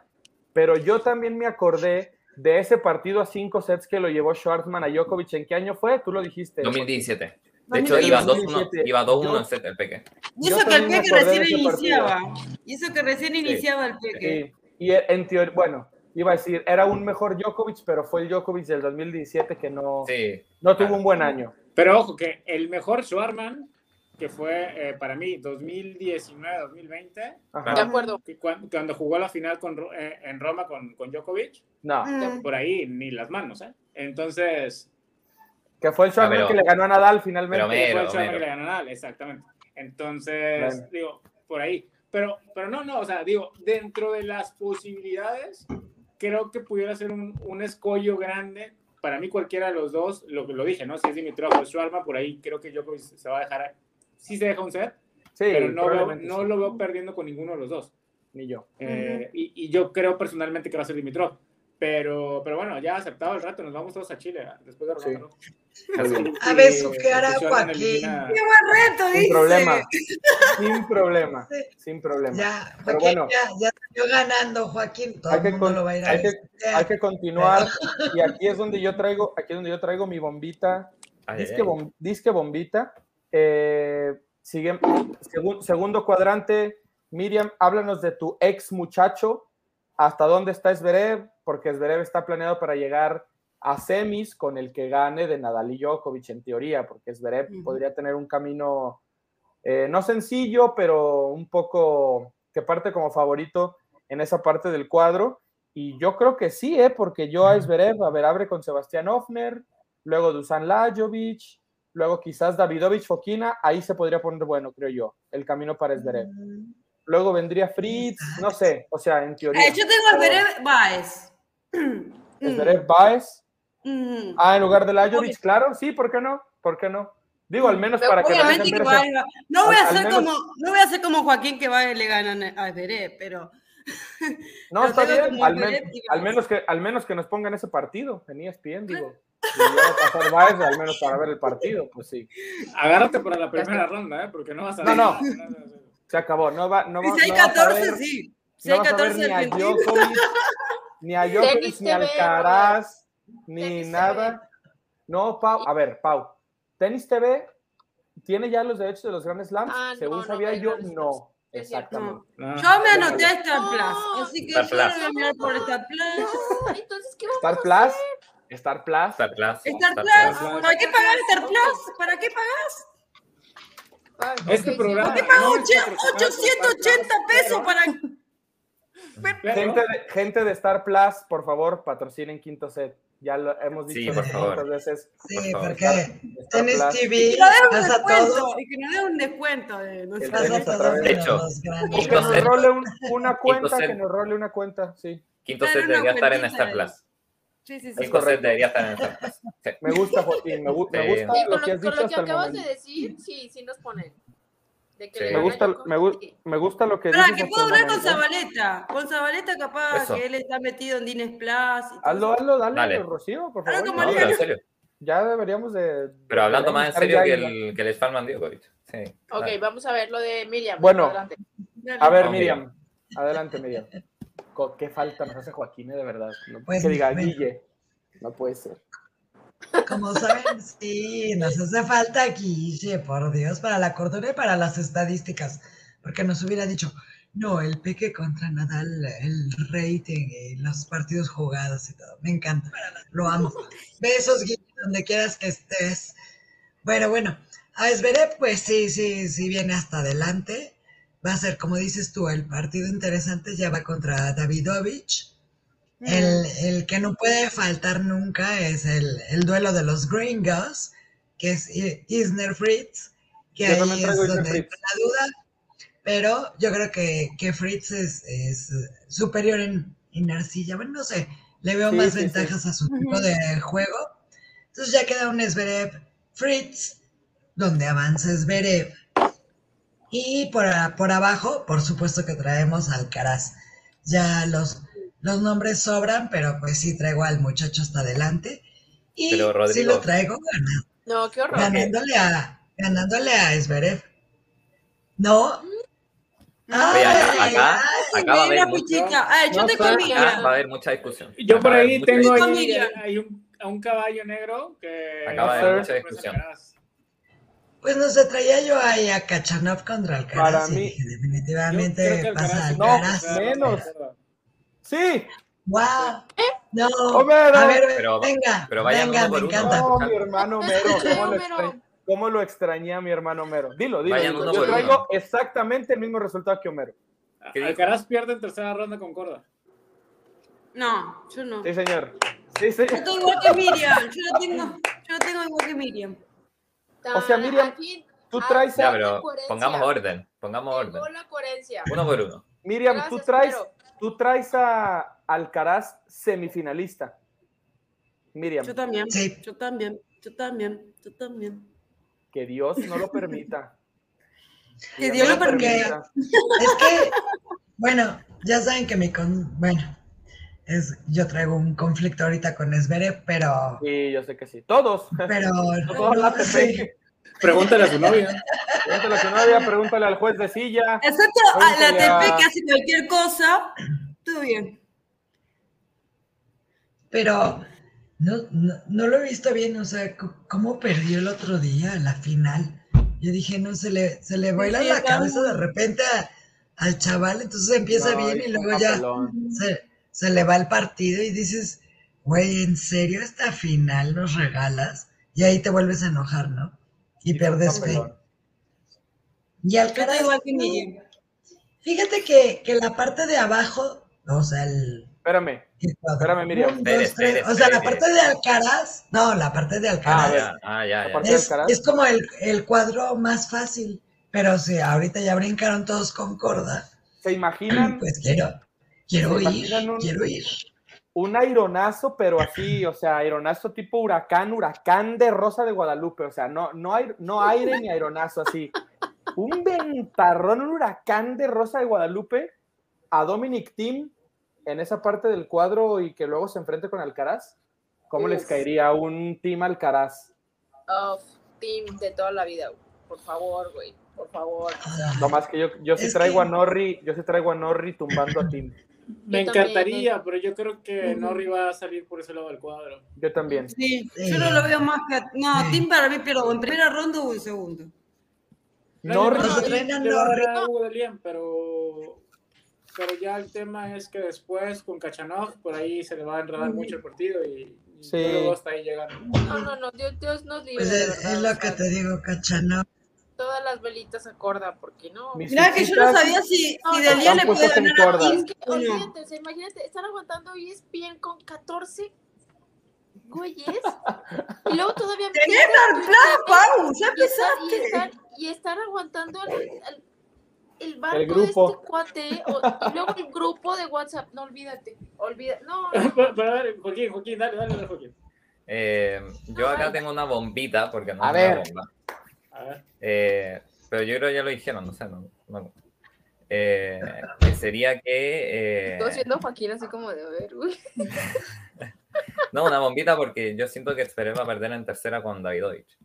Speaker 2: pero yo también me acordé de ese partido a cinco sets que lo llevó Schwartzman a Djokovic. ¿En qué año fue? Tú lo dijiste.
Speaker 5: 2017. De hecho,
Speaker 2: 2017.
Speaker 5: iba 2-1 iba 2-1
Speaker 2: Yo-
Speaker 5: en set el Peque.
Speaker 6: Y eso que el Peque recién iniciaba. Y eso que recién iniciaba el Peque.
Speaker 2: Y en teoría, bueno, iba a decir, era un mejor Djokovic, pero fue el Djokovic del 2017 que no,
Speaker 5: Sí.
Speaker 2: no tuvo
Speaker 5: claro.
Speaker 2: un buen año.
Speaker 7: Pero ojo, que el mejor Schwarman, que fue eh, para mí 2019-2020,
Speaker 2: Ajá.
Speaker 3: De acuerdo.
Speaker 7: que cuan- cuando jugó la final con, eh, en Roma con, con Djokovic,
Speaker 2: No,
Speaker 6: Mm.
Speaker 7: por ahí ni las manos, ¿eh? Entonces,
Speaker 2: que fue el Schwartzman
Speaker 5: pero-
Speaker 2: que le ganó a Nadal finalmente.
Speaker 5: pero me-
Speaker 7: fue
Speaker 5: Mero,
Speaker 7: el
Speaker 5: mero.
Speaker 7: que le ganó a Nadal, exactamente. Entonces,
Speaker 2: Bueno.
Speaker 7: digo, por ahí. Pero, pero no, no, o sea, digo, dentro de las posibilidades, creo que pudiera ser un, un escollo grande. Para mí, cualquiera de los dos, lo que lo dije, ¿no? Si es Dimitrov o Schwarman, por ahí creo que Djokovic se va a dejar, sí se deja un set,
Speaker 2: Sí,
Speaker 7: pero no, veo- no
Speaker 2: sí.
Speaker 7: lo veo perdiendo con ninguno de los dos.
Speaker 2: Ni yo.
Speaker 7: Eh, y, y yo creo personalmente que va a ser Dimitrov. Pero, pero bueno, ya aceptado el rato, nos vamos todos a Chile ¿eh? después de
Speaker 2: Sí.
Speaker 7: Roland
Speaker 2: Muy bien.
Speaker 4: A besuquear a
Speaker 7: Schwarman
Speaker 4: Joaquín.
Speaker 7: elimina-
Speaker 6: ¡Qué buen reto,
Speaker 2: Sin
Speaker 6: dice!
Speaker 2: problema. (laughs) Sin problema.
Speaker 4: Sí.
Speaker 2: Sin problema.
Speaker 4: Ya,
Speaker 2: Pero
Speaker 4: Joaquín,
Speaker 2: bueno.
Speaker 4: ya, ya salió ganando, Joaquín. Todo
Speaker 2: Hay
Speaker 4: el
Speaker 2: que,
Speaker 4: mundo
Speaker 2: con-
Speaker 4: lo va a ir a
Speaker 2: hay, que,
Speaker 4: visitar.
Speaker 2: hay que continuar. Y aquí es donde yo traigo, aquí es donde yo traigo mi bombita.
Speaker 5: Ay,
Speaker 2: Disque,
Speaker 5: ay, ay.
Speaker 2: bom- disque bombita. Eh, sigue, segun- segundo cuadrante. Miriam, háblanos de tu ex muchacho. ¿Hasta dónde está Zverev? Porque Zverev está planeado para llegar a semis con el que gane de Nadal y Djokovic en teoría, porque Zverev
Speaker 6: Ujú.
Speaker 2: podría tener un camino eh, no sencillo, pero un poco que parte como favorito en esa parte del cuadro. Y yo creo que sí, ¿eh? porque yo a Zverev, a ver, abre con Sebastián Ofner, luego Dusan Lajovic, luego quizás Davidovich Fokina, ahí se podría poner bueno, creo yo, el camino para Zverev. Luego vendría Fritz, no sé, o sea, en teoría.
Speaker 6: Eh, yo tengo al Berev Baez.
Speaker 2: Zverev Baez,
Speaker 6: Mm.
Speaker 2: ah, en lugar de Lajovic, claro, sí, ¿por qué no? ¿Por qué no? Digo, al menos para que
Speaker 6: Obviamente
Speaker 2: dejen
Speaker 6: que
Speaker 2: ver
Speaker 6: va- No voy a
Speaker 2: al- menos-
Speaker 6: como, no voy a hacer como Joaquín que Baez le ganan a Berev, pero (laughs)
Speaker 2: No, está bien, al, men-
Speaker 6: y
Speaker 2: al menos que, al menos que nos pongan ese partido en ESPN, digo. A pasar Baez, al menos para ver el partido, pues sí.
Speaker 7: Agárrate para la primera ronda, ¿eh? Porque no vas a
Speaker 2: No, no.
Speaker 7: no.
Speaker 2: Se acabó, no va, no va,
Speaker 6: si hay
Speaker 2: no vas a
Speaker 6: 14,
Speaker 2: ver-
Speaker 6: sí. Si
Speaker 2: no
Speaker 6: hay
Speaker 2: vas a ver
Speaker 6: 14
Speaker 2: ni a
Speaker 6: argentinos.
Speaker 2: Djokovic, ni a
Speaker 3: Tenis
Speaker 2: ni
Speaker 3: TV,
Speaker 2: Alcaraz, ni
Speaker 3: Tenis
Speaker 2: nada. No, Pau, a ver, Pau, Tenis TV tiene ya los derechos de los Grandes Slams,
Speaker 3: Ah, no,
Speaker 2: según
Speaker 3: no,
Speaker 2: sabía
Speaker 3: de
Speaker 2: yo,
Speaker 3: Grand
Speaker 2: no. Exactamente.
Speaker 7: No.
Speaker 6: Yo me anoté a Star
Speaker 3: No.
Speaker 6: Plus, así que
Speaker 5: Star
Speaker 6: yo
Speaker 5: Plus.
Speaker 6: voy a mirar por Star Plus.
Speaker 3: No, entonces, ¿qué vamos
Speaker 2: Star
Speaker 3: a
Speaker 2: Plus,
Speaker 3: hacer?
Speaker 2: Star Plus.
Speaker 5: Star Plus.
Speaker 6: Star
Speaker 5: Star
Speaker 6: Plus,
Speaker 7: Plus.
Speaker 6: ¿para qué pagar Star Plus? ¿Para qué pagas?
Speaker 7: Este
Speaker 3: ok, sí,
Speaker 7: programa-
Speaker 3: vale.
Speaker 6: ¿Qué
Speaker 7: no, programa
Speaker 6: 880 pesos para...?
Speaker 7: Pero-
Speaker 2: Gente de, gente de Star Plus, por favor, patrocinen Quinto Set. Ya lo hemos
Speaker 5: Sí,
Speaker 2: dicho
Speaker 5: por favor.
Speaker 2: muchas veces.
Speaker 4: Sí,
Speaker 5: Por favor.
Speaker 4: porque
Speaker 2: Star Plus.
Speaker 4: TV
Speaker 6: Y que nos dé un
Speaker 4: pasa
Speaker 6: descuento,
Speaker 4: todo.
Speaker 6: y que nos dé un descuento de no
Speaker 2: El
Speaker 4: Pasa todo de
Speaker 5: hecho.
Speaker 2: que nos role un- una cuenta, que nos role una cuenta, sí.
Speaker 5: Quinto set debería estar en Star Plus.
Speaker 6: Sí, sí, sí.
Speaker 5: Quinto set debería estar en Star Plus. Sí.
Speaker 2: Me gusta, Joaquín, me, gu- me
Speaker 5: Sí.
Speaker 2: gusta
Speaker 3: Sí,
Speaker 2: lo
Speaker 3: con
Speaker 2: que
Speaker 3: lo,
Speaker 2: has
Speaker 3: con
Speaker 2: dicho
Speaker 3: lo que acabas de decir, sí, sí nos ponen. De que
Speaker 5: Sí.
Speaker 3: le
Speaker 2: Me gusta, me, me gusta lo que dices
Speaker 6: que puedo hablar con. Zabaleta. Con Zabaleta capaz
Speaker 5: Eso.
Speaker 6: que él está metido en Dines Plus. y todo
Speaker 2: Hazlo, hazlo, dale,
Speaker 5: Dale.
Speaker 2: Rocío, por favor.
Speaker 6: como
Speaker 5: No, pero en serio.
Speaker 2: Ya deberíamos de.
Speaker 5: Pero hablando más en serio que el, que el Sparman Djokovic. Sí.
Speaker 3: Ok,
Speaker 5: claro.
Speaker 3: vamos a ver lo de Miriam.
Speaker 2: Bueno.
Speaker 3: adelante.
Speaker 2: A ver, Miriam. Adelante, Miriam. ¿Qué falta nos hace Joaquín, de verdad? No-
Speaker 4: Pues,
Speaker 2: que diga. Guille. No puede ser.
Speaker 4: Como saben, sí, nos hace falta Guille, por Dios, para la cordura y para las estadísticas. Porque nos hubiera dicho, no, el Peque contra Nadal, el rating y los partidos jugados y todo. Me encanta, lo amo. Besos, Guille, donde quieras que estés. Bueno, bueno, a Zverev, pues sí, sí, sí viene hasta adelante. Va a ser, como dices tú, el partido interesante ya va contra Davidovich. El, el que no puede faltar nunca es el, el duelo de los gringos, que es Isner Fritz, que
Speaker 2: Yo
Speaker 4: ahí es donde
Speaker 2: Fritz.
Speaker 4: la duda, pero yo creo que, que Fritz es, es superior en, en arcilla. Bueno, no sé, le veo
Speaker 2: Sí,
Speaker 4: más
Speaker 2: sí, sí.
Speaker 4: ventajas a su tipo de juego. Entonces ya queda un Zverev Fritz, donde avanza Zverev. Y por, por abajo, por supuesto que traemos al Alcaraz. Ya los, los nombres sobran, pero pues sí traigo al muchacho hasta adelante. Y
Speaker 5: Pero,
Speaker 4: sí lo traigo gana-
Speaker 3: No, qué horror.
Speaker 4: ganándole a, ganándole a Zverev. ¿No?
Speaker 5: Acá,
Speaker 4: Ay,
Speaker 5: acá,
Speaker 6: Ay,
Speaker 5: acá va a haber mucho-.
Speaker 6: A ver, yo
Speaker 2: No
Speaker 6: tengo
Speaker 2: sé.
Speaker 6: Miriam.
Speaker 5: acá va a haber mucha discusión.
Speaker 7: Yo
Speaker 5: Acá
Speaker 7: por
Speaker 5: va a haber
Speaker 7: ahí tengo ahí hay un, a un caballo negro que
Speaker 5: Acaba
Speaker 2: de haber
Speaker 7: no
Speaker 5: mucha discusión.
Speaker 7: sacarás.
Speaker 4: Pues no se traía yo ahí a Kachanov contra Alcaraz
Speaker 2: Para
Speaker 4: y
Speaker 2: mí-
Speaker 4: dije,
Speaker 7: Yo
Speaker 4: definitivamente pasa
Speaker 7: Alcaraz-
Speaker 2: No,
Speaker 4: Alcaraz.
Speaker 2: pues, menos. ¡Sí!
Speaker 4: ¡Wow! No,
Speaker 2: Homero.
Speaker 4: a ver,
Speaker 5: Pero-
Speaker 4: venga,
Speaker 5: pero vayan
Speaker 4: venga,
Speaker 5: uno
Speaker 4: me
Speaker 5: por uno.
Speaker 4: encanta.
Speaker 2: No, mi hermano Mero, ¿cómo lo,
Speaker 3: Homero.
Speaker 2: extrañé, ¿cómo lo extrañé a mi hermano Mero? Dilo, dilo.
Speaker 5: Vayan
Speaker 2: dilo.
Speaker 5: uno
Speaker 2: Yo traigo
Speaker 5: uno.
Speaker 2: exactamente el mismo resultado que Homero.
Speaker 7: Alcaraz pierde en tercera ronda con Corda.
Speaker 6: No, yo no.
Speaker 2: Sí, señor. Sí, sí.
Speaker 6: Yo estoy igual que Miriam. Yo lo tengo, yo lo tengo igual que Miriam.
Speaker 2: O sea, Miriam, Tú traes
Speaker 5: Ya, pero
Speaker 3: coherencia.
Speaker 5: pongamos orden. Pongamos orden.
Speaker 3: la coherencia.
Speaker 5: Uno por uno.
Speaker 2: Miriam,
Speaker 3: Gracias,
Speaker 2: tú traes,
Speaker 3: Homero.
Speaker 2: Tú traes a Alcaraz semifinalista. Miriam,
Speaker 6: Yo también.
Speaker 4: Sí.
Speaker 6: Yo también. Yo también. Yo también.
Speaker 2: que Dios no lo permita. (laughs)
Speaker 6: Que Dios
Speaker 4: lo
Speaker 2: no
Speaker 4: permita. Es que, bueno, ya saben que mi con, bueno, es, yo traigo un conflicto ahorita con Esbere, pero,
Speaker 2: Sí, yo sé que sí. Todos.
Speaker 4: pero, (laughs)
Speaker 2: Todos la ATP.
Speaker 4: sí.
Speaker 7: Pregúntale a su novia.
Speaker 2: Pregúntale a su novia, pregúntale al juez de silla.
Speaker 6: Excepto a la TP que hace cualquier cosa. Todo bien.
Speaker 4: pero no, no, no lo he visto bien, o sea, cómo perdió el otro día la final. Yo dije, no, se le, se le vuela
Speaker 6: Sí,
Speaker 4: la cabeza de repente a- al chaval, entonces empieza
Speaker 2: No,
Speaker 4: bien y luego ya se, se le va el partido y dices, güey, ¿en serio esta final nos regalas? Y ahí te vuelves a enojar, ¿no? Y
Speaker 2: Hijo,
Speaker 4: pierdes fe. Y Alcaraz, fíjate que, que la parte de abajo, o sea, el...
Speaker 2: Espérame.
Speaker 4: el
Speaker 2: Espérame, Miriam.
Speaker 4: un, dos, tres, o sea, la parte de Alcaraz, no, la parte de
Speaker 2: Ah,
Speaker 4: Alcaraz
Speaker 2: a ver.
Speaker 5: ya, ah, ya,
Speaker 4: es, es como el, el cuadro más fácil, pero si ahorita ya brincaron todos con corda,
Speaker 2: ¿Se imaginan
Speaker 4: pues quiero, quiero
Speaker 2: ¿Se
Speaker 4: ir,
Speaker 2: un-
Speaker 4: quiero ir.
Speaker 2: Un aironazo, pero así, o sea, aironazo tipo huracán, huracán de Rosa de Guadalupe, o sea, no, no, hay, no aire ni aironazo así. Un ventarrón, un huracán de Rosa de Guadalupe a Dominic Thiem en esa parte del cuadro y que luego se enfrente con Alcaraz. ¿Cómo les caería un Team Alcaraz?
Speaker 3: Of team de toda la vida. güey. Por favor, güey. Por favor.
Speaker 4: Ah,
Speaker 2: No más que yo, yo sí traigo
Speaker 4: que-
Speaker 2: a Norri, yo sí traigo a Norri tumbando a Team.
Speaker 7: Me
Speaker 3: Yo también,
Speaker 7: encantaría, pero yo creo que
Speaker 6: Ujú.
Speaker 7: Norri va a salir por ese lado del cuadro.
Speaker 2: Yo también.
Speaker 6: Sí, yo no lo veo más que. No. Tim para mí, pero en primera ronda o en segundo.
Speaker 2: Norri,
Speaker 4: no,
Speaker 7: pero, pero ya el tema es que después con Kachanov por ahí se le va a enredar mucho el partido y,
Speaker 2: Sí.
Speaker 7: luego hasta ahí llegando.
Speaker 3: No, no, no. Dios, Dios nos libre.
Speaker 4: Pues es, es lo que te digo, Cachano.
Speaker 3: Todas las velitas a corda, porque no.
Speaker 2: Mis
Speaker 6: Mira que yo no sabía si,
Speaker 3: No,
Speaker 6: si
Speaker 3: no,
Speaker 6: Delia
Speaker 2: están
Speaker 6: le puede ganar a
Speaker 3: es que, olvídate, o sea, imagínate, estar aguantando ESPN con 14 güeyes. Y luego todavía. Twitter
Speaker 6: plan, Pau, ya
Speaker 3: estar, y,
Speaker 6: empezaste.
Speaker 3: estar, y estar aguantando al, al- el barco
Speaker 2: El grupo.
Speaker 3: de este cuate. o- y luego el grupo de WhatsApp. No olvídate. Olvídate. No, no. (laughs)
Speaker 7: pero, pero ver, Joaquín, Joaquín, dale, dale, dale, Joaquín.
Speaker 5: Eh, yo acá tengo una bombita, porque no
Speaker 2: A
Speaker 5: es una
Speaker 2: ver.
Speaker 5: bomba. Eh, pero yo creo que ya lo dijeron, no sé, no. no. Eh, que sería que. eh,
Speaker 3: Estoy haciendo Joaquín así como de ver, güey. (laughs)
Speaker 5: No, una bombita porque yo siento que Zverev va a perder en tercera con Davidovich.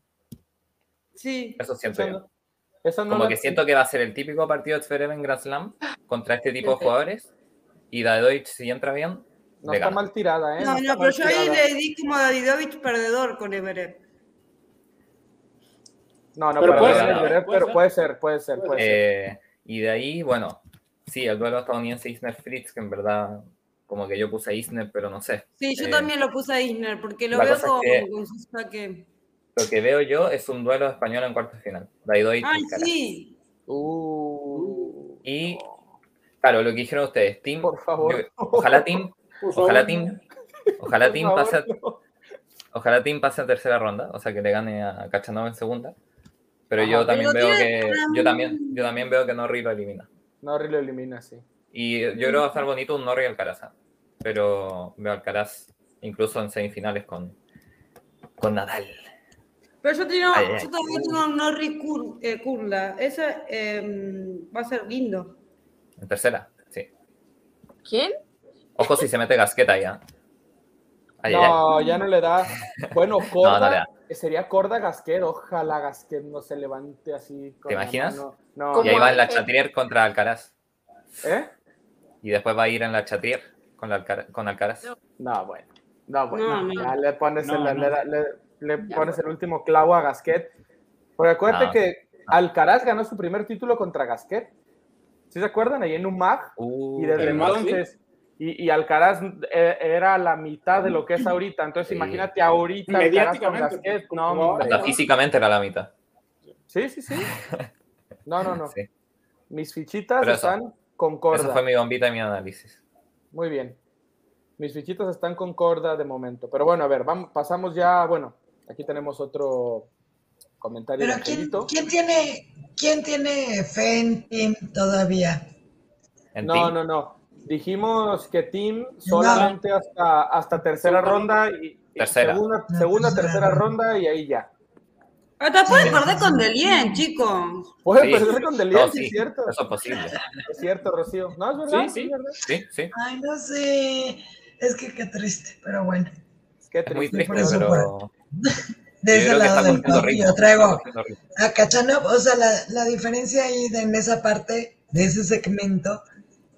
Speaker 6: Sí.
Speaker 5: Eso siento
Speaker 2: Eso
Speaker 5: yo.
Speaker 2: no- eso no
Speaker 5: Como que siento que va a ser el típico partido de Zverev en Grand Slam contra este tipo de jugadores. Y Davidovich, si entra bien,
Speaker 2: no está
Speaker 5: gana.
Speaker 2: mal tirada, ¿eh?
Speaker 6: No, no, pero yo ahí le di como a Davidovich perdedor con Everett.
Speaker 2: No, no,
Speaker 5: Pero
Speaker 2: pero,
Speaker 5: puede ser,
Speaker 2: ser,
Speaker 7: puede
Speaker 2: pero
Speaker 7: ser.
Speaker 2: puede ser, puede ser, puede ser.
Speaker 5: Eh, y de ahí, bueno, sí, el duelo estadounidense Isner-Fritz, que en verdad, como que yo puse a Isner, pero no sé.
Speaker 6: Sí, yo
Speaker 5: Eh,
Speaker 6: también lo puse a Isner, porque lo veo
Speaker 5: es
Speaker 6: con,
Speaker 5: que-
Speaker 6: con su saque.
Speaker 5: Lo que veo yo es un duelo español en cuartos de final. Davidovich
Speaker 6: Ay, sí.
Speaker 2: Uh,
Speaker 5: Y, claro, lo que dijeron ustedes, Team,
Speaker 2: por favor.
Speaker 5: yo- ojalá
Speaker 7: favor,
Speaker 5: ojalá Team, ojalá
Speaker 2: favor,
Speaker 5: pase, a- ojalá Team pase a tercera ronda, o sea que le gane a Cachanova en segunda. Pero
Speaker 2: Ajá.
Speaker 5: yo también
Speaker 6: Pero
Speaker 5: veo
Speaker 6: tiene-
Speaker 5: que, yo también, yo también veo que Norri lo elimina.
Speaker 2: Norri lo elimina, sí.
Speaker 5: Y yo creo que va a estar bonito un Norri Alcaraz. ¿ah? Pero veo Alcaraz incluso en semifinales con, con Nadal.
Speaker 6: Pero yo, tengo,
Speaker 5: Ay, ay.
Speaker 6: yo también tengo un Norri Kur- eh, Kurla. Ese eh, va a ser lindo.
Speaker 5: En tercera, sí.
Speaker 3: ¿Quién?
Speaker 5: Ojo si se mete gasqueta ya. Ay, ay, ay.
Speaker 2: No, ya no le da. Bueno, (laughs) Corda,
Speaker 5: no le da.
Speaker 2: Sería Corda Gasquet. Ojalá Gasquet no se levante así. con
Speaker 5: ¿Te imaginas?
Speaker 2: No,
Speaker 5: Y ahí va en la. Chatrier contra Alcaraz.
Speaker 2: ¿Eh?
Speaker 5: Y después va a ir en la Chatrier con, la Alcara- con Alcaraz.
Speaker 2: No, bueno. No, bueno.
Speaker 6: No, no.
Speaker 2: Ya le pones,
Speaker 7: No,
Speaker 2: el,
Speaker 7: no.
Speaker 2: le- le- le pones el último clavo a Gasquet. Porque acuérdate
Speaker 5: No.
Speaker 2: que Alcaraz ganó su primer título contra Gasquet. ¿Sí se acuerdan? Ahí en un mag.
Speaker 5: Uh,
Speaker 2: Y desde entonces, y, y Alcaraz eh, era la mitad de lo que es ahorita. Entonces,
Speaker 5: Sí.
Speaker 2: imagínate ahorita Alcaraz con
Speaker 7: Mediáticamente,
Speaker 2: Gasquet. No,
Speaker 5: hasta físicamente era la mitad.
Speaker 2: Sí, sí, sí. No, no, no. (laughs)
Speaker 5: Sí.
Speaker 2: Mis fichitas
Speaker 5: Pero eso.
Speaker 2: están con
Speaker 5: Esa
Speaker 2: corda.
Speaker 5: fue mi bombita y mi análisis.
Speaker 2: Muy bien. Mis fichitas están con corda de momento. Pero bueno, a ver, vamos, pasamos ya. Bueno, aquí tenemos otro comentario
Speaker 4: Pero ¿quién, tiene, quién tiene fe en Tim todavía?
Speaker 5: En
Speaker 2: No,
Speaker 5: team,
Speaker 2: no, no. Dijimos que Team solamente hasta, hasta tercera ronda y,
Speaker 5: Tercera.
Speaker 2: segunda,
Speaker 4: La
Speaker 2: segunda,
Speaker 4: tercera
Speaker 2: tercera
Speaker 4: ronda.
Speaker 2: ronda y ahí ya.
Speaker 6: Hasta puede perder con Delien, chicos.
Speaker 2: Puede
Speaker 5: Sí.
Speaker 2: perder con Delien,
Speaker 5: No,
Speaker 2: sí,
Speaker 5: sí,
Speaker 2: es cierto.
Speaker 5: Eso es posible.
Speaker 2: Es cierto, Rocío. No, es verdad.
Speaker 7: Sí, sí.
Speaker 5: Sí, sí.
Speaker 4: Ay, no sé. Es que qué triste, pero bueno.
Speaker 2: Qué
Speaker 5: Es muy
Speaker 2: triste.
Speaker 5: triste,
Speaker 4: eso,
Speaker 5: pero.
Speaker 4: De
Speaker 5: yo
Speaker 4: ese lado del campo yo traigo a Kachanov, o sea, la, la diferencia ahí de- en esa parte, de ese segmento,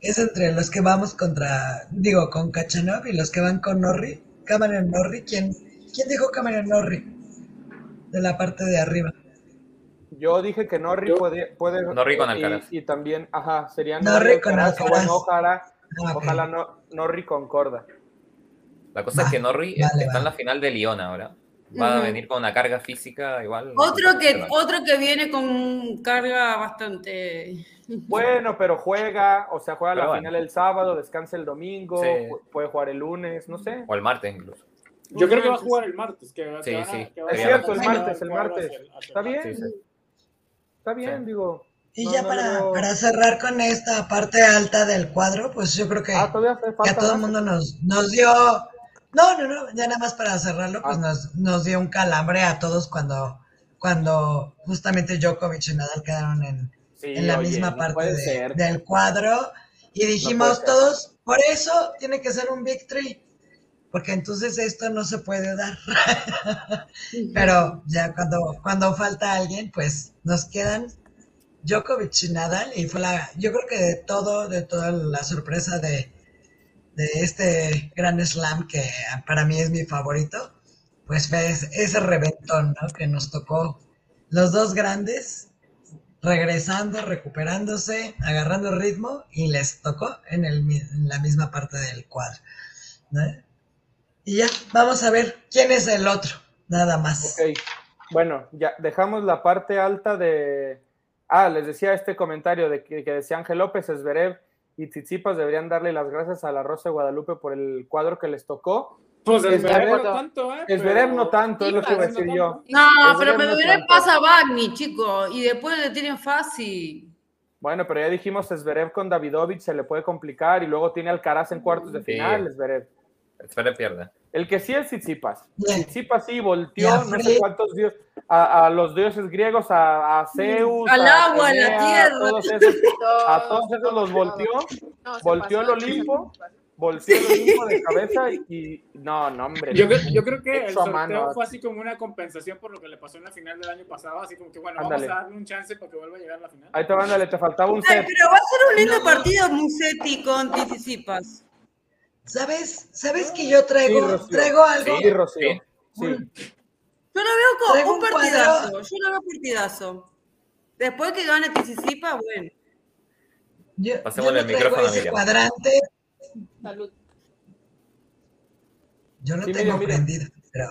Speaker 4: es entre los que vamos contra, digo, con Kachanov y los que van con Norri. Cameron Norri, ¿quién, ¿quién dijo Cameron Norri? De la parte de arriba.
Speaker 2: Yo dije que Norri
Speaker 7: Yo-
Speaker 2: puede, puede.
Speaker 5: Norri con Alcaraz.
Speaker 2: Y, también, ajá, sería
Speaker 4: Norri con
Speaker 2: Alcaraz, bueno, ojalá,
Speaker 4: Ah,
Speaker 2: ojalá no, Norri con corda.
Speaker 5: La cosa es que Norri
Speaker 4: vale,
Speaker 5: está en la final de Lyon ahora. Va a venir con una carga física igual.
Speaker 6: Otro que, otro que viene con carga bastante.
Speaker 2: Bueno, pero juega, o sea, juega
Speaker 5: Pero
Speaker 2: la
Speaker 5: bueno.
Speaker 2: final el sábado, descansa el domingo,
Speaker 5: Sí.
Speaker 2: pu- puede jugar el lunes, no sé.
Speaker 5: O el martes incluso.
Speaker 7: Yo creo que va a jugar el martes. Que, que
Speaker 5: Sí, sí.
Speaker 7: que van
Speaker 2: Es cierto, el martes, el martes.
Speaker 7: hacia el- hacia el
Speaker 2: Está bien,
Speaker 5: Sí, sí.
Speaker 2: está bien,
Speaker 5: Sí.
Speaker 2: digo.
Speaker 4: Y
Speaker 2: no-
Speaker 4: ya
Speaker 2: no
Speaker 4: para, para cerrar con esta parte alta del cuadro, pues yo creo que,
Speaker 2: Ah,
Speaker 4: que a todo el mundo nos, nos dio... No, no, no, ya nada más para cerrarlo, pues
Speaker 2: Ah.
Speaker 4: nos, nos dio un calambre a todos cuando, cuando justamente Djokovic y Nadal quedaron en,
Speaker 2: Sí,
Speaker 4: en la
Speaker 2: oye,
Speaker 4: misma
Speaker 2: no
Speaker 4: parte de- del cuadro y dijimos
Speaker 2: ser.
Speaker 4: todos, por eso tiene que ser un victory, porque entonces esto no se puede dar. (laughs) Pero ya cuando, cuando falta alguien, pues nos quedan Djokovic y Nadal y fue la, yo creo que de todo, de toda la sorpresa de, de este gran slam que para mí es mi favorito, pues fue ese, ese reventón, ¿no? Que nos tocó los dos grandes regresando, recuperándose, agarrando ritmo y les tocó en, el, en la misma parte del cuadro. Y ya, vamos a ver quién es el otro, nada más.
Speaker 2: Bueno, ya dejamos la parte alta de... Ah, les decía este comentario de que, que decía Ángel López, Esberev y Tsitsipas deberían darle las gracias a la Rosa de Guadalupe por el cuadro que les tocó.
Speaker 7: Pues el Zverev no tanto, ¿eh? Pero-
Speaker 2: no tanto, es lo que iba a decir yo.
Speaker 6: No, pero veré
Speaker 2: tanto.
Speaker 6: pasa a Bagni, chicos, y después le tienen fácil.
Speaker 2: Bueno, pero ya dijimos Esberev con Davidovich se le puede complicar y luego tiene Alcaraz en cuartos de final, Esberev.
Speaker 5: Espera, pierde.
Speaker 2: El que sí es Tsitsipas. Tsitsipas sí
Speaker 4: Y
Speaker 2: volteó
Speaker 4: a
Speaker 2: no sé cuántos dioses, a, a los dioses griegos, a, a Zeus,
Speaker 6: Al
Speaker 2: a
Speaker 6: agua, a la tierra.
Speaker 2: todos esos, a (laughs) todos esos los volteó, volteó el Olimpo. Volteó lo mismo de cabeza y no, no, hombre.
Speaker 7: Yo, creo- yo creo que el sorteo
Speaker 2: mano.
Speaker 7: fue así como una compensación por lo que le pasó en la final del año pasado, así como que bueno,
Speaker 2: Ándale.
Speaker 7: vamos a darle un chance para que vuelva a llegar a la final.
Speaker 2: Ahí te mándale, te faltaba un
Speaker 6: Ay,
Speaker 2: set.
Speaker 6: pero va a ser un lindo partido Musetti con Tisipas.
Speaker 4: ¿Sabes? ¿Sabes que yo traigo,
Speaker 2: Sí,
Speaker 4: traigo algo?
Speaker 2: Sí, Rocío.
Speaker 5: Sí.
Speaker 2: Sí.
Speaker 6: Yo lo veo como
Speaker 4: Traigo
Speaker 6: un partidazo. Yo lo veo partidazo. Después que gane Tisipas, bueno.
Speaker 4: Yo, yo
Speaker 5: Pasémosle
Speaker 4: no
Speaker 5: el micrófono a
Speaker 4: ese cuadrante,
Speaker 3: Salud.
Speaker 4: yo lo
Speaker 2: Sí,
Speaker 4: tengo
Speaker 2: Miriam, Miriam.
Speaker 4: prendido, pero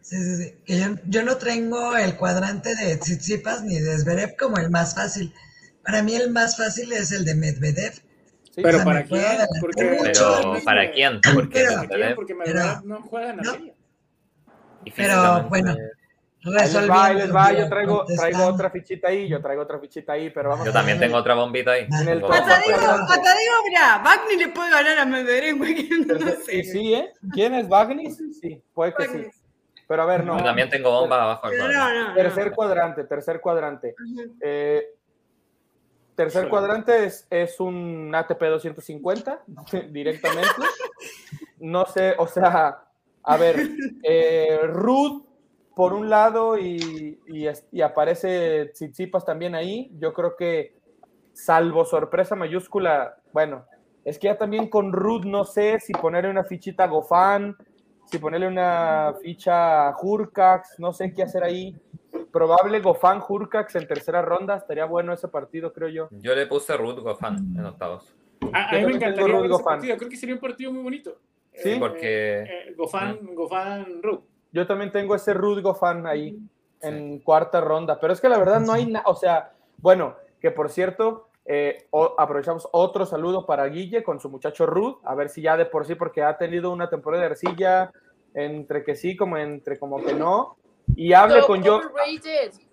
Speaker 4: sí, sí, sí. Que yo, yo no tengo el cuadrante de Tsitsipas ni de Zverev como el más fácil. Para mí el más fácil es el de Medvedev.
Speaker 2: Sí,
Speaker 7: Pero
Speaker 4: o sea,
Speaker 7: para quién? Porque,
Speaker 4: mucho.
Speaker 5: Pero ¿para quién? Porque
Speaker 4: Pero-
Speaker 7: ¿Para quién?
Speaker 5: Medvedev
Speaker 7: Porque
Speaker 4: Pero-
Speaker 7: Medvedev no juega en la
Speaker 4: no. Pero,
Speaker 5: físicamente-
Speaker 4: bueno,
Speaker 2: Ahí les va, ahí
Speaker 4: Resolviendo,
Speaker 2: les va. Yo traigo, traigo otra fichita ahí, yo traigo otra fichita ahí, pero vamos
Speaker 5: Yo
Speaker 2: a
Speaker 5: también
Speaker 2: ver.
Speaker 5: tengo otra bombita ahí.
Speaker 6: Hasta digo, hasta digo, mira, Wagner le puede ganar a Medvedev (laughs) no sé.
Speaker 2: Y sí, ¿eh? ¿Quién es Bagnis? Sí, puede que sí. Pero a ver, no.
Speaker 5: Yo también tengo bombas abajo
Speaker 6: no, no, no.
Speaker 2: Tercer cuadrante, tercer cuadrante. Eh, tercer cuadrante es, es un ATP 250 (laughs) directamente. No sé, o sea, a ver, eh, Ruth por un lado y, y, es- y aparece Tsitsipas también ahí. Yo creo que, salvo sorpresa mayúscula, bueno, es que ya también con Ruth no sé si ponerle una fichita a Gofán, si ponerle una ficha a Hurcax, no sé qué hacer ahí. Probable Gofán Hurcax en tercera ronda, estaría bueno ese partido, creo yo.
Speaker 5: Yo le puse Ruth Goffin en octavos.
Speaker 7: A, a
Speaker 2: Yo
Speaker 7: mí me encantaría ese partido. Creo que sería un partido muy bonito.
Speaker 2: Sí,
Speaker 7: Eh,
Speaker 5: porque-
Speaker 7: eh, Gofán, Gofán Ruth.
Speaker 2: Yo también tengo ese Ruth Gofán ahí en cuarta ronda, pero es que la verdad no hay nada, o sea, bueno, que por cierto, eh, o- aprovechamos otro saludo para Guille con su muchacho Ruth, a ver si ya de por sí, porque ha tenido una temporada de arcilla entre que sí, como entre como que no, y hable
Speaker 3: So
Speaker 2: con yo,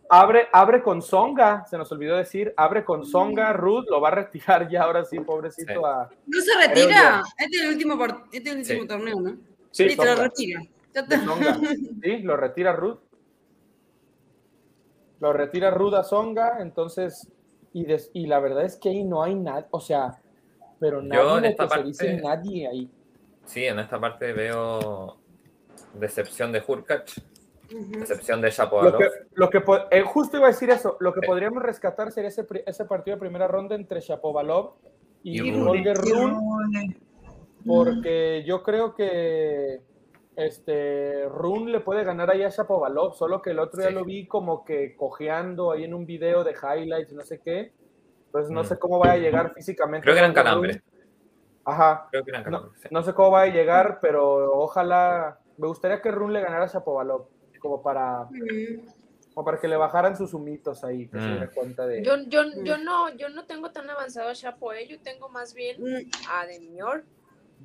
Speaker 2: abre, abre con Songa, se nos olvidó decir, abre con Songa, Ruth lo va a retirar ya ahora sí, pobrecito
Speaker 5: Sí.
Speaker 2: a...
Speaker 6: ¿No se retira? Este es el último, part- este es el último
Speaker 5: Sí.
Speaker 6: torneo, ¿no?
Speaker 7: Sí,
Speaker 6: Sí, te lo retira.
Speaker 2: Songa. (laughs) Sí, lo retira Ruth. Lo retira Ruth a Songa, entonces, y, des- y la verdad es que ahí no hay nada, o sea, pero
Speaker 5: Yo
Speaker 2: nadie
Speaker 5: en
Speaker 2: lo
Speaker 5: esta
Speaker 2: que se dice nadie ahí.
Speaker 5: Sí, en esta parte veo decepción de Hurkacz,
Speaker 6: Ujú.
Speaker 5: decepción de
Speaker 2: Lo
Speaker 5: Shapovalov.
Speaker 2: que, lo que eh, justo iba a decir eso, lo que
Speaker 5: Sí.
Speaker 2: podríamos rescatar sería ese, partido de primera ronda entre Shapovalov y,
Speaker 5: Y
Speaker 2: Holger Rune. porque yo creo que este Rune le puede ganar ahí a Shapovalov, solo que el otro día
Speaker 5: Sí.
Speaker 2: lo vi como que cojeando ahí en un video de highlights, no sé qué. Entonces no
Speaker 5: Mm.
Speaker 2: sé cómo vaya a llegar físicamente.
Speaker 5: Creo que eran calambres.
Speaker 2: Ajá.
Speaker 5: Creo que eran
Speaker 2: No,
Speaker 5: calambres. sí.
Speaker 2: no sé cómo va a llegar, pero ojalá. Me gustaría que Rune le ganara a Shapovalov, como para, como para que le bajaran sus humitos ahí, que se
Speaker 5: Mm.
Speaker 2: diera cuenta de.
Speaker 3: Yo, yo, yo, no, yo no tengo tan avanzado a Chapo, ¿eh? yo tengo más bien
Speaker 6: Mm,
Speaker 3: a Demior.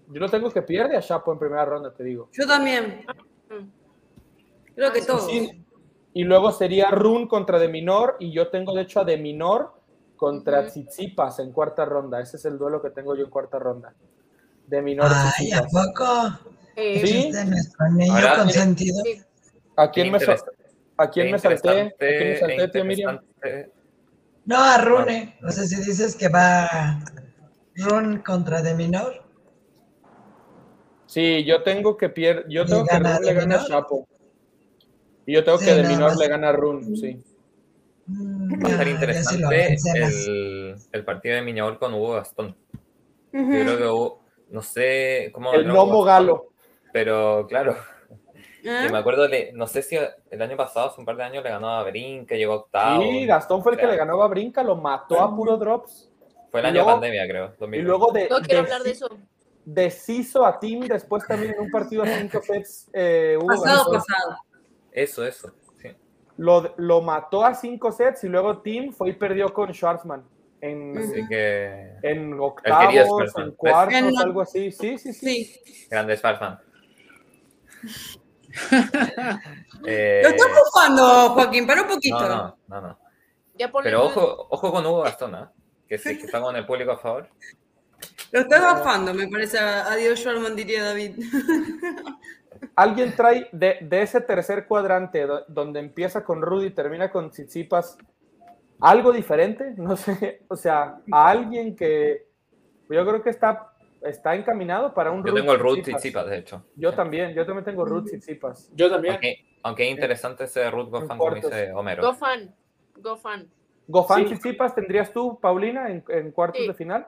Speaker 2: Yo no tengo que pierde a Chapo en primera ronda, te digo.
Speaker 6: Yo también. Creo que todos.
Speaker 2: Sí. Y luego sería Rune contra De Minor, y yo tengo de hecho a De Minor contra. Tsitsipas en cuarta ronda. Ese es el duelo que tengo yo en cuarta ronda. De Minor
Speaker 4: Ay, ¿a poco?
Speaker 3: Eh,
Speaker 2: Sí.
Speaker 4: Este
Speaker 5: Ahora-
Speaker 4: consentido.
Speaker 3: sí.
Speaker 2: ¿A quién me, ¿a quién me salté? ¿A quién me salté, tío Miriam?
Speaker 4: No, a Rune. No sé si dices que va Rune contra De Minor.
Speaker 2: Sí, yo tengo que pier... yo
Speaker 4: ¿Le
Speaker 2: tengo que
Speaker 4: gana
Speaker 2: Rune le gana a? Chapo. Y yo tengo
Speaker 4: Sí,
Speaker 2: que De Minor
Speaker 4: más.
Speaker 2: le gana a Rune, sí.
Speaker 4: Mm,
Speaker 5: Va a estar
Speaker 4: sí
Speaker 5: interesante el, el partido de Miñaur con Hugo Gastón. Yo creo que Hugo- no sé cómo.
Speaker 2: El gnomo galo.
Speaker 5: Pero claro, y me acuerdo, de, no sé si el año pasado, hace un par de años, le ganó a que llegó octavo.
Speaker 2: Sí, Gastón fue el que le ganó a Brinca, lo mató a puro drops.
Speaker 5: Fue el año de
Speaker 2: luego-
Speaker 5: pandemia, creo. 2020.
Speaker 2: Y luego de,
Speaker 3: No quiero
Speaker 2: de-
Speaker 3: hablar de eso.
Speaker 2: Deshizo a Tim después también en un partido a cinco sets. eh, Hugo
Speaker 6: Pasado, pasado.
Speaker 5: Eso, eso. sí.
Speaker 2: lo, lo mató a cinco sets y luego Tim fue y perdió con Schwarzman en,
Speaker 5: Así que.
Speaker 2: en octavos, en cuartos,
Speaker 6: En-
Speaker 2: algo así. Sí, sí, sí.
Speaker 6: Sí.
Speaker 5: Grandes Farfan. (laughs) Eh,
Speaker 6: Lo estás bufando, Joaquín, para un poquito.
Speaker 5: no, no, no, Pero ojo, ojo con Hugo Gastón, ¿ah? que, sí, que está con el público a favor.
Speaker 6: Lo estás bufando, me parece. Adiós, Sherman, diría David. (laughs)
Speaker 2: Alguien trae de, de ese tercer cuadrante do- donde empieza con Rudy y termina con Tsitsipas algo diferente, no sé, o sea, a alguien que yo creo que está está encaminado para un
Speaker 5: Yo
Speaker 2: Ruth
Speaker 5: tengo el Ruth
Speaker 2: Tsitsipas.
Speaker 5: De hecho.
Speaker 2: Yo también, yo también tengo Ruth Tsitsipas.
Speaker 7: Yo también.
Speaker 5: Aunque, aunque es interesante ese Ruth Goffin, como dice Homero.
Speaker 3: Go fan, go fan.
Speaker 2: Gofán
Speaker 7: Sí.
Speaker 2: Tsitsipas tendrías tú, Paulina, en, en cuartos
Speaker 3: Sí.
Speaker 2: de final.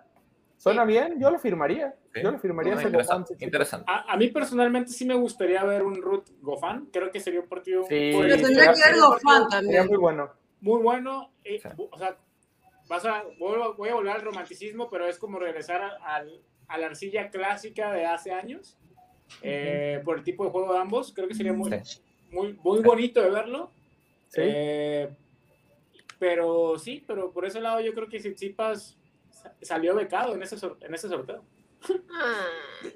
Speaker 2: ¿Suena bien? Yo lo firmaría.
Speaker 5: Sí.
Speaker 2: Yo lo firmaría
Speaker 5: No,
Speaker 2: ese Gofán
Speaker 5: interesante,
Speaker 2: Tsitsipas.
Speaker 5: interesante.
Speaker 7: A, a mí personalmente sí me gustaría ver un Ruth Gofan. Creo que sería un partido
Speaker 2: Sí.
Speaker 6: tendría que
Speaker 2: sería
Speaker 6: ver Gofan
Speaker 7: partido
Speaker 2: Sería
Speaker 6: también.
Speaker 2: muy bueno.
Speaker 7: Muy bueno. eh,
Speaker 5: Sí.
Speaker 7: O sea, vas a, voy a volver al romanticismo, pero es como regresar a, al- a la arcilla clásica de hace años. eh, por el tipo de juego de ambos. Creo que sería muy,
Speaker 5: Sí.
Speaker 7: muy, muy bonito de verlo.
Speaker 2: Sí.
Speaker 7: Eh, pero sí, pero por ese lado yo creo que Tsitsipas sa- salió becado en ese, en ese sorteo.
Speaker 3: Ah,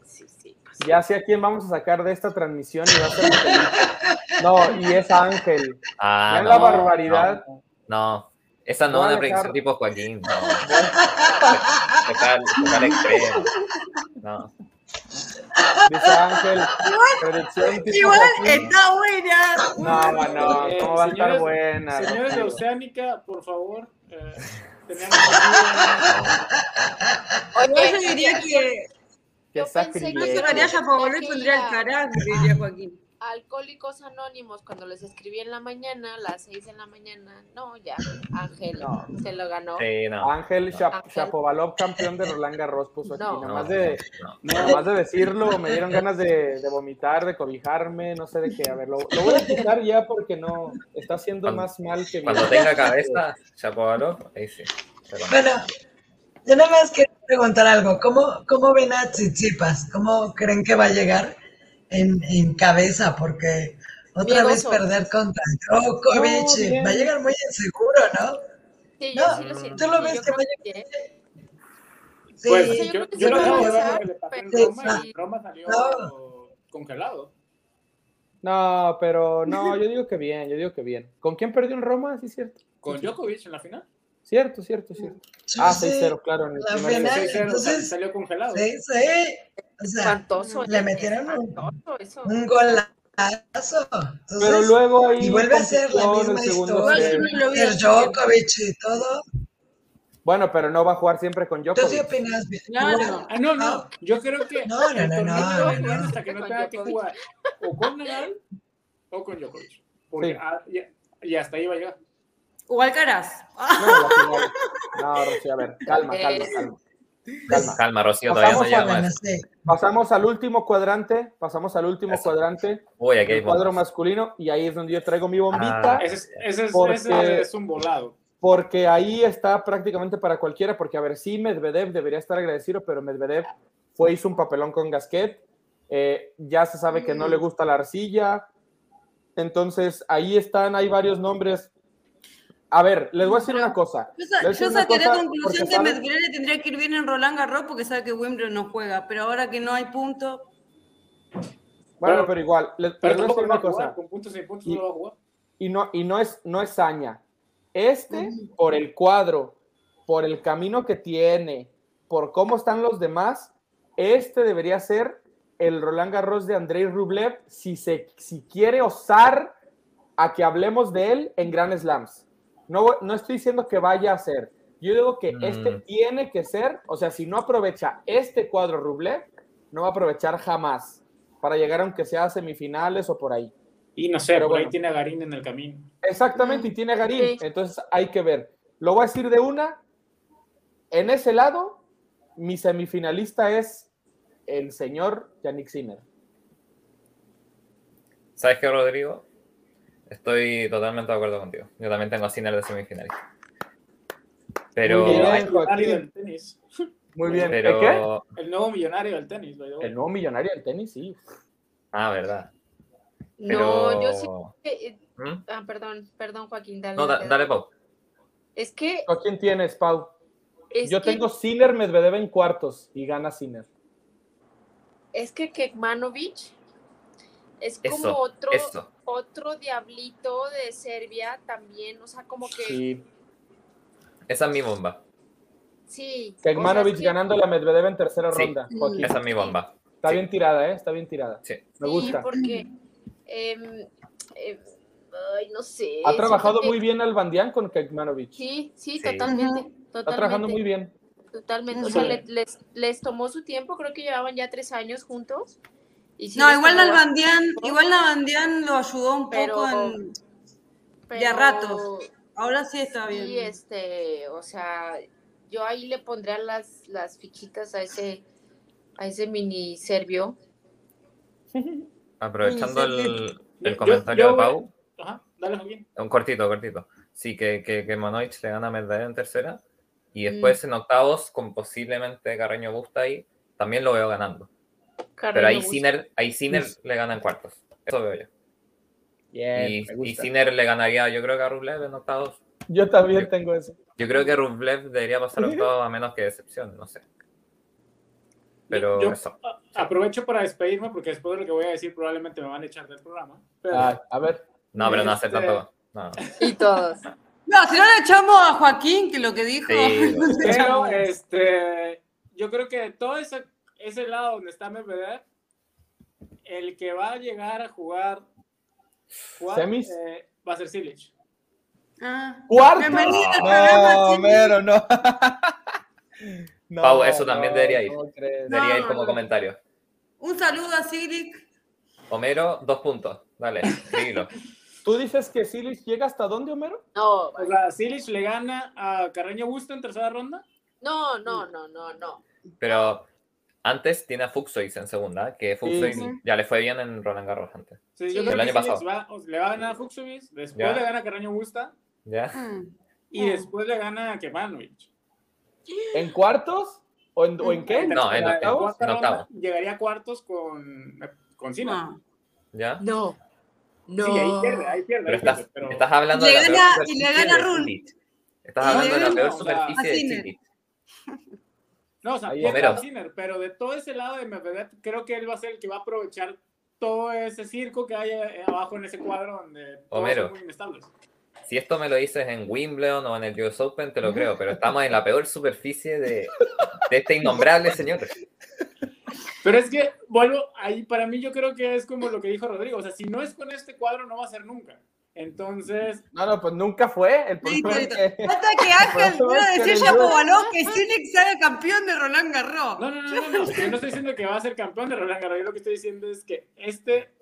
Speaker 3: sí, sí. pues.
Speaker 2: Ya sé a quién vamos a sacar de esta transmisión y va a ser. No, y es Ángel.
Speaker 5: Ah, no,
Speaker 2: la barbaridad.
Speaker 5: No, no. esa no es
Speaker 2: a
Speaker 5: una predicción
Speaker 2: dejar-
Speaker 5: tipo Joaquín. No. Total, total extremo. No.
Speaker 2: Dice Ángel. Predicción tipo
Speaker 6: Igual
Speaker 2: Joaquín.
Speaker 6: está buena.
Speaker 2: No, no,
Speaker 7: Eh,
Speaker 2: ¿cómo va a estar
Speaker 7: señores-
Speaker 2: buena?
Speaker 7: Señores de? Oceánica, por favor. eh, tenemos (laughs)
Speaker 6: Yo
Speaker 3: Oye,
Speaker 6: diría que
Speaker 2: Qué
Speaker 3: Yo pensé que
Speaker 6: no
Speaker 2: sacrilegio.
Speaker 6: sacaría a favor y
Speaker 3: que
Speaker 6: pondría el carajo, diría Joaquín.
Speaker 3: Alcohólicos Anónimos, cuando les escribí en la mañana, a las 6 de la mañana, no, ya, Ángel
Speaker 2: No.
Speaker 3: se lo ganó.
Speaker 5: Sí, no.
Speaker 2: Ángel
Speaker 5: No.
Speaker 2: Shap-
Speaker 3: Ángel.
Speaker 2: Shapovalov, campeón de Roland Garros, puso aquí.
Speaker 3: No.
Speaker 2: Nada
Speaker 5: No,
Speaker 2: más de,
Speaker 5: no.
Speaker 2: nada más de decirlo, me dieron ganas de, de vomitar, de cobijarme, no sé de qué. A ver, lo, lo voy a quitar ya porque no, está haciendo
Speaker 5: Cuando-
Speaker 2: más mal que bien.
Speaker 5: Cuando tenga cabeza, Chapovalov, ahí sí. Pero-
Speaker 4: Bueno, yo nada más quiero preguntar algo. ¿Cómo, cómo ven a Tsitsipas? ¿Cómo creen que va a llegar en, en cabeza? Porque otra vez perder contra Djokovic,
Speaker 2: No,
Speaker 4: va a llegar muy inseguro, ¿no?
Speaker 3: Sí, yo
Speaker 4: No,
Speaker 3: sí lo siento.
Speaker 4: tú lo ves
Speaker 3: yo
Speaker 4: que
Speaker 3: creo
Speaker 4: vaya-
Speaker 3: que sí.
Speaker 7: Pues
Speaker 3: Sí, yo va a
Speaker 7: acabo de ver lo que le pasó en Roma
Speaker 3: sí.
Speaker 7: y Roma salió
Speaker 4: No.
Speaker 7: congelado.
Speaker 2: No, pero no, yo digo que bien, yo digo que bien. ¿Con quién perdió en Roma? Sí, cierto.
Speaker 7: Con Djokovic en la final.
Speaker 2: Cierto, cierto, cierto. Ah,
Speaker 4: sí,
Speaker 2: 6-0, claro. En el
Speaker 4: La
Speaker 2: primer
Speaker 4: final,
Speaker 2: set.
Speaker 7: 6-0,
Speaker 4: entonces-
Speaker 7: salió congelado.
Speaker 4: sí, sí. O sea,
Speaker 3: Espantoso.
Speaker 4: le
Speaker 3: es
Speaker 4: metieron un,
Speaker 3: espantoso eso.
Speaker 4: un golazo. Entonces,
Speaker 2: Pero luego ahí
Speaker 4: y vuelve a ser la misma historia. El. Djokovic y todo.
Speaker 2: Bueno, pero no va a jugar siempre con
Speaker 4: ¿Tú sí
Speaker 2: Djokovic.
Speaker 4: opinas?
Speaker 6: Claro.
Speaker 7: Ah, no, no. Yo creo que
Speaker 4: No, no,
Speaker 7: el
Speaker 4: no, no, no, no.
Speaker 7: hasta que no tenga que
Speaker 3: Djokovic.
Speaker 7: jugar o con Nadal o con Djokovic. Porque
Speaker 2: Sí.
Speaker 7: ah, y hasta ahí va a llegar.
Speaker 6: O Alcaraz.
Speaker 2: No. No, Rocío, a ver, calma, calma, calma. Calma.
Speaker 5: Calma, Rocío, todavía no
Speaker 2: Pasamos a
Speaker 5: llegamos a
Speaker 4: Bueno,
Speaker 5: eso.
Speaker 4: sí.
Speaker 2: Pasamos al último cuadrante, pasamos al último
Speaker 5: Eso.
Speaker 2: cuadrante,
Speaker 5: Uy, aquí hay
Speaker 2: el cuadro masculino, y ahí es donde yo traigo mi bombita,
Speaker 5: Ah.
Speaker 7: Ese es, ese es,
Speaker 2: Porque-
Speaker 7: ese es un volado.
Speaker 2: porque ahí está prácticamente para cualquiera, porque a ver, sí, Medvedev debería estar agradecido, pero Medvedev fue, hizo un papelón con Gasquet, eh, ya se sabe que no le gusta la arcilla, entonces ahí están, hay varios nombres. A ver, les voy a decir una cosa.
Speaker 6: Yo, yo
Speaker 2: una
Speaker 6: saqué la
Speaker 2: cosa,
Speaker 6: conclusión que Medvedev tendría que ir bien en Roland Garros porque sabe que Wimbledon no juega, pero ahora que no hay punto,
Speaker 2: Bueno,
Speaker 7: Pero-
Speaker 2: pero igual, les,
Speaker 7: Pero
Speaker 2: les voy a decir una
Speaker 7: jugar.
Speaker 2: cosa.
Speaker 7: Con puntos y puntos
Speaker 2: Y-
Speaker 7: no va a jugar.
Speaker 2: y no, y no es, no es saña. Este, por el cuadro, por el camino que tiene, por cómo están los demás, este debería ser el Roland Garros de Andrei Rublev si, se, si quiere osar a que hablemos de él en Grand Slams. No, no estoy diciendo que vaya a ser. Yo digo que
Speaker 5: Mm.
Speaker 2: este tiene que ser, o sea, si no aprovecha este cuadro Rublev, no va a aprovechar jamás para llegar aunque sea a semifinales o por ahí.
Speaker 7: Y no sé,
Speaker 2: Pero
Speaker 7: por ahí tiene a Garín en el camino.
Speaker 2: Exactamente,
Speaker 3: Mm,
Speaker 2: y tiene a Garín.
Speaker 3: sí.
Speaker 2: Entonces hay que ver. Lo voy a decir de una. En ese lado, mi semifinalista es el señor Yannick Sinner.
Speaker 5: ¿Sabes qué, Rodrigo? Estoy totalmente de acuerdo contigo. Yo también tengo a Sinner de semifinal. Pero,
Speaker 2: Muy bien. Joaquín.
Speaker 7: del tenis.
Speaker 2: Muy bien. ¿El qué?
Speaker 5: pero,
Speaker 7: El nuevo millonario del tenis.
Speaker 2: El nuevo millonario del tenis, sí.
Speaker 5: ah, verdad.
Speaker 3: No,
Speaker 5: Pero,
Speaker 3: yo sí. eh,
Speaker 5: ¿Mm?
Speaker 3: Ah, perdón, perdón, Joaquín, dale.
Speaker 5: No, da-
Speaker 3: dale.
Speaker 5: dale, Pau.
Speaker 3: Es que.
Speaker 2: ¿A quién tienes, Pau?
Speaker 3: Es
Speaker 2: Yo
Speaker 3: que,
Speaker 2: tengo Sinner Medvedev en cuartos y gana Sinner.
Speaker 3: Es que Kekmanovic es como
Speaker 5: Eso,
Speaker 3: otro,
Speaker 5: eso.
Speaker 3: otro diablito de Serbia también. O sea, como que.
Speaker 2: Sí.
Speaker 5: Esa es mi bomba.
Speaker 3: Sí.
Speaker 2: Kekmanovic
Speaker 3: que-
Speaker 2: ganando a Medvedev en tercera
Speaker 5: Sí.
Speaker 2: ronda. Joaquín.
Speaker 5: Esa es mi bomba.
Speaker 2: Está
Speaker 5: sí.
Speaker 2: bien tirada, ¿eh? Está bien tirada.
Speaker 5: Sí.
Speaker 2: Me
Speaker 3: Sí,
Speaker 2: gusta.
Speaker 3: porque. em, em, ay, no sé.
Speaker 2: Ha trabajado muy bien Albandián con Kekmanovic.
Speaker 3: Sí, sí,
Speaker 5: Sí.
Speaker 3: totalmente.
Speaker 2: Está trabajando muy bien.
Speaker 3: Totalmente. O sea, le- les, les tomó su tiempo, creo que llevaban ya tres años juntos. Y
Speaker 6: No, igual Nalbandián, igual Nalbandián lo ayudó un
Speaker 3: Pero-
Speaker 6: poco en,
Speaker 3: pero
Speaker 6: de a ratos. Ahora sí está bien.
Speaker 3: Sí, este, o sea, yo ahí le pondría las, las fichitas a ese, a ese mini serbio. (laughs)
Speaker 5: Aprovechando el, el comentario
Speaker 7: yo
Speaker 5: de Pau,
Speaker 7: Ajá, dale, Joaquín.
Speaker 5: un cortito, cortito. Sí, que, que, que Monoich le gana a Medvedev en tercera. Y
Speaker 3: Mm.
Speaker 5: después en octavos, con posiblemente Carreño Busta ahí, también lo veo ganando. Pero ahí. Sinner, ahí Sinner le gana en cuartos. Eso veo yo.
Speaker 2: Bien,
Speaker 5: Y. Sinner le ganaría, yo creo que a Rublev en octavos.
Speaker 2: Yo también tengo eso.
Speaker 5: Yo creo que Rublev debería pasar a (laughs) octavos a menos que decepción, no sé. Pero
Speaker 7: Yo-
Speaker 5: eso.
Speaker 7: a- aprovecho para despedirme porque después de lo que voy a decir probablemente me van a echar del programa. Pero,
Speaker 2: Ah, a ver,
Speaker 5: No, pero no hacer
Speaker 7: Este-
Speaker 5: tanto. No. (laughs)
Speaker 3: Y todos.
Speaker 6: No, si no le echamos a Joaquín, que lo que dijo.
Speaker 5: Sí,
Speaker 7: pero (laughs) este, yo creo que todo ese, ese lado donde está Medvedev, el que va a llegar a jugar eh, va a ser Silic.
Speaker 6: Ah.
Speaker 2: ¡Cuarto! No, mero, no. (laughs) No,
Speaker 5: Pau, eso también debería ir. Debería ir como comentario.
Speaker 6: Un saludo a Silic.
Speaker 5: Homero, dos puntos. Dale, escribilo. (laughs)
Speaker 2: ¿Tú dices que Silis llega hasta dónde, Homero?
Speaker 3: No,
Speaker 7: O sea, Silic le gana a Carreño Busto en tercera ronda.
Speaker 3: no, no, no, no, no.
Speaker 5: Pero antes tiene a Fuxois en segunda, que Fuxois
Speaker 6: Sí.
Speaker 5: ya le fue bien en Roland Garros antes.
Speaker 7: Sí,
Speaker 3: Sí.
Speaker 7: yo creo
Speaker 5: El
Speaker 7: que
Speaker 5: año pasado.
Speaker 7: va- le va a ganar a Fuxovic, después
Speaker 5: Ya.
Speaker 7: le gana a Carreño Busta
Speaker 5: ¿Ya?
Speaker 7: Y después le gana a Kemanovic.
Speaker 2: ¿En cuartos? ¿O en, o en qué?
Speaker 5: No, en en
Speaker 7: ronda
Speaker 5: octavos.
Speaker 7: Llegaría a cuartos con, con Sinner.
Speaker 6: Ah.
Speaker 5: ¿Ya?
Speaker 3: No. No.
Speaker 7: Sí, ahí pierde, ahí pierde.
Speaker 5: Pero estás,
Speaker 7: pero-
Speaker 5: estás hablando
Speaker 6: Le
Speaker 5: de la
Speaker 6: gana-
Speaker 5: peor
Speaker 6: y le
Speaker 5: superficie
Speaker 6: gana.
Speaker 5: Estás hablando de la peor superficie de.
Speaker 7: No, o sea,
Speaker 5: Homero.
Speaker 7: pero de todo ese lado de Medvedev, creo que él va a ser el que va a aprovechar todo ese circo que hay eh, abajo en ese cuadro donde todos
Speaker 5: Homero.
Speaker 7: son muy inestables.
Speaker 5: Si esto me lo dices en Wimbledon o en el US Open, te lo creo, pero estamos en la peor superficie de, de este innombrable señor.
Speaker 7: Pero es que, vuelvo, ahí para mí yo creo que es como lo que dijo Rodrigo, o sea, si no es con este cuadro no va a ser nunca. Entonces,
Speaker 2: No, no, pues nunca fue. El (laughs) es
Speaker 6: listo.
Speaker 2: que...
Speaker 6: Falta que Ángel pueda
Speaker 2: favor,
Speaker 6: decir
Speaker 2: que
Speaker 6: Silic sea campeón de Roland Garros.
Speaker 7: no, no, no, no, no, yo no estoy diciendo que va a ser campeón de Roland Garros, yo lo que estoy diciendo es que este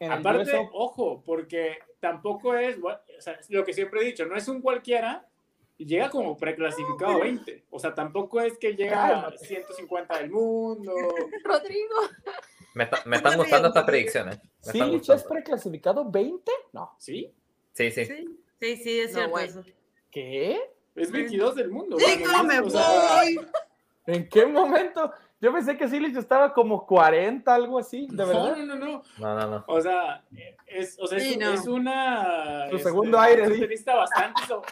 Speaker 2: US
Speaker 7: Aparte,
Speaker 2: Open-
Speaker 7: ojo, porque tampoco es, o sea, es lo que siempre he dicho, no es un cualquiera, y llega como preclasificado 20. O sea, tampoco es que llega a
Speaker 2: Cálmate.
Speaker 7: 150 del mundo. (laughs)
Speaker 3: Rodrigo.
Speaker 5: Me, está- me están gustando estas predicciones. Me están
Speaker 2: ¿Silich es preclasificado 20? No.
Speaker 7: ¿Sí?
Speaker 5: Sí, sí.
Speaker 6: Sí, sí, sí, es
Speaker 3: No,
Speaker 6: cierto
Speaker 3: bueno.
Speaker 6: eso.
Speaker 2: ¿Qué?
Speaker 7: Es 22 del mundo.
Speaker 6: Sí, no me
Speaker 7: o sea,
Speaker 6: voy.
Speaker 2: ¿En qué momento? Yo pensé que Silich estaba como 40, algo así, de
Speaker 7: No,
Speaker 2: verdad.
Speaker 7: no, no, no.
Speaker 5: No, no, no.
Speaker 7: O sea, es, o sea, es,
Speaker 6: Sí, no.
Speaker 7: es una.
Speaker 2: Su
Speaker 7: este,
Speaker 2: segundo aire,
Speaker 7: un tenista bastante, so-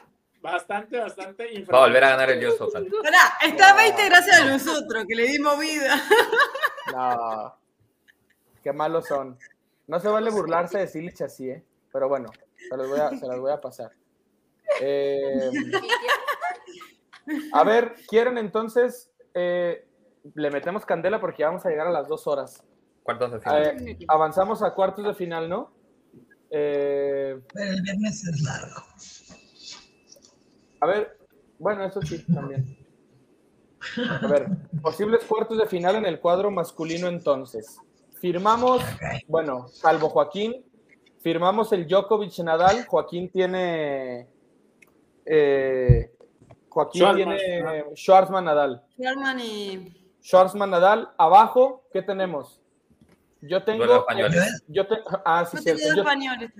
Speaker 7: bastante, bastante.
Speaker 5: Va a volver a ganar el US Open.
Speaker 6: Pará, está 20 gracias a nosotros, que le dimos vida.
Speaker 2: No. Qué malos son. No se vale burlarse de Silich así, ¿eh? Pero bueno, se los voy a, se las voy a pasar. Eh, a ver, ¿quieren entonces? eh, le metemos candela porque ya vamos a llegar a las dos horas.
Speaker 5: Cuartos de final.
Speaker 2: Eh, avanzamos a cuartos de final, ¿no? Eh,
Speaker 4: Pero el viernes es largo.
Speaker 2: a ver, bueno, eso sí, también. A ver, posibles cuartos de final en el cuadro masculino entonces. Firmamos, bueno, salvo Joaquín, firmamos el Djokovic Nadal. Joaquín tiene. eh, Joaquín
Speaker 7: Schwartzman,
Speaker 2: tiene Schwarzman Nadal.
Speaker 6: Sherman y.
Speaker 2: Schwarzman Nadal. Abajo, ¿qué tenemos? Yo tengo.
Speaker 5: Duelo.
Speaker 2: Yo te- ah, sí,
Speaker 6: No
Speaker 2: cierto.
Speaker 6: tengo
Speaker 2: Yo,
Speaker 6: españoles.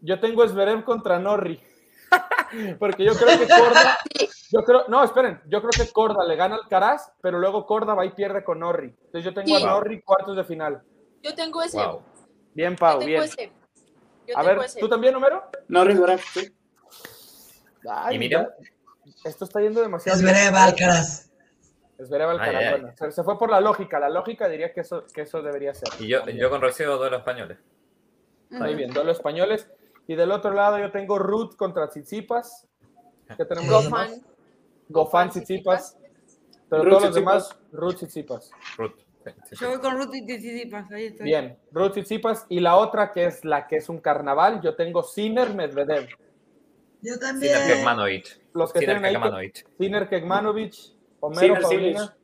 Speaker 2: yo tengo Zverev contra Norri. (laughs) Porque yo creo que Corda. Yo creo, no, esperen. Yo creo que Corda le gana al Caraz, pero luego Corda va y pierde con Norri. Entonces yo tengo
Speaker 3: Sí.
Speaker 2: a Norri cuartos de final.
Speaker 3: Yo tengo ese.
Speaker 5: Wow.
Speaker 2: Bien,
Speaker 3: Yo
Speaker 2: Pau,
Speaker 3: tengo
Speaker 2: bien.
Speaker 3: ese. Yo
Speaker 2: A
Speaker 3: tengo
Speaker 2: ver,
Speaker 3: ese.
Speaker 2: ¿tú también, Homero?
Speaker 7: No, Rivera, sí.
Speaker 2: Ay,
Speaker 5: ¿Y Miriam?
Speaker 2: ya- Esto está yendo demasiado.
Speaker 4: Es Veré Alcaraz.
Speaker 2: Zverev al
Speaker 5: Ay,
Speaker 2: Caraz.
Speaker 5: ay, ay.
Speaker 2: Bueno, se, se fue por la lógica. La lógica diría que eso, que eso debería ser.
Speaker 5: Y yo, yo con Rocío duelo españoles.
Speaker 2: Muy bien, duelo españoles. Y del otro lado yo tengo Ruth contra Tsitsipas. ¿Qué tenemos? los demás?
Speaker 3: Gofan.
Speaker 2: Gofán, Tsitsipas. Pero
Speaker 7: Ruth,
Speaker 2: todos los demás, Ruth Tsitsipas.
Speaker 5: Ruth.
Speaker 6: Yo voy con Ruth y Tsitsipas, ahí estoy.
Speaker 2: Bien, Ruth Tsitsipas. Y la otra que es la que es un carnaval, yo tengo Sinner Medvedev.
Speaker 4: Yo
Speaker 5: Sinner
Speaker 4: también.
Speaker 5: Kekmanovic.
Speaker 2: Los que
Speaker 5: Sinner
Speaker 2: tienen ahí. Sinner Kekmanovic. Homero,
Speaker 7: Sinner,
Speaker 2: Paulina.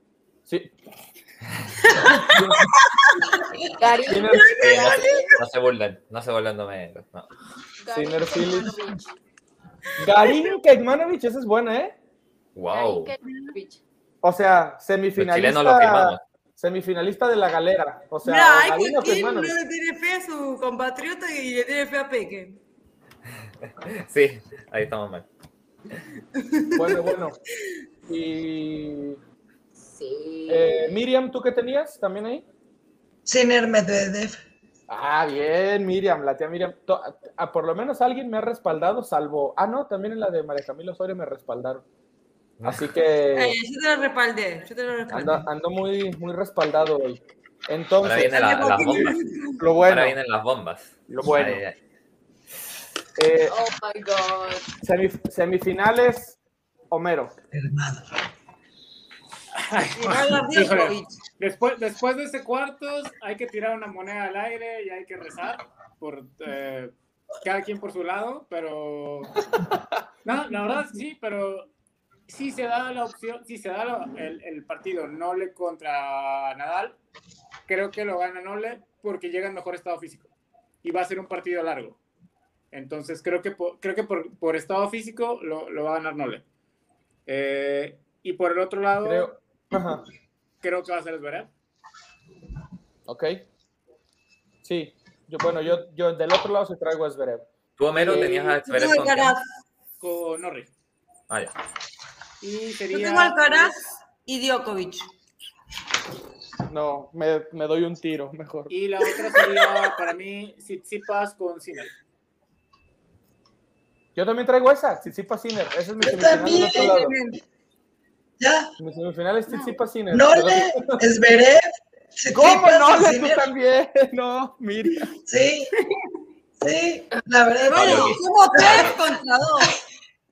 Speaker 2: Sí. Sinner,
Speaker 5: Eh, no, se- no se burlen, no se burlen de Homero. No.
Speaker 2: Sinner, Phillips. Garín Kekmanovic, esa es buena, ¿eh?
Speaker 5: Wow.
Speaker 2: O sea,
Speaker 5: Los chilenos lo
Speaker 2: semifinalista,
Speaker 5: firmamos.
Speaker 2: Semifinalista de la galera. O sea,
Speaker 6: Mira, hay
Speaker 2: Kekmanovic.
Speaker 6: no le tiene fe a su compatriota y le tiene fe a Peque. (laughs)
Speaker 5: Sí, ahí estamos mal.
Speaker 2: Bueno, bueno. (laughs) Y
Speaker 3: Sí.
Speaker 2: eh, Miriam, ¿tú qué tenías también ahí?
Speaker 4: Sinner Medvedev.
Speaker 2: Ah, bien, Miriam, la tía Miriam. Por lo menos alguien me ha respaldado, salvo. Ah, no, también en la de María Camila Osorio me respaldaron. Así
Speaker 6: Ay,
Speaker 2: que
Speaker 6: yo te lo respaldé, yo te lo respaldé.
Speaker 2: ando, ando muy, muy respaldado hoy.
Speaker 5: Ahora
Speaker 2: Entonces,
Speaker 5: vienen la- las bombas.
Speaker 2: lo bueno,
Speaker 5: Ahora vienen las bombas.
Speaker 2: lo bueno.
Speaker 5: Ay, ay.
Speaker 2: eh,
Speaker 3: Oh my God.
Speaker 2: semif- semifinales, Homero.
Speaker 4: Hermano.
Speaker 7: Híjole. Después, después de ese cuartos, hay que tirar una moneda al aire y hay que rezar por eh, cada quien por su lado, pero no, la verdad sí, pero si se da la opción, si se da la- el, el partido Nole contra Nadal, creo que lo gana Nole porque llega en mejor estado físico y va a ser un partido largo. Entonces creo que por, creo que por, por estado físico lo, lo va a ganar Nole. Eh, y por el otro lado,
Speaker 2: Creo. Ajá,
Speaker 7: creo que va a ser Zverev.
Speaker 2: ok. Sí, yo, bueno, yo, yo del otro lado se traigo a Zverev.
Speaker 5: Tú, Homero,
Speaker 2: Eh,
Speaker 5: tenías a Zverev con
Speaker 7: con Norri.
Speaker 5: Ah, ya.
Speaker 7: Y
Speaker 6: yo tengo Alcaraz y Djokovic.
Speaker 2: No, me, me doy un tiro, mejor.
Speaker 7: Y la otra sería para mí Tsitsipas con Sinner.
Speaker 2: Yo también traigo esa, Tsitsipas Sinner. Esa es mi
Speaker 4: Yo
Speaker 2: semifinal
Speaker 4: también.
Speaker 2: otro lado.
Speaker 4: Ya.
Speaker 2: Mi semifinal es Tsitsipas Sinner.
Speaker 4: Nole, Zverev.
Speaker 2: ¿Cómo
Speaker 4: Tsitsipas,
Speaker 2: no? Tú
Speaker 4: Sinner.
Speaker 2: también. (laughs) No, Miriam.
Speaker 4: Sí. Sí, la verdad.
Speaker 6: Bueno, somos tres contra dos.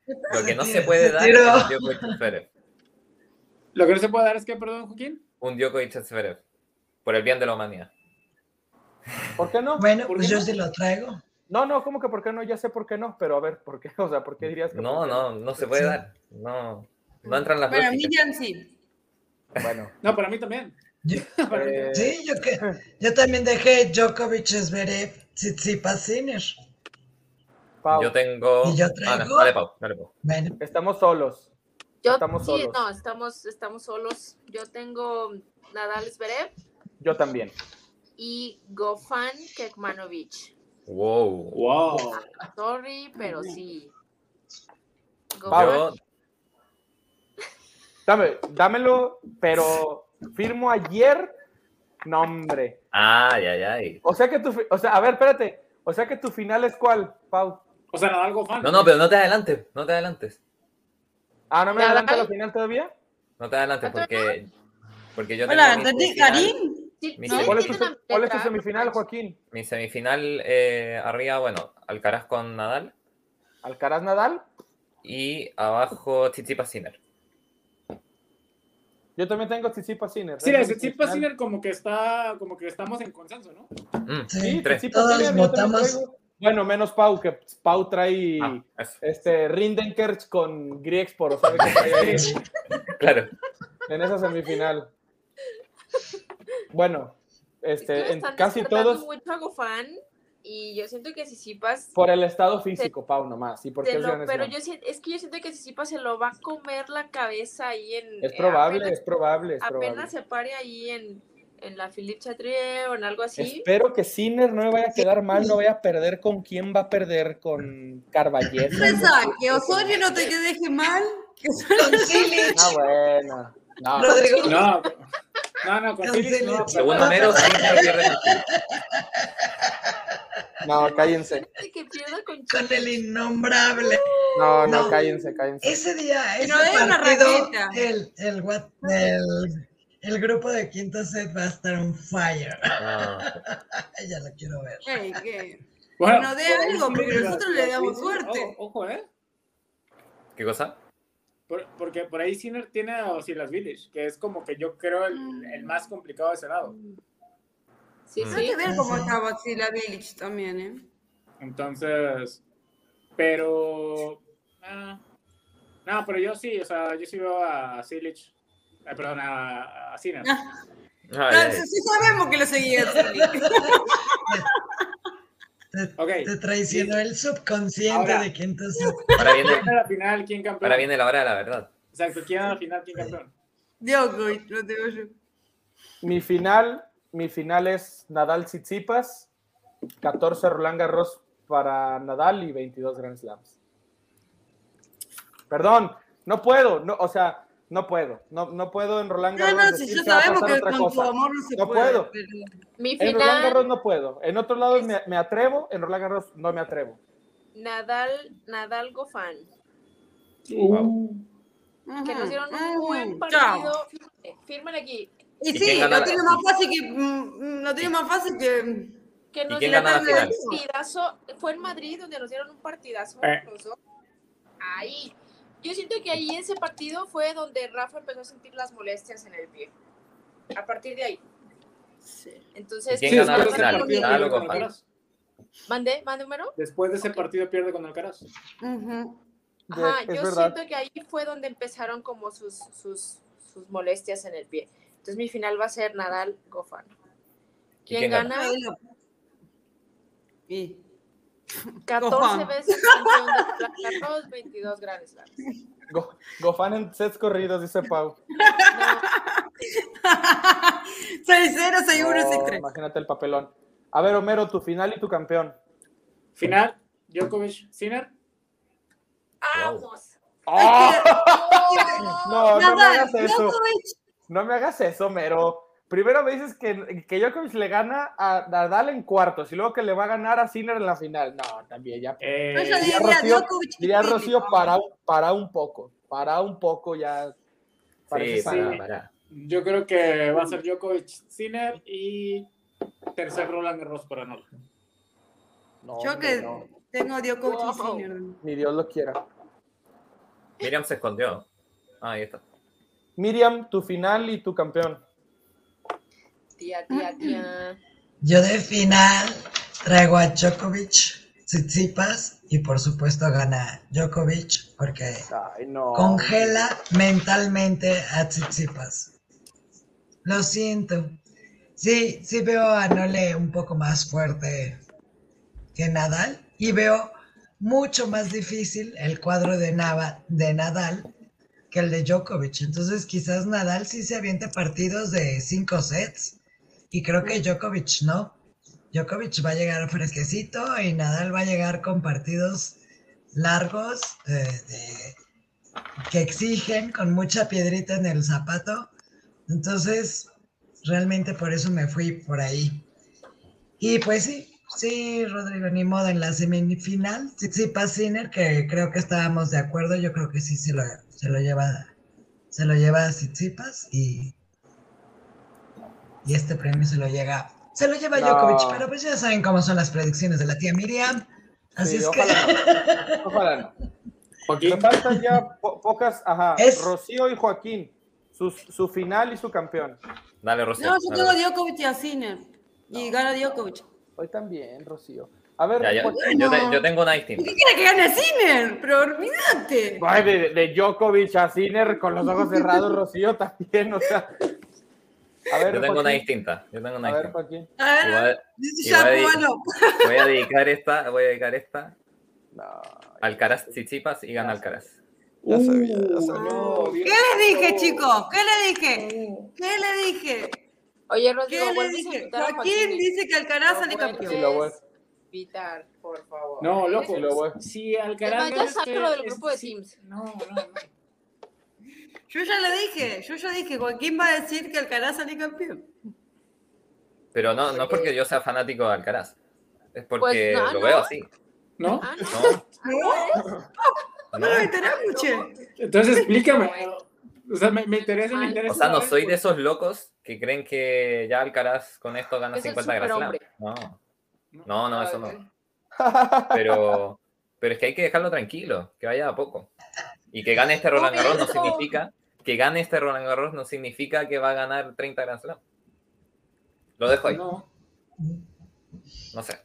Speaker 5: Lo que no se (laughs) puede
Speaker 4: se
Speaker 5: dar es un Djokovic Zverev.
Speaker 7: Lo que no se puede dar es que, perdón, Joaquín.
Speaker 5: Un Djokovic Zverev. Por el bien de la humanidad.
Speaker 2: ¿Por qué no?
Speaker 4: Bueno,
Speaker 7: ¿Por
Speaker 4: pues
Speaker 7: qué
Speaker 4: yo
Speaker 7: no?
Speaker 4: sí lo traigo.
Speaker 2: No, no, ¿cómo que por qué no? Ya sé por qué no, pero a ver, ¿por qué? (laughs) O sea, ¿por qué dirías que
Speaker 5: No,
Speaker 2: qué
Speaker 5: no, no se puede
Speaker 4: Sí.
Speaker 5: dar. No, no entran las
Speaker 6: Bueno,
Speaker 5: lógicas.
Speaker 6: Miriam sí.
Speaker 2: Bueno,
Speaker 7: No, para mí también.
Speaker 4: Yo- (laughs)
Speaker 7: Para mí
Speaker 2: eh,
Speaker 7: también.
Speaker 4: sí, yo que yo también dejé Djokovic, Zverev, Tsitsipas, Sinner.
Speaker 2: Pau,
Speaker 5: Yo tengo.
Speaker 4: Y yo
Speaker 5: Ah, no,
Speaker 4: traigo-
Speaker 5: dale, Pau, dale, Pau.
Speaker 4: Bueno,
Speaker 2: estamos solos.
Speaker 3: Yo,
Speaker 2: Estamos
Speaker 3: sí,
Speaker 2: solos.
Speaker 3: no, estamos, estamos solos. Yo tengo Nadal Zverev
Speaker 2: Yo también.
Speaker 3: y Gofan Kekmanovic.
Speaker 5: Wow.
Speaker 7: Wow.
Speaker 3: Sorry, pero sí.
Speaker 2: Pau.
Speaker 3: Gofan,
Speaker 5: Yo, (laughs)
Speaker 2: Dame, dámelo, pero firmo ayer. No, hombre.
Speaker 5: ay, ay, ay.
Speaker 2: O sea que tu, o sea, a ver, espérate. O sea que tu final es cuál, Pau.
Speaker 7: O sea, Nadal Gofan.
Speaker 5: No, no, pero no te adelantes, no te adelantes.
Speaker 2: Ah, ¿no me
Speaker 3: Nadal.
Speaker 2: adelanta la final todavía?
Speaker 5: No te adelantes porque. Porque yo tengo
Speaker 6: Hola,
Speaker 5: mi
Speaker 6: ¿entendí?
Speaker 5: semifinal,
Speaker 6: ¿Karim?
Speaker 2: ¿Cuál es tu, cuál es semifinal, Joaquín?
Speaker 5: mi semifinal eh, arriba, bueno, Alcaraz con Nadal
Speaker 2: ¿Alcaraz Nadal?
Speaker 5: y abajo Tsitsipas Sinner.
Speaker 2: Yo también tengo Tsitsipas Sinner.
Speaker 7: Sí,
Speaker 2: es
Speaker 7: Tsitsipas. Sinner como que está, como que estamos en consenso, ¿no?
Speaker 5: Mm,
Speaker 4: sí,
Speaker 5: tres.
Speaker 4: Todos votamos.
Speaker 2: Bueno, menos Pau, que Pau trae
Speaker 5: Ah,
Speaker 2: este Rindenkerch con Griexpor, sabe (laughs) ahí
Speaker 5: claro.
Speaker 2: en esa semifinal. Bueno, este, en casi todos
Speaker 3: mucho a Gofan y yo siento que Sisipas
Speaker 2: por el estado físico, Pau, nomás. ¿Y por
Speaker 3: se
Speaker 2: qué
Speaker 3: lo-
Speaker 2: es
Speaker 3: pero yo siento, es que yo siento que Sisipas se lo va a comer la cabeza ahí en
Speaker 2: Es
Speaker 3: eh,
Speaker 2: probable,
Speaker 3: apenas,
Speaker 2: es probable, es probable.
Speaker 3: apenas se pare ahí en, en la Philippe Chatrier o en algo así.
Speaker 2: Espero que Sinner no me vaya a quedar mal, no vaya a perder con quién va a perder con Carballés.
Speaker 6: Reza, que Osorio no te deje mal. Que
Speaker 4: con Silich.
Speaker 2: Ah, bueno. No,
Speaker 4: Rodrigo.
Speaker 7: No, no, no, con Phillips no. Pero-
Speaker 5: Homero, sí no
Speaker 2: cállense.
Speaker 3: Que pierda con
Speaker 4: Con el innombrable.
Speaker 2: No, no,
Speaker 4: No.
Speaker 2: cállense, cállense.
Speaker 4: Ese día, ese
Speaker 6: no una
Speaker 4: partido,
Speaker 6: raqueta.
Speaker 4: el, el, what- el, el grupo de quinto set va a estar on fire.
Speaker 5: No, (laughs)
Speaker 4: Ya lo quiero ver.
Speaker 6: Ey, ¿qué?
Speaker 7: Bueno,
Speaker 6: No dé algo, porque nosotros le damos suerte.
Speaker 7: Ojo, ojo, ¿eh?
Speaker 5: ¿Qué cosa?
Speaker 7: Por- porque por ahí Sinner tiene a Silas Village, que es como que yo creo el, el más complicado de ese lado.
Speaker 3: Sí,
Speaker 5: Mm.
Speaker 3: sí.
Speaker 6: Hay que ver cómo
Speaker 4: Sí.
Speaker 6: estaba Sila Village también, ¿eh?
Speaker 7: Entonces, pero. ah, no, pero yo sí, o sea, yo sí veo a Silich eh, perdón, a, a Sinner.
Speaker 6: Ah,
Speaker 5: Ay,
Speaker 6: ah,
Speaker 5: ay,
Speaker 6: sí sabemos que lo seguías. (laughs)
Speaker 4: Te,
Speaker 7: Ok.
Speaker 4: te traicionó el subconsciente
Speaker 7: Ahora.
Speaker 4: de quinto set.
Speaker 5: Ahora viene,
Speaker 7: ¿Quién gana la final? ¿Quién campeón?
Speaker 5: ahora viene la hora de la verdad.
Speaker 7: Exacto, ¿quién gana la final? ¿Quién campeón?
Speaker 6: Djokovic, lo tengo yo.
Speaker 2: Mi final, mi final es Nadal Tsitsipas, 14 Roland Garros para Nadal y 22 Grand Slams. Perdón, no puedo, no, o sea, no puedo, no, no puedo en Roland Garros.
Speaker 6: no, si
Speaker 2: a
Speaker 6: sabemos que con tu amor no se
Speaker 2: No
Speaker 6: puede.
Speaker 2: puedo.
Speaker 6: pero-
Speaker 3: Mi
Speaker 2: En Roland Garros no puedo, en otros lados me, me atrevo, en Roland Garros no me atrevo.
Speaker 3: Nadal, Nadal Gofán,
Speaker 2: Uh.
Speaker 3: que nos dieron un buen partido. Fírmale aquí.
Speaker 6: Y
Speaker 5: ¿Y
Speaker 6: sí, lo tiene más fácil que. mm, Lo tiene más fácil que.
Speaker 3: Que nos dieron un partidazo. Fue en Madrid donde nos dieron un partidazo.
Speaker 7: Eh.
Speaker 3: Ahí. Yo siento que ahí ese partido fue donde Rafa empezó a sentir las molestias en el pie. A partir de ahí. Entonces,
Speaker 5: ¿Y quién
Speaker 2: Sí,
Speaker 5: gana la
Speaker 2: después
Speaker 5: final?
Speaker 7: con. Alcaraz.
Speaker 3: ¿Mandé? ¿Mande número?
Speaker 7: Después de ese partido pierde con Alcaraz.
Speaker 6: Ujú.
Speaker 3: Ajá,
Speaker 2: es
Speaker 3: yo
Speaker 2: verdad.
Speaker 3: siento que ahí fue donde empezaron como sus, sus, sus molestias en el pie. Entonces mi final va a ser Nadal Gofán. ¿Quién,
Speaker 5: quién gana?
Speaker 3: gana?
Speaker 6: Y.
Speaker 3: 14
Speaker 6: Gofán.
Speaker 3: veces campeón de Roland Garros, 22 Grand Slams.
Speaker 2: Go- Gofán en sets corridos, dice Pau. (laughs)
Speaker 3: No,
Speaker 6: 6-0, 6-1,
Speaker 2: No,
Speaker 6: 6-3.
Speaker 2: imagínate el papelón. A ver, Homero, tu final y tu campeón.
Speaker 7: Final, Djokovic, Sinner.
Speaker 3: ¡Vamos!
Speaker 2: ¡Oh! (laughs) No, no me
Speaker 6: Nadal,
Speaker 2: hagas eso.
Speaker 6: Djokovic.
Speaker 2: No me hagas eso, Mero. Primero me dices que, que Djokovic le gana a Nadal en cuartos y luego que le va a ganar a Sinner en la final. No, también ya.
Speaker 7: Eh,
Speaker 6: Yo ya
Speaker 2: diría Rocío, diría
Speaker 6: y
Speaker 2: Rocío para, un- para un poco. Para un poco ya. parece
Speaker 5: Sí, para, para.
Speaker 7: yo creo que va a ser Djokovic, Sinner y tercer Roland Garros para.
Speaker 2: No,
Speaker 6: Yo
Speaker 2: hombre,
Speaker 6: que
Speaker 2: no.
Speaker 6: tengo Djokovic y
Speaker 3: Wow.
Speaker 6: Sinner.
Speaker 2: Ni Dios lo quiera.
Speaker 5: Miriam se escondió. Ah, ahí está.
Speaker 2: Miriam, tu final y tu campeón.
Speaker 3: Tía, tía, tía.
Speaker 4: Yo de final traigo a Djokovic, Tsitsipas y por supuesto gana Djokovic porque
Speaker 2: Ay, no.
Speaker 4: congela mentalmente a Tsitsipas. Lo siento. Sí, sí veo a Nole un poco más fuerte que Nadal y veo mucho más difícil el cuadro de, Nava- de Nadal que el de Djokovic. Entonces quizás Nadal sí se aviente partidos de cinco sets y creo que Djokovic no. Djokovic va a llegar fresquecito y Nadal va a llegar con partidos largos eh, de- que exigen con mucha piedrita en el zapato. Entonces, realmente por eso me fui por ahí. Y pues sí, sí, Rodrigo, ni modo en la semifinal. Tsitsipas Sinner, que creo que estábamos de acuerdo, yo creo que sí se lo, se lo lleva, se lo lleva Tsitsipas y, y este premio se lo llega, se lo lleva
Speaker 2: No.
Speaker 4: Djokovic, pero pues ya saben cómo son las predicciones de la tía Miriam. Así
Speaker 2: Sí,
Speaker 4: es
Speaker 2: ojalá
Speaker 4: que (laughs)
Speaker 2: no. Ojalá no. Me faltan ya po- pocas. Ajá.
Speaker 4: Es-
Speaker 2: Rocío y Joaquín. Su, su final y su campeón.
Speaker 5: Dale, Rocío.
Speaker 6: No, yo tengo. Djokovic y a Sinner. Y gana Djokovic.
Speaker 2: Hoy también, Rocío. A ver,
Speaker 5: Ya, yo, te- yo tengo una distinta.
Speaker 6: ¿Qué quiere que gane Sinner? Pero olvídate.
Speaker 2: De Djokovic a Sinner con los ojos cerrados, Rocío también, o sea. A ver,
Speaker 5: Yo tengo una distinta. Yo tengo una
Speaker 2: A ver,
Speaker 5: distinta.
Speaker 2: Joaquín.
Speaker 6: A ver,
Speaker 5: Igual-
Speaker 6: dice
Speaker 5: igual
Speaker 6: ya,
Speaker 5: ahí-
Speaker 6: cubano.
Speaker 5: Voy a dedicar esta, voy a dedicar esta.
Speaker 2: No,
Speaker 5: Alcaraz Tsitsipas y gana Alcaraz.
Speaker 2: ya sabía, ya sabía.
Speaker 7: no, Dios.
Speaker 6: ¿Qué le dije, chicos? ¿Qué le dije? ¿Qué le dije?
Speaker 3: Oye,
Speaker 6: ¿Qué
Speaker 3: Rodrigo,
Speaker 6: le
Speaker 3: vuelves a
Speaker 6: dije?
Speaker 3: a
Speaker 6: Joaquín
Speaker 3: Joaquín.
Speaker 6: dice que Alcaraz
Speaker 3: Lo
Speaker 6: sale campeón.
Speaker 2: Voy.
Speaker 3: a invitar, por favor.
Speaker 7: No, loco.
Speaker 2: Voy.
Speaker 7: Si
Speaker 3: Es
Speaker 7: Alcaraz.
Speaker 3: más, ya sácalo del grupo de. Teams.
Speaker 7: No, no, no.
Speaker 6: Yo ya le dije, yo ya dije, Joaquín va a decir que Alcaraz sale campeón.
Speaker 5: Pero no, no es porque yo sea fanático de Alcaraz. Es porque
Speaker 3: Pues, no,
Speaker 5: lo
Speaker 3: no.
Speaker 5: veo así.
Speaker 7: ¿No?
Speaker 3: Ah, no.
Speaker 5: No,
Speaker 6: No
Speaker 5: no.
Speaker 6: lo enteramos, che.
Speaker 7: Entonces explícame. O sea, me, me interesa, me interesa.
Speaker 5: O sea, no soy de
Speaker 7: pues.
Speaker 5: esos locos que creen que ya Alcaraz con esto gana
Speaker 3: Es el
Speaker 5: 50 Grand Slam.
Speaker 3: superhombre.
Speaker 5: No. No, no, eso no. (laughs) Pero, pero es que hay que dejarlo tranquilo, que vaya a poco. Y que gane este Roland Garros no significa que gane este Roland Garros no significa que va a ganar 30 Grand Slam. Lo dejo ahí,
Speaker 7: No,
Speaker 5: no sé.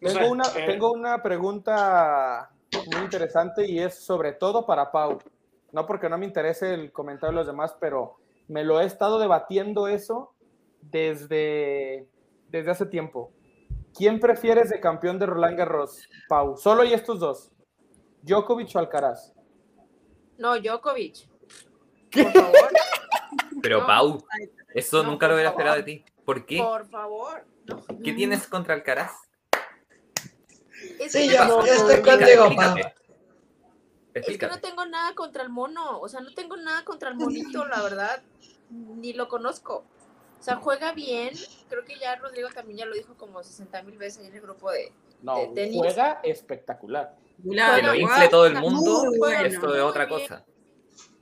Speaker 7: no sé,
Speaker 2: Tengo una,
Speaker 7: eh,
Speaker 2: tengo una pregunta muy interesante y es sobre todo para Pau. No porque no me interese el comentario de los demás, pero Me lo he estado debatiendo eso desde, desde hace tiempo. ¿Quién prefieres de campeón de Roland Garros, Pau? Solo y estos dos. ¿Djokovic o Alcaraz?
Speaker 3: No, Djokovic. Por favor.
Speaker 5: Pero
Speaker 3: No.
Speaker 5: Pau, eso
Speaker 3: No,
Speaker 5: nunca lo hubiera
Speaker 3: favor.
Speaker 5: esperado de ti. ¿Por qué?
Speaker 3: Por favor. No.
Speaker 5: ¿Qué tienes contra Alcaraz?
Speaker 3: Es
Speaker 4: Sí, yo,
Speaker 3: no-
Speaker 4: yo estoy
Speaker 5: Explícate,
Speaker 4: contigo, Pau.
Speaker 5: explícate.
Speaker 3: Es que no tengo nada contra el mono, o sea, no tengo nada contra el monito, la verdad, ni lo conozco. O sea, juega bien, creo que ya Rodrigo también ya lo dijo como 60 mil veces en el grupo de...
Speaker 2: No,
Speaker 3: De tenis.
Speaker 2: juega espectacular.
Speaker 5: Que lo infle todo el mundo,
Speaker 6: bueno.
Speaker 5: esto es otra
Speaker 3: bien.
Speaker 5: cosa.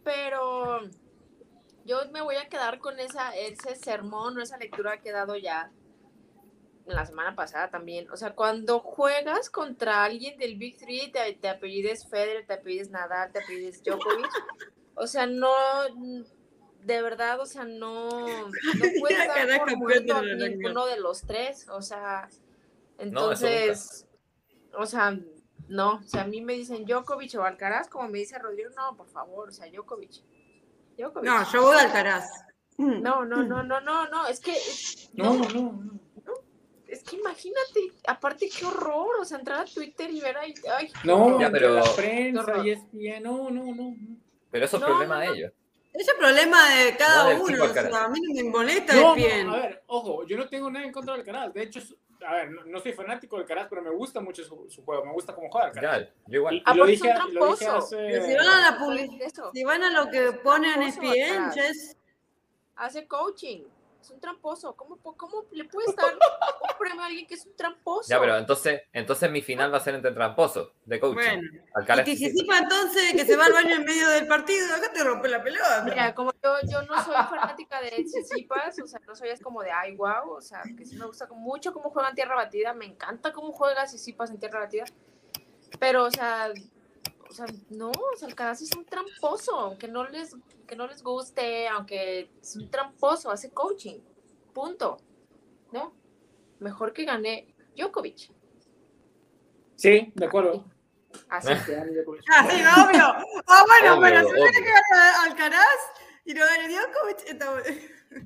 Speaker 3: Pero yo me voy a quedar con esa, ese sermón o esa lectura que he dado ya la semana pasada también. O sea, cuando juegas contra alguien del Big Three, te, te apellides Federer, te apellides Nadal, te apellides Djokovic. O sea, no, de verdad, o sea, no, no (laughs) puedes
Speaker 6: Ya
Speaker 3: dar por muerto a ninguno de los tres. O sea,
Speaker 5: No,
Speaker 3: entonces, o sea, no, o sea, a mí me dicen Djokovic o Alcaraz, como me dice Rodrigo, no, por favor, o sea, Djokovic. Djokovic.
Speaker 6: No, yo voy a Alcaraz.
Speaker 3: No, no, no, no, no, no, es que,
Speaker 7: No, no, no.
Speaker 3: es que imagínate, aparte qué horror, o sea, entrar a Twitter y ver ahí, ay,
Speaker 7: No,
Speaker 5: Ya, pero-
Speaker 7: la prensa y es bien, no, no, no. no.
Speaker 5: Pero eso es
Speaker 3: No,
Speaker 5: problema
Speaker 3: no,
Speaker 5: de
Speaker 3: no.
Speaker 5: ellos.
Speaker 6: Ese es problema de cada
Speaker 5: No
Speaker 6: uno. o
Speaker 5: Alcaraz.
Speaker 6: sea, a mí no me molesta
Speaker 7: No,
Speaker 6: el bien.
Speaker 7: no, a ver, ojo, yo no tengo nada en contra del Alcaraz. De hecho, es- a ver, no, no soy fanático del Alcaraz, pero me gusta mucho su, su juego, me gusta cómo juega Alcaraz.
Speaker 5: Ya, yo igual.
Speaker 7: Y, y lo
Speaker 3: Aparte
Speaker 7: dije,
Speaker 3: es un
Speaker 7: lo dije hace...
Speaker 6: Si van a la
Speaker 3: ¿sabes
Speaker 6: publicidad, si van a lo que pone en ESPN,
Speaker 3: Hace coaching, es un tramposo, ¿cómo, cómo le puedes dar un premio a alguien que es un tramposo?
Speaker 5: Ya, pero entonces, entonces mi final va a ser entre tramposos de coaching.
Speaker 6: bueno. Y que entonces que se va al baño en medio del partido, acá te rompe la pelota.
Speaker 3: Mira, como yo, yo no soy fanática de Tsitsipas, o sea, no soy es como de ay, wow, o sea, que sí me gusta mucho cómo juega en tierra batida, me encanta cómo juega Tsitsipas en tierra batida, pero, o sea, o sea, no, o sea, Alcaraz es un tramposo, aunque no les, que no les guste, aunque es un tramposo, hace coaching, punto, ¿no? Mejor que gane Djokovic,
Speaker 7: Sí, de acuerdo.
Speaker 3: así.
Speaker 6: Ah, sí, obvio. Ah, bueno,
Speaker 5: Obvio,
Speaker 6: pero si tiene que ganar Alcaraz y no gane Djokovic, bueno.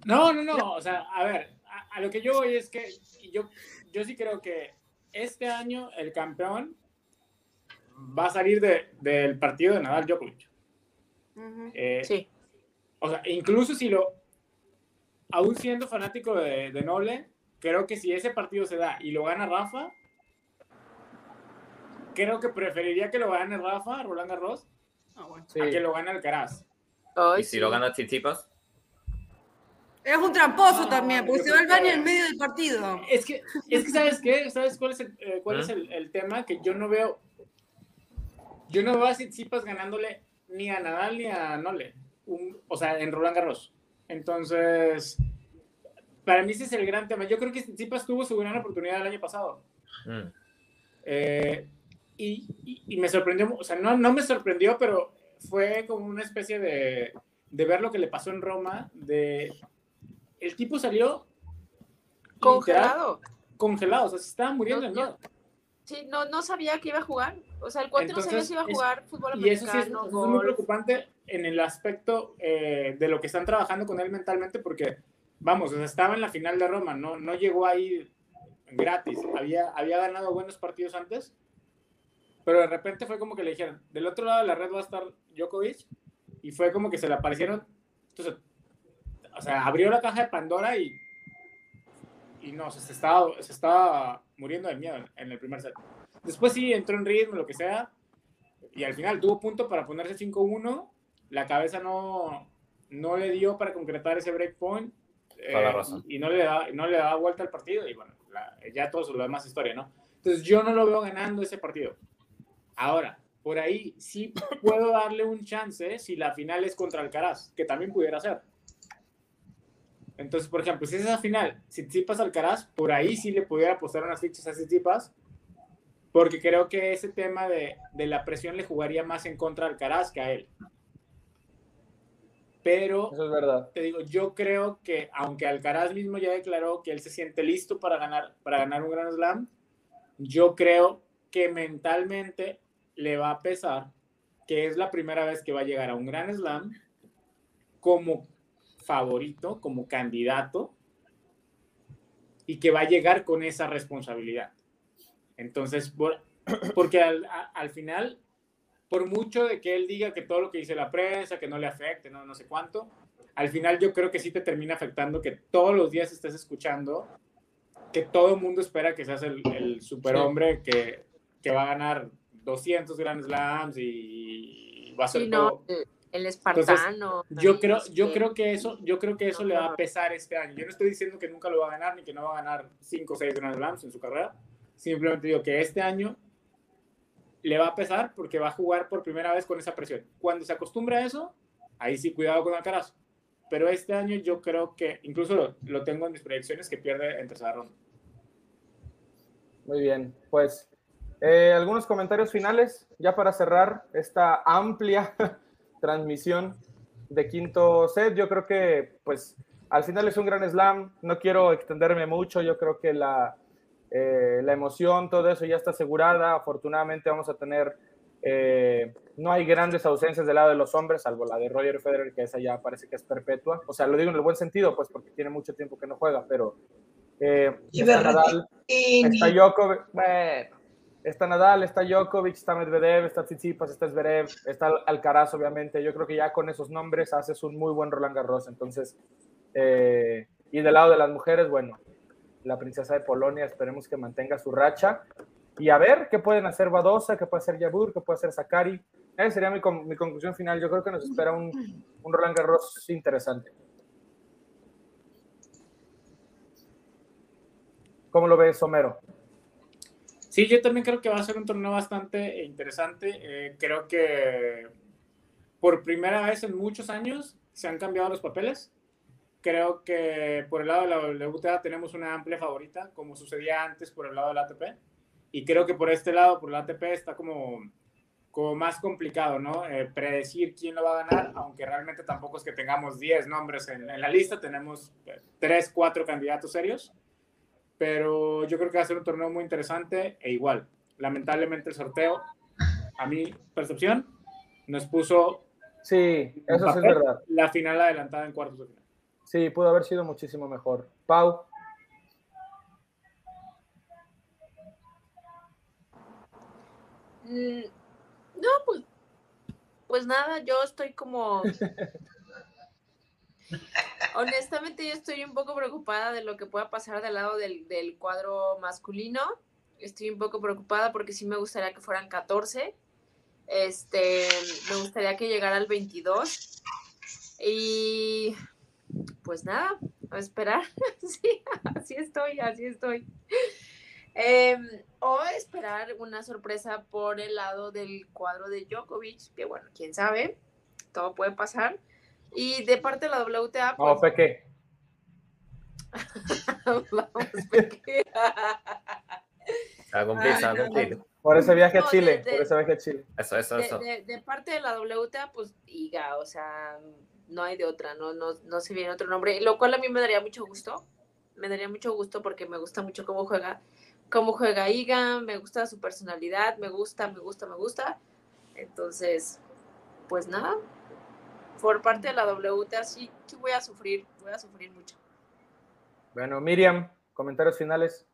Speaker 7: No, no, no, o sea, a ver, a, a lo que yo voy es que yo, yo sí creo que este año el campeón va a salir de- del partido de Nadal Djokovic. Eh,
Speaker 3: Sí.
Speaker 7: O sea, incluso si lo, aún siendo fanático de, de Noble, creo que si ese partido se da y lo gana Rafa, creo que preferiría que lo gane Rafa, Roland Garros,
Speaker 6: Ah, bueno.
Speaker 2: Sí.
Speaker 7: a que lo gane Alcaraz.
Speaker 3: Ay,
Speaker 5: Y si
Speaker 3: sí.
Speaker 5: lo gana Tsitsipas,
Speaker 6: Es un tramposo
Speaker 7: No,
Speaker 6: también, porque se va al
Speaker 7: que-
Speaker 6: baño en medio del partido.
Speaker 7: Es que, es que ¿sabes qué? ¿Sabes cuál es el, eh, cuál
Speaker 5: ¿Mm?
Speaker 7: es el, el tema? Que yo no veo, yo no veo a Tsitsipas ganándole ni a Nadal ni a Nole, un- o sea, en Roland Garros. Entonces, para mí ese es el gran tema. Yo creo que Tsitsipas tuvo su gran oportunidad el año pasado.
Speaker 5: mm,
Speaker 7: Eh, y, y- y me sorprendió, o sea, no, no me sorprendió, pero fue como una especie de, de ver lo que le pasó en Roma, de el tipo salió literal,
Speaker 3: Congelado.
Speaker 7: congelado, o sea, se estaba muriendo
Speaker 3: No,
Speaker 7: de
Speaker 3: no.
Speaker 7: miedo.
Speaker 3: Sí, no, no sabía que iba a jugar. O sea, el cuate no sabía
Speaker 7: Entonces,
Speaker 3: si iba a
Speaker 7: es-
Speaker 3: jugar fútbol
Speaker 7: Y eso sí es,
Speaker 3: americano,
Speaker 7: eso es muy preocupante en el aspecto eh, de lo que están trabajando con él mentalmente, porque, vamos, o sea, estaba en la final de Roma, no, no llegó ahí gratis, había, había ganado buenos partidos antes, pero de repente fue como que le dijeron, del otro lado de la red va a estar Djokovic, y fue como que se le aparecieron, entonces, o sea, abrió la caja de Pandora y, y no, o sea, se estaba, se estaba muriendo de miedo en el primer set. Después sí, entró en ritmo, lo que sea, y al final tuvo punto para ponerse 5-1, la cabeza no, no le dio para concretar ese breakpoint,
Speaker 5: razón.
Speaker 7: y no le, da, no le daba vuelta al partido, y bueno, la- ya todo lo demás es historia, ¿no? Entonces yo no lo veo ganando ese partido. Ahora, por ahí sí puedo darle un chance si la final es contra Alcaraz, que también pudiera ser. Entonces, por ejemplo, si es esa final, si Tsitsipas Alcaraz, por ahí sí le pudiera apostar unas fichas a Tsitsipas, porque creo que ese tema de, de la presión le jugaría más en contra a Alcaraz que a él. Pero
Speaker 2: Eso es verdad.
Speaker 7: te digo, yo creo que aunque Alcaraz mismo ya declaró que él se siente listo para ganar, para ganar un Grand Slam, yo creo que mentalmente le va a pesar que es la primera vez que va a llegar a un Grand Slam como favorito, como candidato, y que va a llegar con esa responsabilidad. Entonces, (clears throat) porque al, al final, por mucho de que él diga que todo lo que dice la prensa, que no le afecte, no, no sé cuánto, al final yo creo que sí te termina afectando que todos los días estés escuchando que todo el mundo espera que seas el, el superhombre que, que, va a ganar 200 Grand Slams y va a ser todo.
Speaker 3: El espartano.
Speaker 7: yo creo, yo creo que eso, yo creo que eso le va a pesar este año. Yo no estoy diciendo que nunca lo va a ganar ni que no va a ganar 5 o 6 Grand Slams en su carrera. Simplemente digo que este año le va a pesar porque va a jugar por primera vez con esa presión. Cuando se acostumbra a eso, ahí sí cuidado con Alcaraz pero este año yo creo que, incluso lo, tengo en mis proyecciones, que pierde en tercera ronda.
Speaker 2: Muy bien, pues eh, algunos comentarios finales ya para cerrar esta amplia (laughs) transmisión de quinto set. Yo creo que pues al final es un gran slam, no quiero extenderme mucho, yo creo que la, eh, la emoción, todo eso ya está asegurada. Afortunadamente vamos a tener eh, no hay grandes ausencias del lado de los hombres, salvo la de Roger Federer, que esa ya parece que es perpetua. O sea, lo digo en el buen sentido, pues porque tiene mucho tiempo que no juega, pero eh, está Nadal, está Djokovic, bueno, está Nadal, está Djokovic, está Medvedev, está Tsitsipas, está Zverev, está Alcaraz, obviamente. Yo creo que ya con esos nombres haces un muy buen Roland Garros. Entonces, eh, y del lado de las mujeres, bueno, la princesa de Polonia, esperemos que mantenga su racha y a ver qué pueden hacer Badosa, qué puede hacer Yabur, qué puede hacer Sakari. Sería mi, mi, conclusión final. Yo creo que nos espera un, un Roland Garros interesante. ¿Cómo lo ves, Homero?
Speaker 7: Sí, yo también creo que va a ser un torneo bastante interesante. Eh, creo que por primera vez en muchos años se han cambiado los papeles. Creo que por el lado de la WTA tenemos una amplia favorita, como sucedía antes por el lado del ATP y creo que por este lado, por la ATP, está como, como más complicado, ¿no? Eh, predecir quién lo va a ganar, aunque realmente tampoco es que tengamos 10 nombres en, en, la lista, tenemos 3, 4 candidatos serios, pero yo creo que va a ser un torneo muy interesante e igual, lamentablemente el sorteo, a mi percepción, nos puso...
Speaker 2: Sí, eso es verdad.
Speaker 7: La final adelantada en cuartos de final.
Speaker 2: Sí, pudo haber sido muchísimo mejor. Pau.
Speaker 3: Mm, no, pues, pues nada, yo estoy como... (laughs) Honestamente, yo estoy un poco preocupada de lo que pueda pasar del lado del, del, cuadro masculino. Estoy un poco preocupada porque sí me gustaría que fueran 14. Este, me gustaría que llegara al 22. Y pues nada, a esperar. (laughs) sí, así estoy, así estoy. Eh, o esperar una sorpresa por el lado del cuadro de Djokovic, que bueno, quién sabe, todo puede pasar. Y de parte de la WTA,
Speaker 2: pues... Oh, Peque. (laughs)
Speaker 3: Vamos, Peque.
Speaker 2: Por ese viaje a Chile, de, por ese viaje a Chile.
Speaker 5: Eso, eso, eso.
Speaker 3: De, de, parte de la WTA, pues Iga, o sea, no hay de otra, no, no, no se viene otro nombre, lo cual a mí me daría mucho gusto, me daría mucho gusto porque me gusta mucho cómo juega cómo juega Iga, me gusta su personalidad, me gusta, me gusta, me gusta. Entonces, pues nada, por parte de la WTA sí, sí voy a sufrir, voy a sufrir mucho.
Speaker 2: Bueno, Miriam, comentarios finales.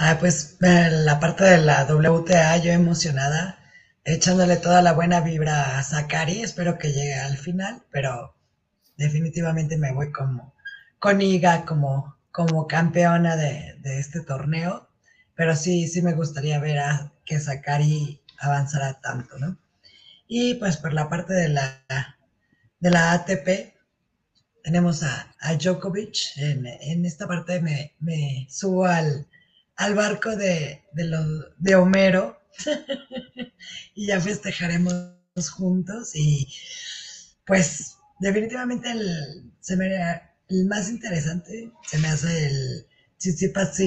Speaker 4: Ah, pues la parte de la WTA, yo emocionada, echándole toda la buena vibra a Sakari, espero que llegue al final, pero definitivamente me voy como con Iga como, como campeona de, este torneo, pero sí, sí me gustaría ver a que Sakari avanzara tanto, ¿no? Y pues por la parte de la, de la ATP, tenemos a, Djokovic. En, esta parte me, me subo al, al barco de, de, de Homero (laughs) y ya festejaremos juntos. Y pues definitivamente el, se me el más interesante se me hace el Tsitsipas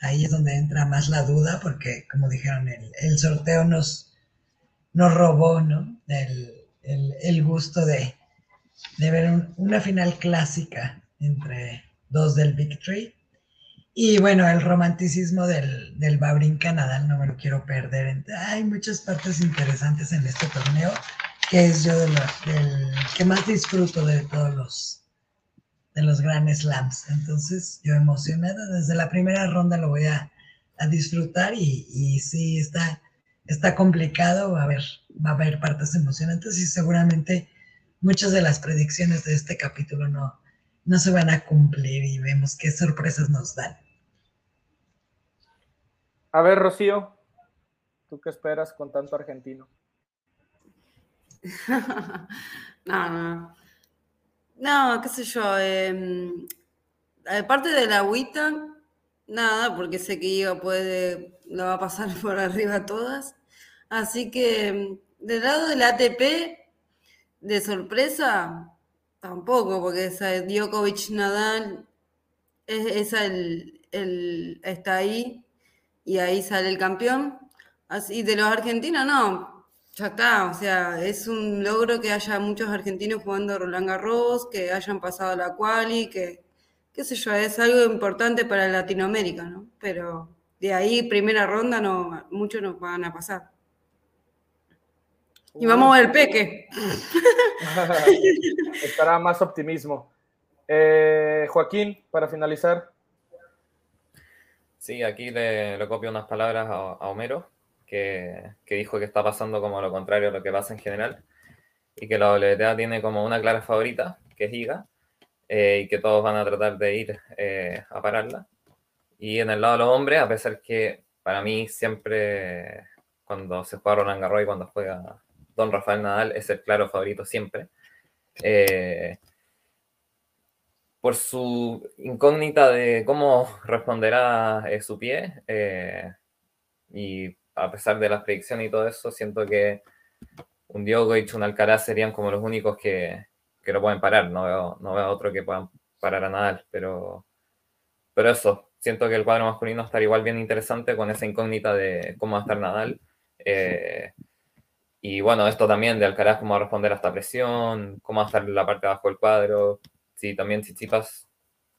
Speaker 4: ahí es donde entra más la duda, porque como dijeron, el, sorteo nos, nos robó ¿no? el, gusto de, ver una final clásica entre dos del Victory. Y bueno, el romanticismo del, del Babrin Canadá no me lo quiero perder. Hay muchas partes interesantes en este torneo que es yo de lo- del que más disfruto de todos los de los Grand Slams. Entonces, yo emocionada desde la primera ronda lo voy a, a disfrutar y, y sí está, está complicado, va a haber, va a haber partes emocionantes y seguramente muchas de las predicciones de este capítulo no, no se van a cumplir y vemos qué sorpresas nos dan.
Speaker 2: A ver, Rocío, ¿tú qué esperas con tanto argentino? (laughs)
Speaker 6: no, no. No, qué sé yo. eh, aparte de la agüita, nada, porque sé que Iga puede, lo va a pasar (laughs) por arriba a todas. Así que del lado del ATP, de sorpresa, tampoco, porque esa Djokovic Nadal, es, el, el- está ahí y ahí sale el campeón. Así, de los argentinos, no, ya está, o sea, es un logro que haya muchos argentinos jugando Roland Garros, que hayan pasado la quali, que, qué sé yo, es algo importante para Latinoamérica, ¿no? Pero de ahí, primera ronda, no, muchos no van a pasar. Y vamos a ver el peque. (laughs)
Speaker 2: Estará más optimismo. Eh, Joaquín, para finalizar.
Speaker 5: Sí, aquí le, le copio unas palabras a, Homero, que, que dijo que está pasando como lo contrario a lo que pasa en general, y que la WTA tiene como una clara favorita, que es Iga, eh, y que todos van a tratar de ir eh, a pararla. Y en el lado de los hombres, a pesar que para mí siempre, cuando se juega Roland Garros y cuando juega Don Rafael Nadal, es el claro favorito siempre. Eh, por su incógnita de cómo (laughs) responderá eh, su pie. eh, y a pesar de las predicciones y todo eso, siento que un Djokovic, un Alcaraz serían como los únicos que, que lo pueden parar. No veo, no veo otro que puedan parar a Nadal, pero, pero eso, siento que el cuadro masculino estará igual bien interesante con esa incógnita de cómo va a estar Nadal. eh, y bueno, esto también de Alcaraz, cómo va a responder a esta presión, cómo va a estar la parte de abajo del cuadro, si también Tsitsipas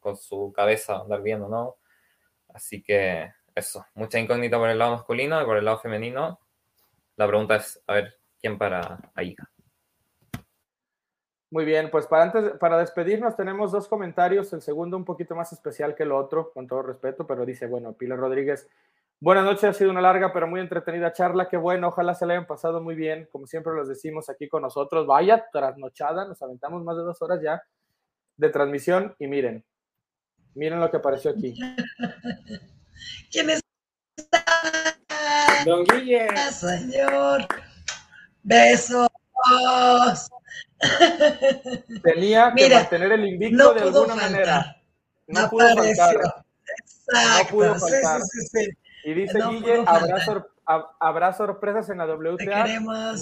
Speaker 5: con su cabeza andar bien o no. Así que eso, mucha incógnita por el lado masculino y por el lado femenino. La pregunta es, a ver, ¿quién para ahí?
Speaker 2: Muy bien, pues para, antes, para despedirnos tenemos dos comentarios, el segundo un poquito más especial que el otro, con todo respeto, pero dice, bueno, Pilar Rodríguez, buenas noches, ha sido una larga pero muy entretenida charla, qué bueno, ojalá se la hayan pasado muy bien, como siempre los decimos aquí con nosotros, vaya trasnochada, nos aventamos más de dos horas ya de transmisión y miren, miren lo que apareció aquí. (laughs)
Speaker 4: ¿Quién es?
Speaker 7: Don Guille.
Speaker 4: Señor. Besos. (laughs)
Speaker 2: Tenía que
Speaker 4: Mira,
Speaker 2: mantener el invicto
Speaker 4: No
Speaker 2: de
Speaker 4: pudo
Speaker 2: alguna
Speaker 4: faltar.
Speaker 2: manera. No pudo faltar.
Speaker 4: Exacto.
Speaker 2: pudo
Speaker 4: sí,
Speaker 2: faltar.
Speaker 4: sí, sí, sí.
Speaker 2: Y dice
Speaker 4: No
Speaker 2: Guille,
Speaker 4: pudo
Speaker 2: habrá, sor- habrá sorpresas en la WTA.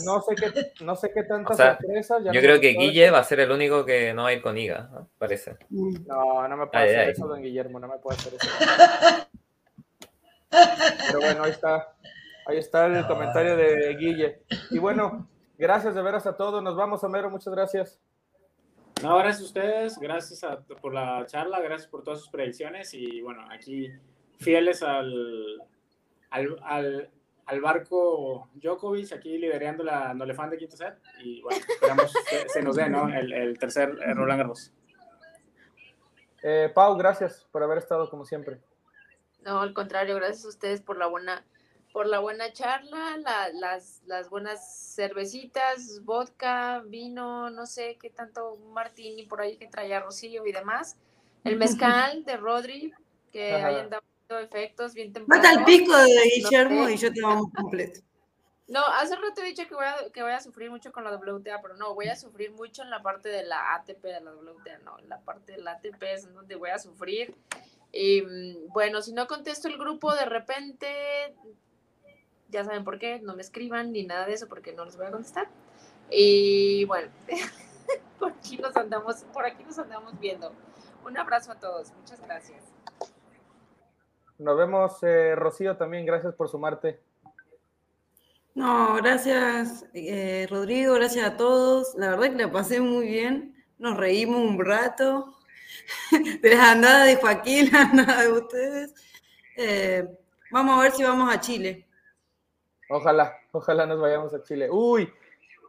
Speaker 2: No sé qué, no sé qué tantas
Speaker 5: O sea,
Speaker 2: sorpresas. ya
Speaker 5: Yo
Speaker 2: no
Speaker 5: creo que. Guille va a ser el único que no va a ir con Iga, ¿no? parece.
Speaker 2: No, no me puede
Speaker 5: Ay,
Speaker 2: hacer
Speaker 5: ay.
Speaker 2: eso, don Guillermo, no me puede hacer eso. (laughs) Pero bueno, ahí está. Ahí está el comentario de Guille. Y bueno, gracias de veras a todos. Nos vamos, Homero, muchas gracias.
Speaker 7: No, gracias a ustedes, gracias a- por la charla, gracias por todas sus predicciones y bueno, aquí fieles al, al, al, al barco Djokovic, aquí liderando la Nolefan de quinto set y bueno, esperamos que se nos dé ¿no? el, el tercer eh, Roland Garros.
Speaker 2: Eh, Pau, gracias por haber estado como siempre.
Speaker 3: No, al contrario, gracias a ustedes por la buena, por la buena charla, la- las, las buenas cervecitas, vodka, vino, no sé qué tanto martini por ahí que traía Rocío y demás. El mezcal de Rodri, que
Speaker 2: Ajá.
Speaker 3: hayan efectos bien temprano.
Speaker 6: Mata el pico de Guillermo y yo te vamos completo.
Speaker 3: No, hace rato he dicho que voy, a, que voy a sufrir mucho con la WTA, pero no, voy a sufrir mucho en la parte de la ATP de la WTA, no, en la parte de la ATP es en donde voy a sufrir. Y mm, bueno, si no contesto el grupo de repente, ya saben por qué, no me escriban ni nada de eso porque no les voy a contestar. Y bueno, (laughs) por aquí nos andamos, por aquí nos andamos viendo. Un abrazo a todos, muchas gracias.
Speaker 2: Nos vemos, eh, Rocío, también. Gracias por sumarte.
Speaker 6: No, gracias eh, Rodrigo, gracias a todos. La verdad que la pasé muy bien. Nos reímos un rato (laughs) de las andadas de Joaquín, (laughs) las andadas de ustedes. Eh, vamos a ver si vamos a Chile.
Speaker 2: Ojalá, ojalá nos vayamos a Chile. Uy,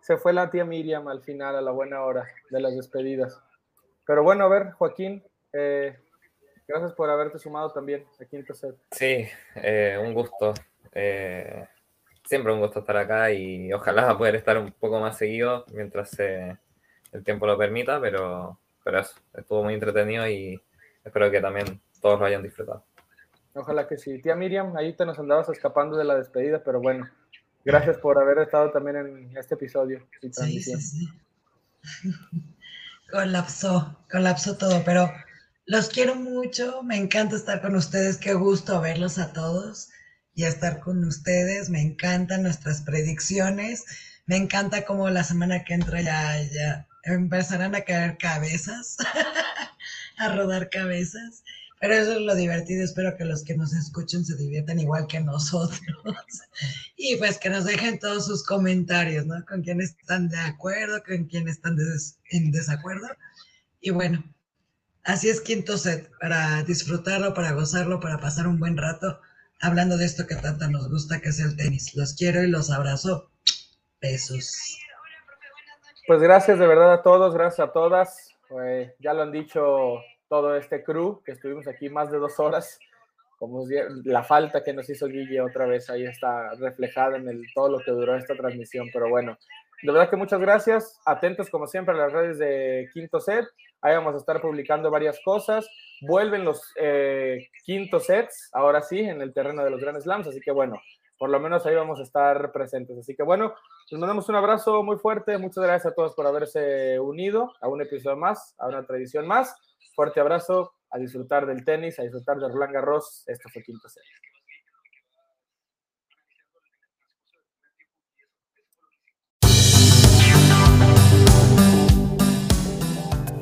Speaker 2: se fue la tía Miriam al final, a la buena hora de las despedidas. Pero bueno, a ver, Joaquín, eh, gracias por haberte sumado también a Quinto Set.
Speaker 5: Sí, eh, un gusto. Eh, siempre un gusto estar acá y ojalá poder estar un poco más seguido mientras el tiempo lo permita, pero, pero eso, estuvo muy entretenido y espero que también todos lo hayan disfrutado.
Speaker 2: Ojalá que sí. Tía Miriam, ahí te nos andabas escapando de la despedida, pero bueno, gracias por haber estado también en este episodio.
Speaker 4: Sí, sí, sí. (laughs) colapsó, colapsó todo, pero los quiero mucho, me encanta estar con ustedes, qué gusto verlos a todos y estar con ustedes, me encantan nuestras predicciones, me encanta como la semana que entra ya, ya empezarán a caer cabezas, (laughs) a rodar cabezas. Pero eso es lo divertido. Espero que los que nos escuchen se diviertan igual que nosotros. y pues que nos dejen todos sus comentarios, ¿no? Con quién están de acuerdo, con quién están en desacuerdo. Y bueno, así es quinto set, para disfrutarlo, para gozarlo, para pasar un buen rato, hablando de esto que tanto nos gusta, que es el tenis. Los quiero y los abrazo. Besos.
Speaker 2: Pues gracias de verdad a todos, gracias a todas. Eh, ya lo han dicho todo este crew, que estuvimos aquí más de dos horas, como la falta que nos hizo Guille otra vez, ahí está reflejada en todo lo que duró esta transmisión, pero bueno, de verdad que muchas gracias, atentos como siempre a las redes de Quinto Set, ahí vamos a estar publicando varias cosas, vuelven los eh, Quinto Sets, ahora sí, en el terreno de los Grand Slams, así que bueno, por lo menos ahí vamos a estar presentes. Así que bueno, les mandamos un abrazo muy fuerte. Muchas gracias a todos por haberse unido a un episodio más, a una tradición más. Fuerte abrazo, a disfrutar del tenis, a disfrutar de Roland Garros. Esto fue Quinto Set.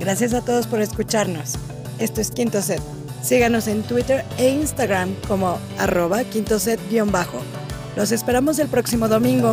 Speaker 1: Gracias a todos por escucharnos. Esto es Quinto Set. Síganos en Twitter e Instagram como arroba quintoset-bajo. Los esperamos el próximo domingo.